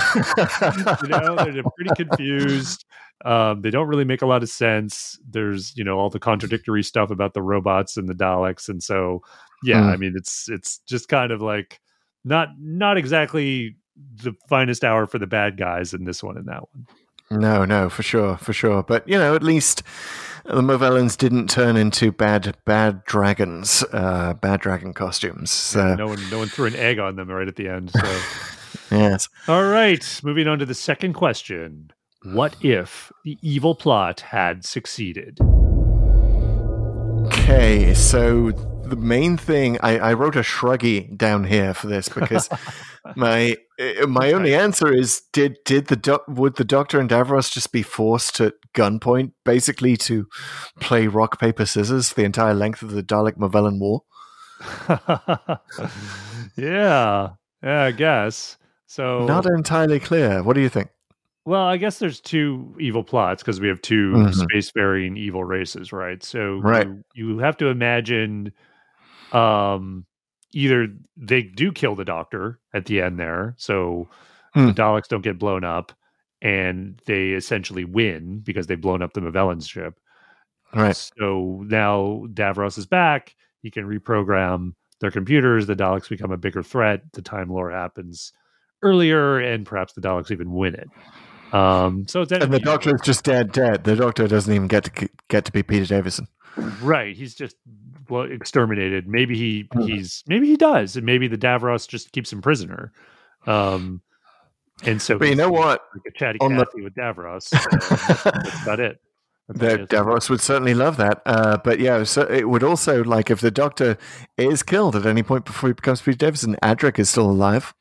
you know, they're, they're pretty confused. Um, they don't really make a lot of sense. There's, you know, all the contradictory stuff about the robots and the Daleks, and so, yeah, Mm. I mean, it's it's just kind of like not not exactly the finest hour for the bad guys in this one and that one. No, no, for sure, for sure. But you know, at least the Movellans didn't turn into bad, bad dragons, uh, bad dragon costumes. So No one no one threw an egg on them right at the end. So, yes, all right, moving on to the second question: What if the evil plot had succeeded? okay. So the main thing I, I wrote a shruggy down here for this because my uh, my only answer is did did the doc, would the Doctor and Davros just be forced at gunpoint, basically to play rock paper scissors the entire length of the Dalek Movellan War? yeah, yeah, I guess. So Not entirely clear. What do you think? Well, I guess there's two evil plots because we have 2 Mhm. space-faring evil races, right? So Right. you, you have to imagine um either they do kill the doctor at the end there, so Hmm. the Daleks don't get blown up and they essentially win because they've blown up the Movellan ship. Right. So now Davros is back. He can reprogram their computers. The Daleks become a bigger threat. The Time Lore happens earlier, and perhaps the Daleks even win it. Um, so it's And the Doctor is just dead, dead. The Doctor doesn't even get to get to be Peter Davison. right. He's just blo- exterminated. Maybe he Hmm. he's maybe he does, and maybe the Davros just keeps him prisoner. Um, and so, But you know what? Like a chatty On the- Cathy with Davros. Uh, that's about it. The. Davros would certainly love that. Uh, but yeah, so it would also like if the Doctor is killed at any point before he becomes Peter Davison, Adric is still alive.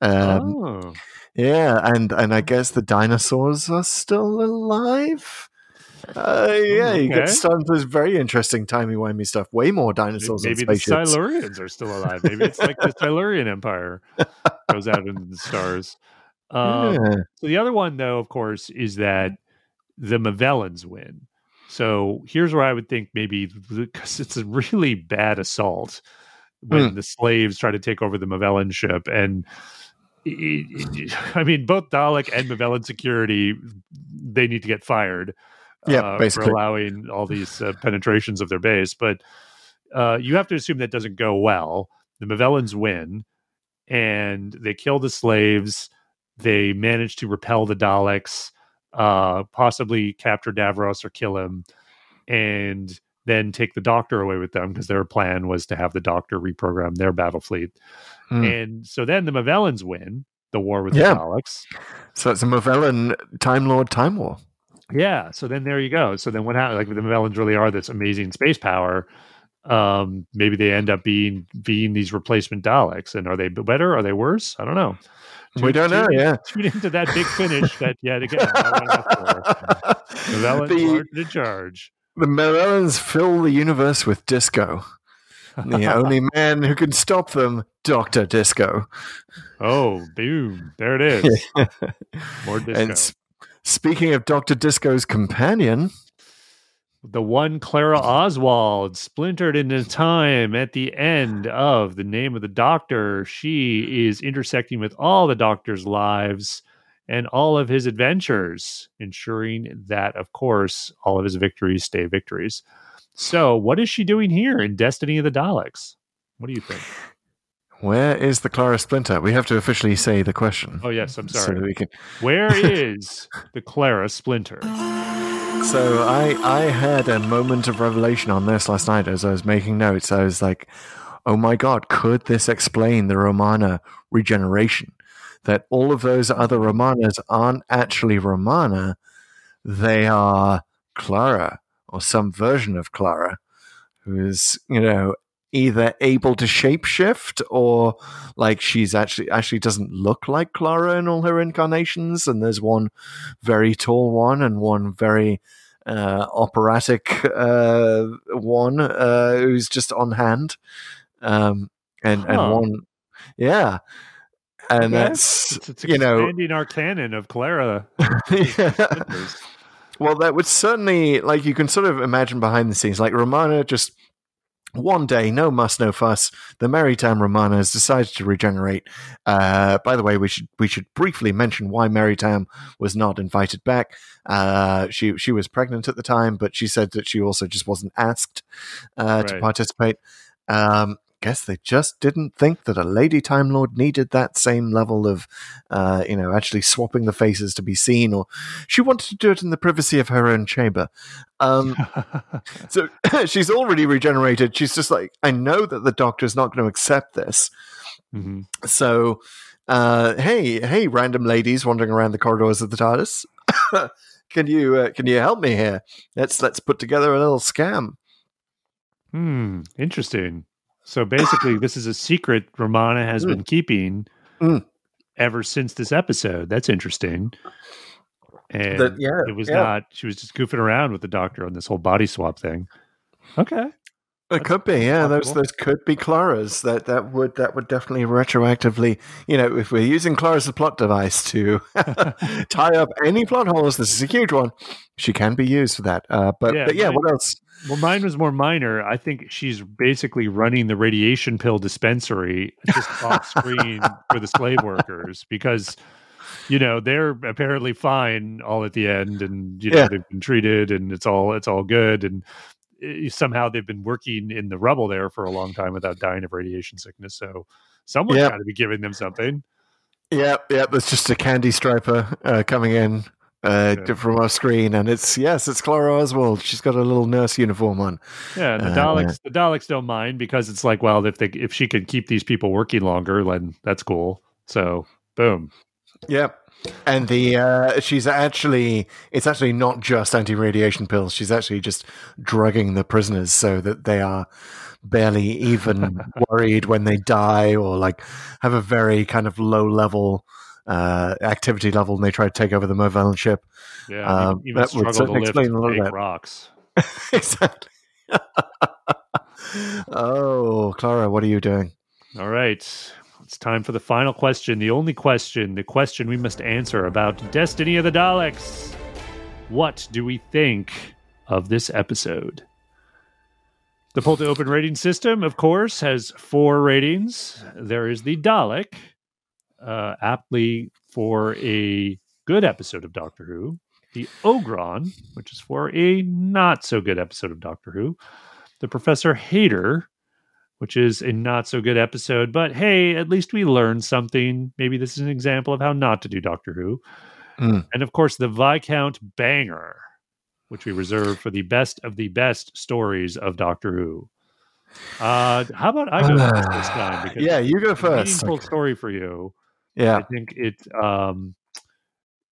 Um, oh. Yeah, and and I guess the dinosaurs are still alive. Uh, yeah, you okay. get started this very interesting timey wimey stuff. Way more dinosaurs Maybe and the. Silurians are still alive. Maybe it's like the Silurian Empire goes out into the stars. Um, Yeah. So the other one, though, of course, is that the Movellans win. So here's where I would think maybe because it's a really bad assault when Hmm. the slaves try to take over the Movellan ship, and I mean both Dalek and Movellan security they need to get fired. Yeah, uh, basically. for allowing all these uh, penetrations of their base, but uh, you have to assume that doesn't go well. The Movellans win, and they kill the slaves. They manage to repel the Daleks, uh, possibly capture Davros or kill him, and then take the Doctor away with them because their plan was to have the Doctor reprogram their battle fleet. Hmm. And so then the Movellans win the war with Yeah. the Daleks. So it's a Movellan Time Lord Time War. Yeah. So then there you go. So then what happens? Like the Movellans really are this amazing space power. Um, maybe they end up being being these replacement Daleks. And are they better? Are they worse? I don't know. We don't know, tune- yeah. Tune into that big finish that yet again. I went up for. Movellans the, in charge. the Movellans fill the universe with disco. The only man who can stop them, Doctor Disco. Oh, boom! There it is. More disco. Speaking of Doctor Disco's companion, the one Clara Oswald splintered into time at the end of the name of the doctor. She is intersecting with all the doctor's lives and all of his adventures, ensuring that, of course, all of his victories stay victories. So, what is she doing here in Destiny of the Daleks? What do you think? Where is the Clara Splinter? We have to officially say the question. Oh, yes, I'm So sorry. we can. Where is the Clara Splinter? So I I had a moment of revelation on this last night as I was making notes. I was like, "Oh my god, could this explain the Romana regeneration? That all of those other Romanas aren't actually Romana; they are Clara or some version of Clara, who is you know either able to shapeshift or like she's actually actually doesn't look like Clara in all her incarnations. And there's one very tall one and one very uh, operatic uh, one uh, who's just on hand, um, and and one, yeah, and Okay. that's It's, it's you know expanding our canon of Clara. Yeah. Well, that would certainly like you can sort of imagine behind the scenes, like Romana just one day, no muss, no fuss. The Mary Tamm Romana has decided to regenerate. Uh, by the way, we should we should briefly mention why Mary Tamm was not invited back. Uh, she she was pregnant at the time, but she said that she also just wasn't asked uh, to participate. Um, guess they just didn't think that a lady Time Lord needed that same level of, uh, you know, actually swapping the faces to be seen, or she wanted to do it in the privacy of her own chamber. Um, so she's already regenerated. She's just like, I know that the doctor's not going to accept this. Mhm. So, uh, hey, hey, random ladies wandering around the corridors of the TARDIS, can you uh, can you help me here? Let's let's put together a little scam. Hmm, interesting. So basically, this is a secret Romana has Mm. been keeping Mm. ever since this episode. That's interesting. And That- yeah, it was yeah. not. She was just goofing around with the doctor on this whole body swap thing. Okay. It could be, yeah. Those those could be Clara's. That that would that would definitely retroactively, you know, if we're using Clara as a plot device to tie up any plot holes, this is a huge one. She can be used for that. Uh, but Yeah, but yeah, mine- what else? Well, mine was more minor. I think she's basically running the radiation pill dispensary just off screen for the slave workers because, you know, they're apparently fine all at the end, and you know Yeah. they've been treated, and it's all it's all good, and somehow they've been working in the rubble there for a long time without dying of radiation sickness. So someone's Yeah. got to be giving them something. Yeah, yeah. There's just a candy striper uh, coming in. Uh, Yeah. From our screen, and it's yes, it's Clara Oswald. She's got a little nurse uniform on. Yeah, the Uh, Daleks the Daleks don't mind because it's like, well, if they if she can keep these people working longer, then that's cool. So boom. Yep. And the uh, she's actually it's actually not just anti-radiation pills. She's actually just drugging the prisoners so that they are barely even worried when they die or like have a very kind of low level uh, activity level and they try to take over the Movellan ship. Yeah, Um, even, that would struggle to certainly lift explain a little bit. rocks. exactly. oh, Clara, what are you doing? All right, it's time for the final question. The only question, the question we must answer about Destiny of the Daleks. What do we think of this episode? The Pull to Open rating system, of course, has four ratings. There is the Dalek, uh, aptly for a good episode of Doctor Who. The Ogron, which is for a not so good episode of Doctor Who. The Professor Hater, which is a not so good episode, but hey, at least we learned something. Maybe this is an example of how not to do Doctor Who. Mm. And of course, the Viscount Banger, which we reserve for the best of the best stories of Doctor Who. Uh, how about I go first this time? Because yeah, you go first. Meaningful Okay. story for you. Yeah. I think it. Um,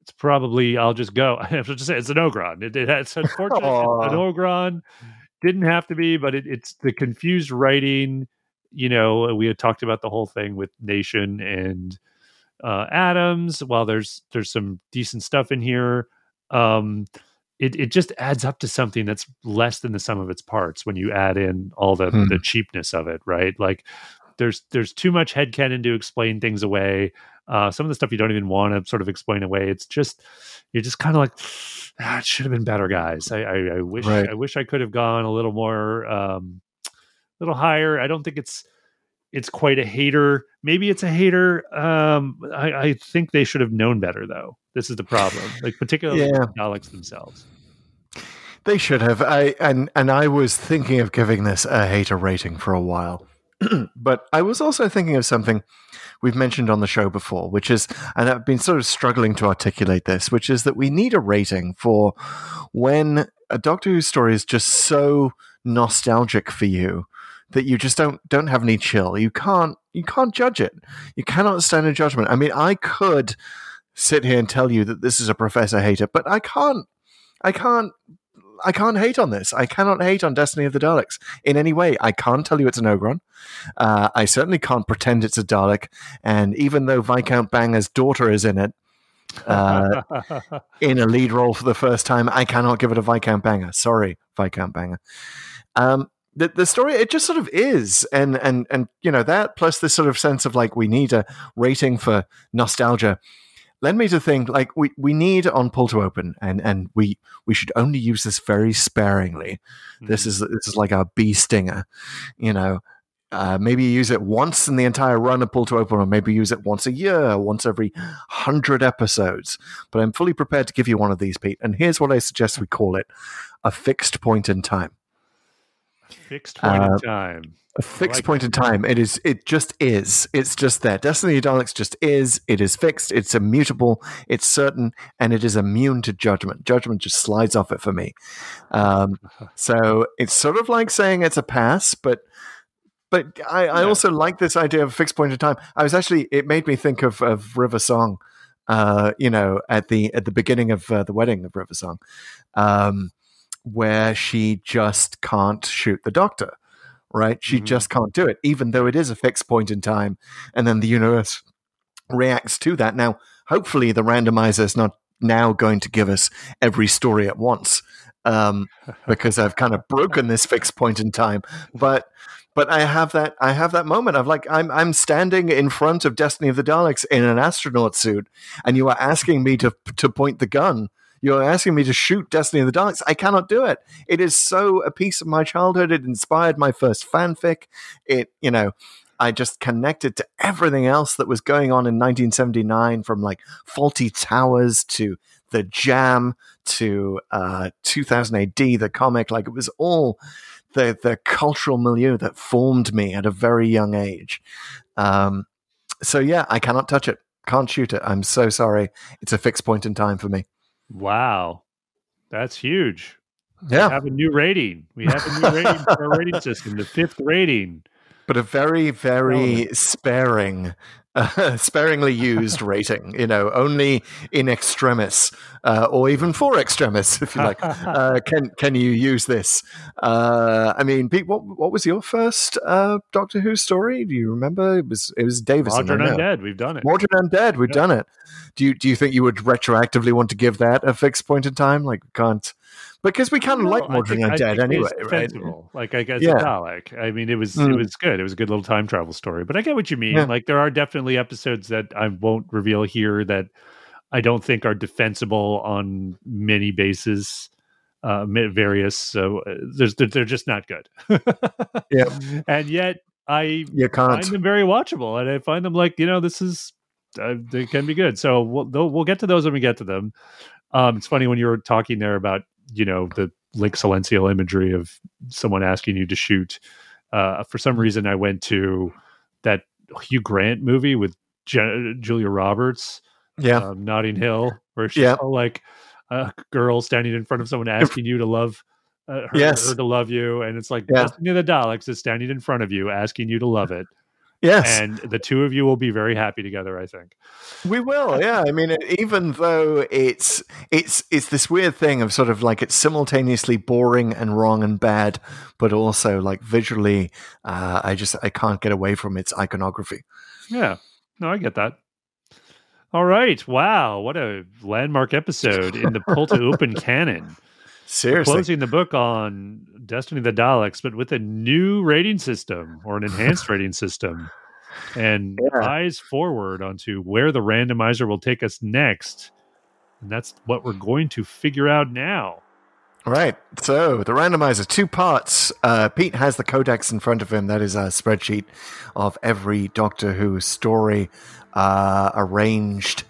it's probably. I'll just go. I have to just say it's an ogron. It, it, it's unfortunate. an ogron didn't have to be, but it, it's the confused writing. You know, we had talked about the whole thing with Nation and uh, Adams. While there's there's some decent stuff in here, um, it it just adds up to something that's less than the sum of its parts when you add in all the Hmm. the cheapness of it. Right, like there's there's too much headcanon to explain things away. Uh, some of the stuff you don't even want to sort of explain away. It's just you're just kind of like, ah, it should have been better, guys. I, I, I wish Right. I wish I could have gone a little more, um, a little higher. I don't think it's it's quite a hater. Maybe it's a hater. Um, I, I think they should have known better, though. This is the problem, like particularly Yeah. the Daleks themselves. They should have. I and and I was thinking of giving this a hater rating for a while. but I was also thinking of something we've mentioned on the show before, which is and I've been sort of struggling to articulate this, which is that we need a rating for when a Doctor Who story is just so nostalgic for you that you just don't don't have any chill. You can't you can't judge it. You cannot stand a judgment. I mean, I could sit here and tell you that this is a professor hater, but I can't I can't I can't hate on this. I cannot hate on Destiny of the Daleks in any way. I can't tell you it's an Ogron. Uh, I certainly can't pretend it's a Dalek. And even though Viscount Banger's daughter is in it, uh, in a lead role for the first time, I cannot give it a Viscount Banger. Sorry, Viscount Banger. Um, the the story it just sort of is, and and and you know that plus this sort of sense of like we need a rating for nostalgia led me to think like we, we need on pull to open and and we we should only use this very sparingly. This is this is like our bee stinger you know. Uh, maybe use it once in the entire run of pull to open or maybe use it once a year once every hundred episodes. But i'm fully prepared to give you one of these pete and here's what i suggest we call it a fixed point in time Fixed point Uh, in time. a fixed like point in time. It is. It just is. It's just there. Destiny of Daleks just is. It is fixed. It's immutable. It's certain, and it is immune to judgment. Judgment just slides off it for me. Um, so it's sort of like saying it's a pass, but but I, I Yeah. also like this idea of a fixed point in time. I was actually. It made me think of of River Song. Uh, you know, at the at the beginning of uh, the wedding of River Song, um, where she just can't shoot the Doctor right? She Mhm. just can't do it, even though it is a fixed point in time. And then the universe reacts to that. Now, hopefully, the randomizer is not now going to give us every story at once. um, because I've kind of broken this fixed point in time. But but I have that I have that moment of like I'm I'm standing in front of Destiny of the Daleks in an astronaut suit, and you are asking me to to point the gun. You're asking me to shoot Destiny of the Daleks. I cannot do it. It is so a piece of my childhood. It inspired my first fanfic. It, you know, I just connected to everything else that was going on in 1979 from like Fawlty Towers to The Jam to uh, 2000 AD, the comic. Like it was all the, the cultural milieu that formed me at a very young age. Um, so yeah, I cannot touch it. Can't shoot it. I'm so sorry. It's a fixed point in time for me. Wow. That's huge. Yeah. We have a new rating. We have a new rating for our rating system, the fifth rating. but a very, very sparing, uh, sparingly used rating. You know, only in extremis, uh, or even for extremis, if you like. uh, can can you use this? Uh, I mean, Pete, what what was your first uh, Doctor Who story? Do you remember? It was it was Davison. Modern I know. Undead. We've done it. Mawdryn Undead. We've Yeah. done it. Do you do you think you would retroactively want to give that a fixed point in time? Like, can't because we kind of like I Mordred think- I Undead anyway, right? Like I guess Yeah. Dalek. I mean, it was Mm. it was good. It was a good little time travel story. But I get what you mean. Yeah. Like there are definitely episodes that I won't reveal here that I don't think are defensible on many bases, uh, various. So uh, there's they're, they're just not good. Yeah. and yet I You find them very watchable, and I find them like you know this is uh, they can be good. So we'll we'll get to those when we get to them. Um, it's funny when you were talking there about you know the like Silencio imagery of someone asking you to shoot. Uh, for some reason, I went to that Hugh Grant movie with Je- Julia Roberts, Yeah. um, Notting Hill, where she's Yeah. all like a girl standing in front of someone asking you to love. Uh, her, Yes. her to love you, and it's like Yeah. Destiny the Daleks is standing in front of you, asking you to love it, Yes. and the two of you will be very happy together. I think. We will, yeah. I mean, even though it's it's it's this weird thing of sort of like it's simultaneously boring and wrong and bad, but also like visually, uh, I just I can't get away from its iconography. Yeah, no, I get that. All right, wow, what a landmark episode in the Pull to Open canon. Seriously, Closing the book on Destiny of the Daleks, but with a new rating system or an enhanced rating system, and Yeah. eyes forward onto where the randomizer will take us next. And that's what we're going to figure out now. Right. So the randomizer, two parts. Uh, Pete has the codex in front of him. That is a spreadsheet of every Doctor Who story uh, arranged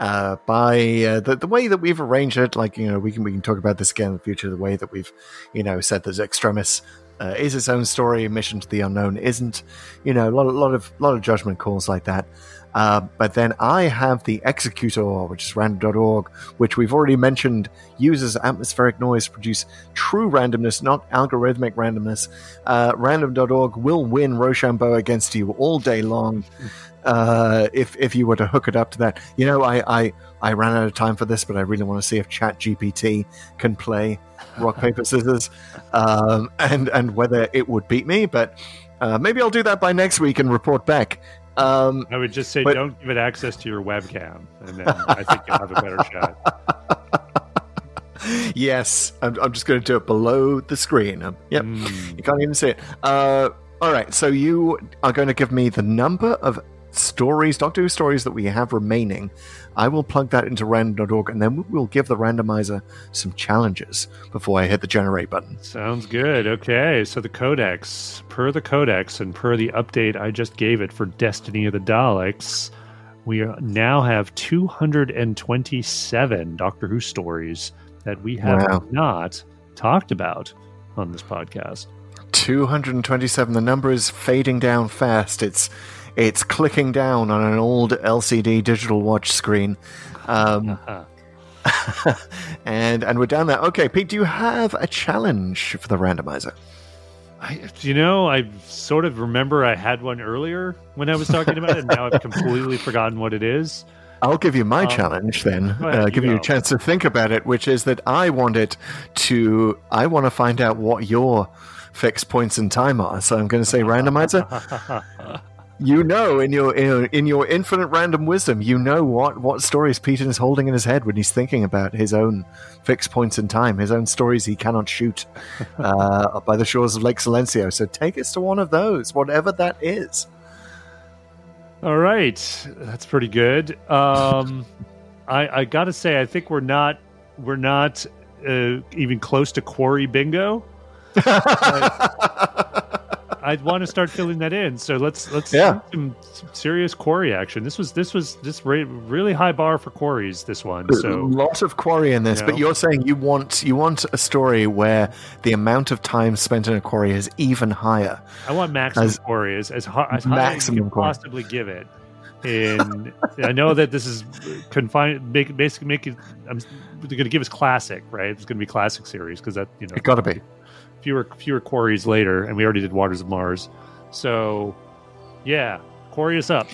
uh, by uh, the, the way that we've arranged it. Like, you know, we can, we can talk about this again in the future, the way that we've, you know, said that Extremis uh, is its own story, Mission to the Unknown isn't. You know, a lot, lot of, lot of judgment calls like that. Uh, but then I have the Executor, which is random.org, which we've already mentioned uses atmospheric noise to produce true randomness, not algorithmic randomness. Uh, random.org will win Rochambeau against you all day long uh, if if you were to hook it up to that. You know, I, I, I ran out of time for this, but I really want to see if ChatGPT can play rock, paper, scissors um, and, and whether it would beat me. But uh, maybe I'll do that by next week and report back. Um, I would just say But- don't give it access to your webcam, and then I think you'll have a better shot. yes, I'm, I'm just going to do it below the screen. Um, yep, Mm. you can't even see it. Uh, all right, so you are going to give me the number of stories, Doctor Who stories that we have remaining. I will plug that into random.org, and then we'll give the randomizer some challenges before I hit the generate button. Sounds good. Okay, so the codex, per the codex, and per the update I just gave it for Destiny of the Daleks, we now have 227 Doctor Who stories that we have Wow. not talked about on this podcast. 227. The number is fading down fast. It's it's clicking down on an old LCD digital watch screen. Um, Uh-huh. and and we're down there. Okay, Pete, do you have a challenge for the randomizer? I, you know, I sort of remember I had one earlier when I was talking about it, and now I've completely forgotten what it is. I'll give you my Um, challenge then. Uh, you give you a chance to think about it, which is that I want it to. I want to find out what your fixed points in time are. So I'm going to say randomizer. you know in your, in your infinite random wisdom, you know what what stories Peter is holding in his head when he's thinking about his own fixed points in time, his own stories he cannot shoot uh, by the shores of Lake Silencio. So take us to one of those, whatever that is. All right, that's pretty good. Um, I, I got to say, I think we're not we're not uh, even close to quarry bingo. I'd want to start filling that in. So let's let's Yeah. some, some serious quarry action. This was this was this re- really high bar for quarries. This one. a So lot of quarry in this, You but you're saying you want you want a story where the amount of time spent in a quarry is even higher. I want maximum As- quarry as as, high, as high as Maximum you can quarry. possibly give it. And I know that this is confined. Make basically make it. I'm going to give us classic, right? It's going to be classic series because that you know It got to be. Fewer fewer quarries later, and we already did Waters of Mars. So, yeah, quarry is up.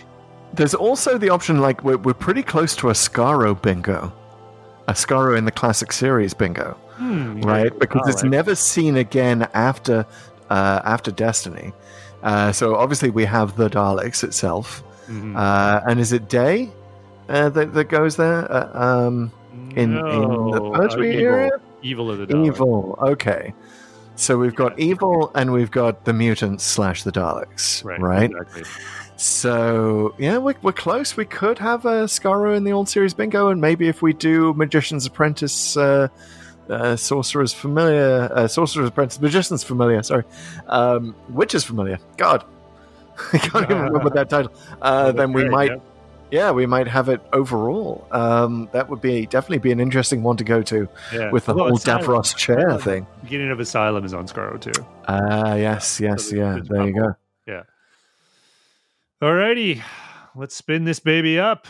There's also the option like we're, we're pretty close to a Skaro bingo, a Skaro in the classic series bingo, Hmm, right? Because all it's right. never seen again after uh, after Destiny. Uh, so obviously we have the Daleks itself, Mhm. uh, and is it Day uh, that that goes there uh, um, in in the No, Pertwee uh, evil. area? Evil of the Daleks. Evil. Okay. So we've got evil and we've got the mutants slash the Daleks, Right. right? Exactly. So yeah, we're, we're close. We could have a Skaro in the old series bingo, and maybe if we do Magician's Apprentice, uh, uh, Sorcerer's Familiar, uh, Sorcerer's Apprentice, Magician's Familiar, sorry, um, Witch's Familiar. God, I can't even remember that title. Uh, then we Right, might, yeah. Yeah, we might have it overall. Um, that would be definitely be an interesting one to go to Yeah. with the Although whole Asylum- Davros chair Asylum- thing. Beginning of Asylum is on Skaro too. Ah, yes, yes, So yeah. There you go. Yeah. Alrighty, let's spin this baby up.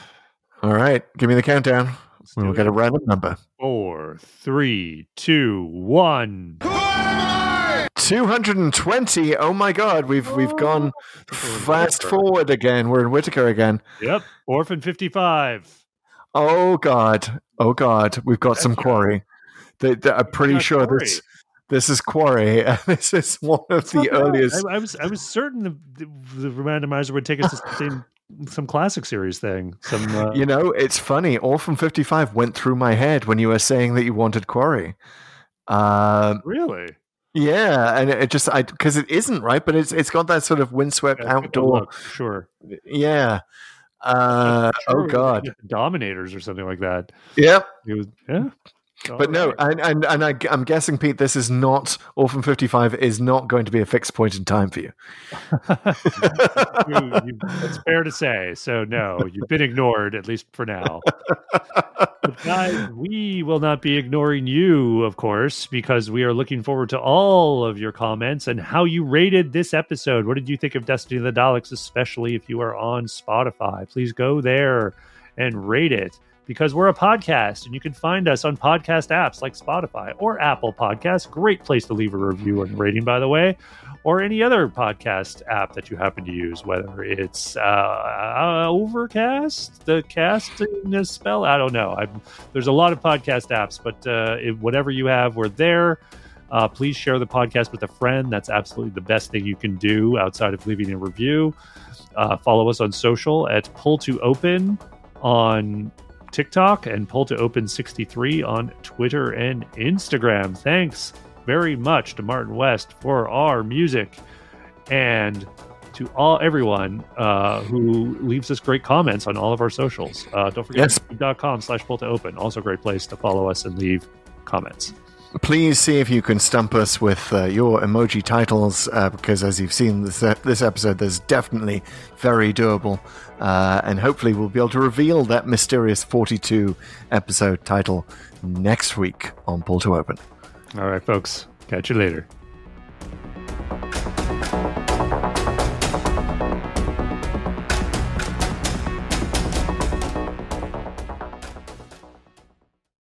All right, give me the countdown. Let's We'll get it. a random number. Four, three, two, one. 220. Oh my god, we've we've gone fast forward again. We're in Whittaker again. Yep. Orphan 55. Oh god. Oh god, we've got some quarry. The, the- I'm pretty sure quarry. this this is quarry. This is one of the earliest. I, I was I was certain the, the, the randomizer would take us to some, some classic series thing. Some uh, You know, it's funny. Orphan 55 went through my head when you were saying that you wanted quarry. Um, really yeah, and it just I because it isn't right, but it's it's got that sort of windswept Yeah, outdoor. look, sure. Yeah. Uh, Sure, oh god. Dominators or something like that. Yep. It was, yeah. But no, and and, and I, I'm guessing, Pete, this is not Orphan 55 is not going to be a fixed point in time for you, it's fair to say. So no, you've been ignored at least for now. But guys, we will not be ignoring you, of course, because we are looking forward to all of your comments and how you rated this episode. What did you think of Destiny of the Daleks, especially if you are on Spotify? Please go there and rate it because we're a podcast and you can find us on podcast apps like Spotify or Apple Podcasts. Great place to leave a review and rating, by the way, or any other podcast app that you happen to use, whether it's uh, Overcast, the cast in spell. I don't know. i there's a lot of podcast apps, but uh, if, whatever you have, we're there. Uh, please share the podcast with a friend. That's absolutely the best thing you can do outside of leaving a review. Uh, follow us on social at Pull to Open on TikTok and Pull to Open 63 on Twitter and Instagram. Thanks very much to Martin West for our music and to all everyone uh, who leaves us great comments on all of our socials. Uh, don't forget Yes. youtube.com slash pull to open. Also a great place to follow us and leave comments. Please see if you can stump us with uh, your emoji titles, uh, because as you've seen this, uh, this episode, there's definitely very doable. Uh, and hopefully, we'll be able to reveal that mysterious 42 episode title next week on Pull to Open. All right, folks. Catch you later.